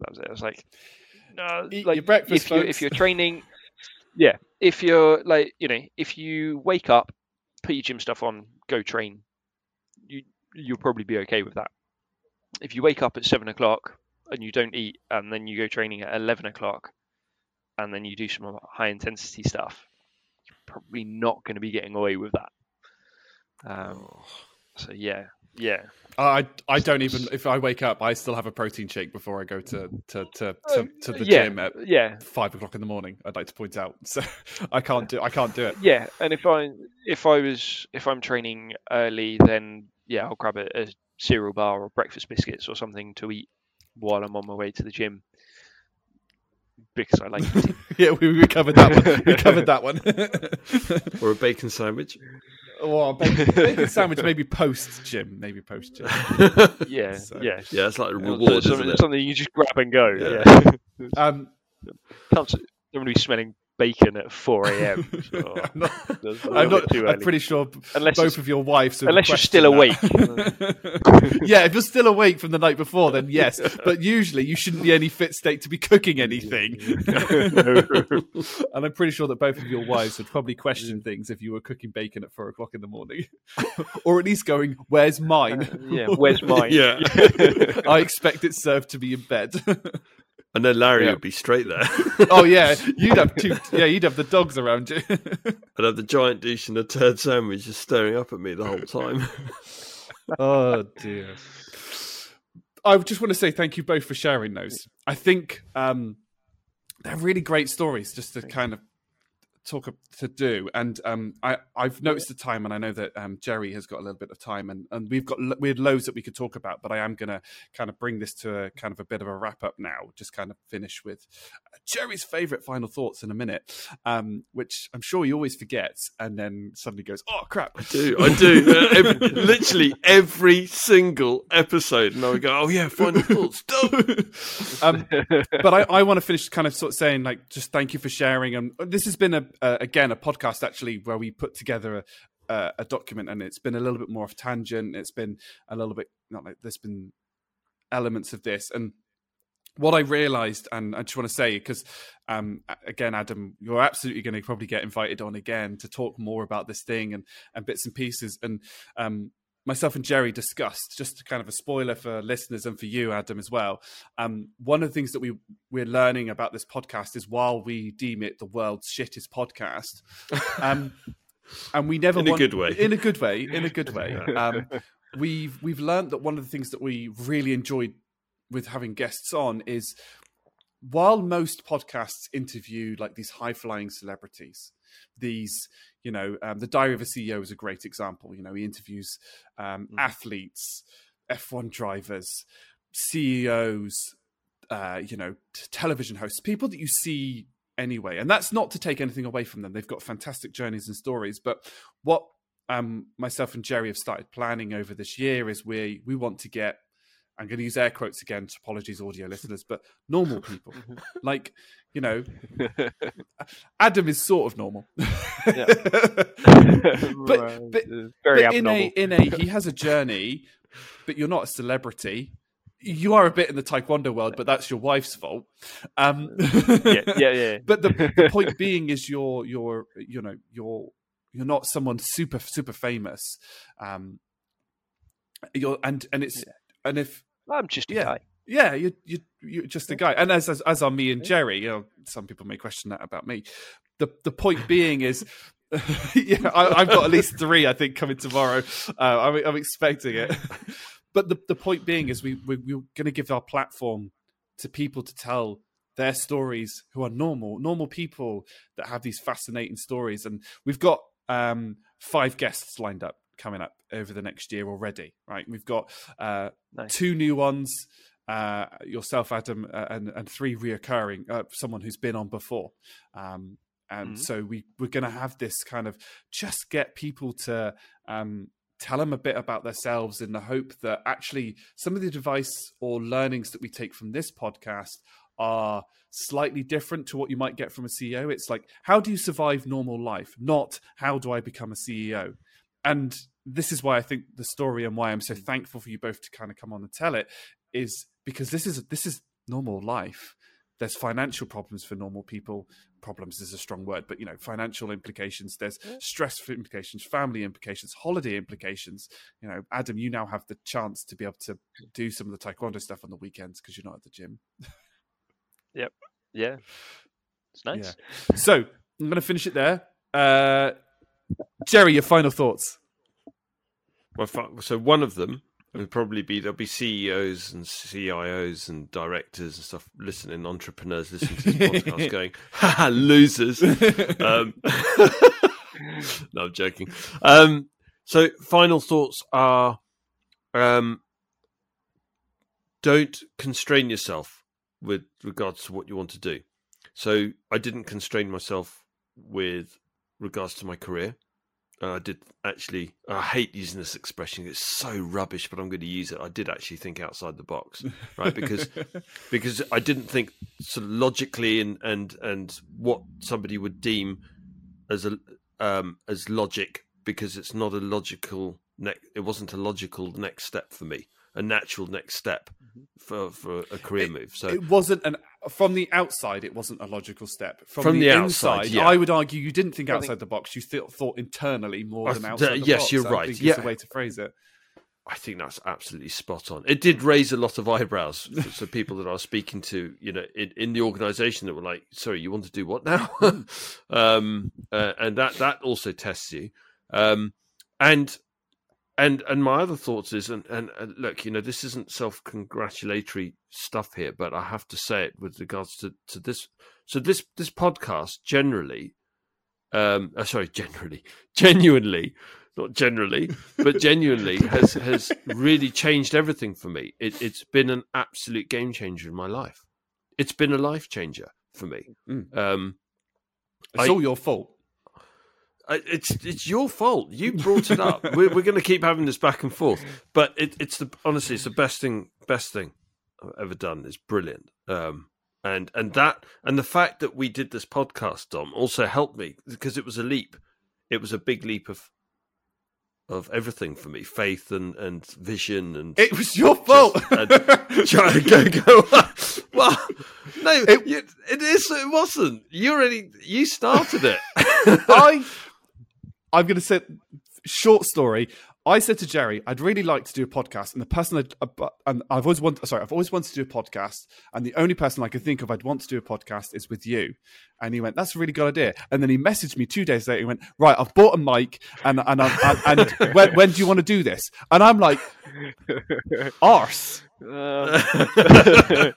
that was it I was like no Eat like your breakfast, if you folks. if you're training yeah if you're like you know if you wake up put your gym stuff on go train you you'll probably be okay with that if you wake up at seven o'clock and you don't eat and then you go training at 11 o'clock and then you do some high intensity stuff you're probably not going to be getting away with that um. So yeah yeah I I don't even if I wake up, I still have a protein shake before I go to to to, to, oh, to the yeah gym at yeah five o'clock in the morning. I'd like to point out, (laughs) so I can't do I can't do it. yeah and if i if i was if i'm training early then yeah i'll grab a, a cereal bar or breakfast biscuits or something to eat while i'm on my way to the gym because i like (laughs) eating yeah, we, we covered that one. We covered that one. (laughs) Or a bacon sandwich. Or a bacon, bacon sandwich, maybe post gym, maybe (laughs) post gym. yeah So- yeah Yeah, it's like a reward, it's something, isn't it? something you just grab and go Yeah. yeah. um, Can't, don't want to be smelling bacon at 4 a.m. so (laughs) I'm not. I'm, not I'm pretty sure Unless both of your wives. unless you're still that. (laughs) yeah, if you're still awake from the night before, then yes. (laughs) But usually, you shouldn't be any fit state to be cooking anything. and I'm pretty sure that both of your wives would probably question things if you were cooking bacon at four o'clock in the morning, or at least going, "Where's mine?" Uh, yeah, where's mine? Yeah. I expect it served to be in bed. And then Larry Yeah. would be straight there. (laughs) oh yeah, (laughs) you'd have two. Yeah, you'd have the dogs around you. (laughs) I'd have the giant dish and the turd sandwich just staring up at me the whole time. oh dear. I just want to say thank you both for sharing those. I think um, they're really great stories just to kind of talk to do. And um, I, I've noticed the time, and I know that um, Jerry has got a little bit of time, and, and we've got we had loads that we could talk about. But I am going to kind of bring this to a kind of a bit of a wrap up now. Just kind of finish with uh, Jerry's favorite final thoughts in a minute, um, which I'm sure he always forgets, and then suddenly goes, "Oh crap!" I do, I do. (laughs) Uh, ev- literally every single episode. And I would go, oh, yeah, final thoughts. (laughs) Um, but I, I want to finish kind of sort of saying like just thank you for sharing and this has been a, a again a podcast actually where we put together a, a, a document and it's been a little bit more of tangent it's been a little bit not like there's been elements of this and what I realized, and I just want to say, because um, again, Adam, you're absolutely going to probably get invited on again to talk more about this thing and, and bits and pieces. And um, myself and Jerry discussed, just kind of a spoiler for listeners and for you, Adam, as well. Um, one of the things that we we're learning about this podcast is while we deem it the world's shittest podcast, (laughs) um, and we never In a good way. in a good way, in a good way. Um, we've we've learned that one of the things that we really enjoyed with having guests on is while most podcasts interview like these high flying celebrities, these you know um, the Diary of a CEO is a great example. You know he interviews um, Mhm. athletes, F1 drivers, CEOs, uh, you know t- television hosts, people that you see anyway. And that's not to take anything away from them. They've got fantastic journeys and stories. But what um, myself and Jerry have started planning over this year is we we want to get. I'm going to use air quotes again. Apologies, audio listeners, but normal people, (laughs) like you know, Adam is sort of normal. Yeah. (laughs) but but- very but in a in a he has a journey, but you're not a celebrity. You are a bit in the taekwondo world, but that's your wife's fault. Um, yeah, yeah, yeah. (laughs) but the, the point being is you're you're you know you're you're not someone super super famous. Um, you're and and it's Yeah. and if I'm just a Yeah. guy. yeah, you you you're just a guy, and as as, as are me and Jerry. You know, some people may question that about me. The the point being is. (laughs) yeah, I, I've got at least three. I think coming tomorrow. Uh, I'm, I'm expecting it. (laughs) but the the point being is we, we we're going to give our platform to people to tell their stories who are normal, normal people that have these fascinating stories, and we've got um, five guests lined up coming up over the next year already. Right, we've got uh, Nice. two new ones. Uh, yourself, Adam, uh, and and three reoccurring. Uh, someone who's been on before, um, and Mhm. so we we're going to have this kind of just get people to um, tell them a bit about themselves in the hope that actually some of the advice or learnings that we take from this podcast are slightly different to what you might get from a CEO. It's like how do you survive normal life, not how do I become a CEO, and this is why I think the story and why I'm so thankful for you both to kind of come on and tell it is because this is this is normal life. There's financial problems for normal people. Problems is a strong word, but you know, financial implications. There's stress implications, family implications, holiday implications. You know, Adam, you now have the chance to be able to do some of the taekwondo stuff on the weekends because you're not at the gym. Yep. Yeah. It's nice. So I'm going to finish it there. Uh, Jerry, your final thoughts. Well, so one of them would probably be there'll be CEOs and CIOs and directors and stuff listening, entrepreneurs listening to this podcast, (laughs) going, "Ha losers." Um, (laughs) no, I'm joking. Um, so, final thoughts are: um, don't constrain yourself with regards to what you want to do. So, I didn't constrain myself with regards to my career. Uh, I did actually. I hate using this expression; it's so rubbish, but I'm going to use it. I did actually think outside the box, right? Because (laughs) because I didn't think sort of logically and and and what somebody would deem as a um, as logic because it's not a logical ne- it wasn't a logical next step for me a natural next step for for a career move so it wasn't an from the outside. It wasn't a logical step. From, From the, the outside, inside, yeah. I would argue you didn't think outside think- the box. You th- thought internally more I than th- outside. the yes, box. you're I right. think is Yeah. the way to phrase it. I think that's absolutely spot on. It did raise a lot of eyebrows for, for (laughs) people that I was speaking to, you know, in, in the organisation that were like, "Sorry, you want to do what now?" (laughs) um, uh, and that that also tests you. Um, and and and my other thoughts is, and, and, and look, you know, this isn't self congratulatory stuff here, but I have to say it with regards to to this. So this this podcast generally, um, uh, sorry, (laughs) generally, genuinely, not generally, but (laughs) genuinely has has really changed everything for me. It, it's been an absolute game changer in my life. It's been a life changer for me. Mm. Um, It's I- all your fault. I- it's it's your fault. You brought it up. (laughs) we're we're going to keep having this back and forth, but it, it's the honestly, it's the best thing best thing I've ever done. It's brilliant. Um, and and that and the fact that we did this podcast, Dom, also helped me because it was a leap. It was a big leap of of everything for me, faith and and vision and It was your fault. (laughs) and try to go go. (laughs) well, no, It- you, it is. It wasn't. You already you started it. I, I'm going to say, short story. I said to Jerry, I'd really like to do a podcast, and the person I'd, uh, and I've always wanted, sorry, I've always wanted to do a podcast, and the only person I could think of I'd want to do a podcast is with you. And he went, "That's a really good idea." And then he messaged me two days later. He went, "Right, I've bought a mic, and and and, and (laughs) when, when do you want to do this?" And I'm like, "Arse." Uh, (laughs)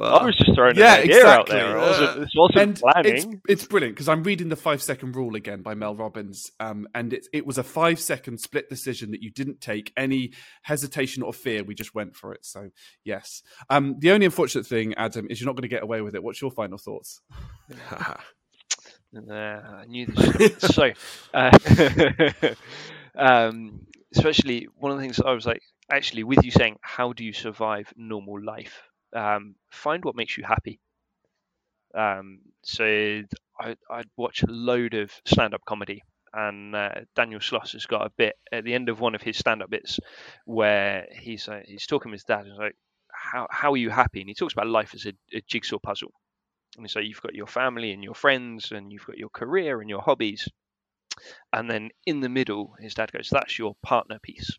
I was just throwing Yeah, an idea out there. I wasn't, Uh, this wasn't and it's planning. it's brilliant because I'm reading the five second rule again by Mel Robbins, um, and it it was a five second split decision that you didn't take any hesitation or fear. We just went for it. So yes, um, the only unfortunate thing, Adam, is you're not going to get away with it. What's your final thoughts? (laughs) Nah, I knew this. so, uh, (laughs) um, especially one of the things I was like, actually, with you saying, "How do you survive normal life?" Um, find what makes you happy. Um, so I, I'd watch a load of stand-up comedy, and uh, Daniel Sloss has got a bit at the end of one of his stand-up bits where he's uh, he's talking with his dad. And he's like, "How how are you happy?" And he talks about life as a, a jigsaw puzzle. And so you've got your family and your friends, and you've got your career and your hobbies. and then in the middle, his dad goes, "That's your partner piece."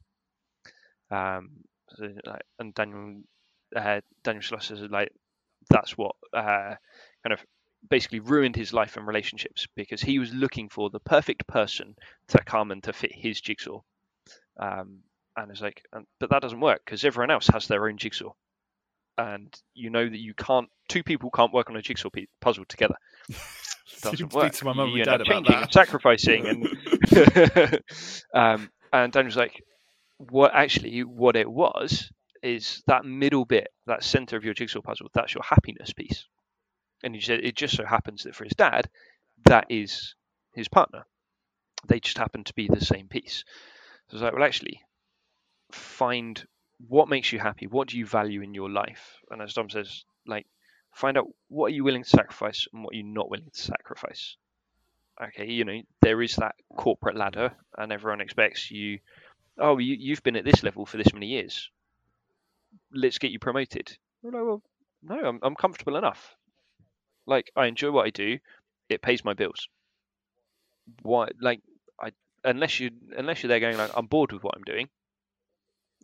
Um, so, like, and Daniel uh, Daniel Sloss says like that's what uh, kind of basically ruined his life and relationships because he was looking for the perfect person to come and to fit his jigsaw. Um, and it's like, and, but that doesn't work because everyone else has their own jigsaw, and you know that you can't. Two people can't work on a jigsaw pe- puzzle together. (laughs) Doesn't speak work. to my mum and dad about and that. sacrificing, and (laughs) (laughs) um, and Daniel's like, what actually what it was is that middle bit, that center of your jigsaw puzzle. That's your happiness piece. And he said it just so happens that for his dad, that is his partner. They just happen to be the same piece. So it's like, well, actually, find what makes you happy. What do you value in your life? And as Dom says, like, find out what are you willing to sacrifice and what you're you not willing to sacrifice. Okay, you know, there is that corporate ladder, and everyone expects you. Oh, you, you've been at this level for this many years. Let's get you promoted. Well, no, well, no, I'm, I'm comfortable enough. Like, I enjoy what I do. It pays my bills. Why, like, I unless you unless you're there going like, I'm bored with what I'm doing.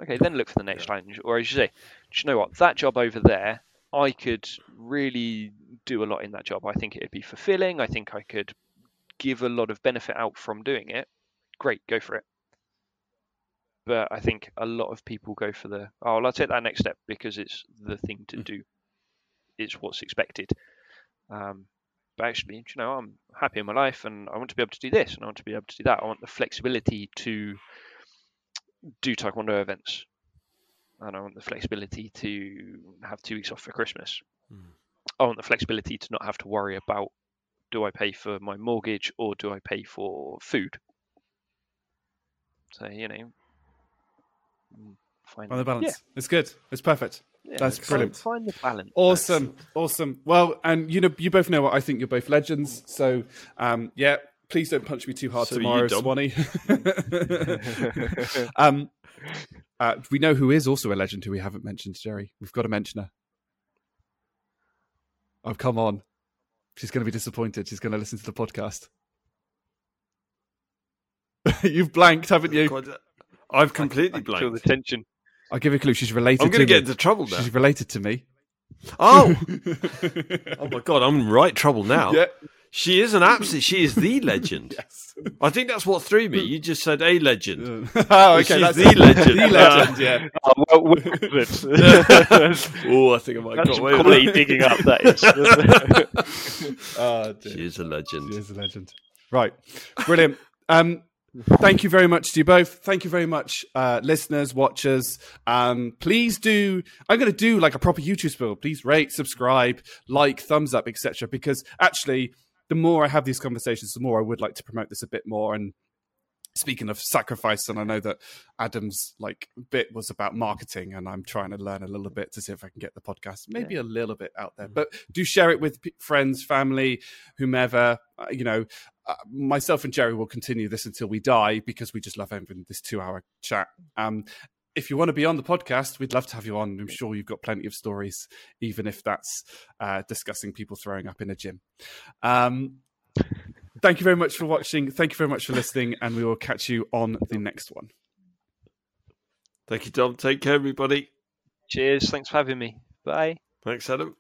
Okay, then look for the next challenge. Or as you say, do you know what? That job over there, I could really do a lot in that job. I think it'd be fulfilling. I think I could give a lot of benefit out from doing it. Great, go for it. But I think a lot of people go for the oh, well, I'll take that next step because it's the thing to Mm. do. It's what's expected. Um, but actually, you know, I'm happy in my life and I want to be able to do this and I want to be able to do that. I want the flexibility to do taekwondo events and I want the flexibility to have two weeks off for Christmas. Mm. I want the flexibility to not have to worry about do I pay for my mortgage or do I pay for food. So you know, find On the balance. Yeah, It's good. It's perfect. yeah, That's brilliant. Find the balance. Awesome, awesome. Well, and you know, you both know what I think. You're both legends. So, um, yeah. Please don't punch me too hard So tomorrow, Dom. Swanee. (laughs) (laughs) um, uh, we know who is also a legend who we haven't mentioned, Jerry. We've got to mention her. Oh, come on. She's going to be disappointed. She's going to listen to the podcast. (laughs) You've blanked, haven't you? God, I've completely I can feel the tension. I'll give a clue. She's related to me. I'm going to get me. into trouble now. She's related to me. Oh, (laughs) oh my god, I'm in right trouble now. yeah. She is an absolute. She is the legend. (laughs) Yes. I think that's what threw me. You just said a legend. (laughs) oh, okay. She's that's the legend. The legend, yeah. Oh, well, well, good. oh, I think I might have That's got some away with that. digging up. That is. Oh, dear. She is a legend. She is a legend. Right. Brilliant. Um, thank you very much to you both. Thank you very much, uh, listeners, watchers. Um, please do. I'm going to do like a proper YouTube spiel. Please rate, subscribe, like, thumbs up, etc. Because actually, the more I have these conversations, the more I would like to promote this a bit more. And speaking of sacrifice, and I know that Adam's like bit was about marketing, and I'm trying to learn a little bit to see if I can get the podcast maybe a little bit out there. But do share it with p- friends, family, whomever. Uh, you know, uh, myself and Jerry will continue this until we die because we just love having this two-hour chat. Um, if you want to be on the podcast, we'd love to have you on. I'm sure you've got plenty of stories, even if that's uh, discussing people throwing up in a gym. Um, thank you very much for watching. Thank you very much for listening, and we will catch you on the next one. Thank you, Dom. Take care, everybody. Cheers. Thanks for having me. Bye. Thanks, Adam.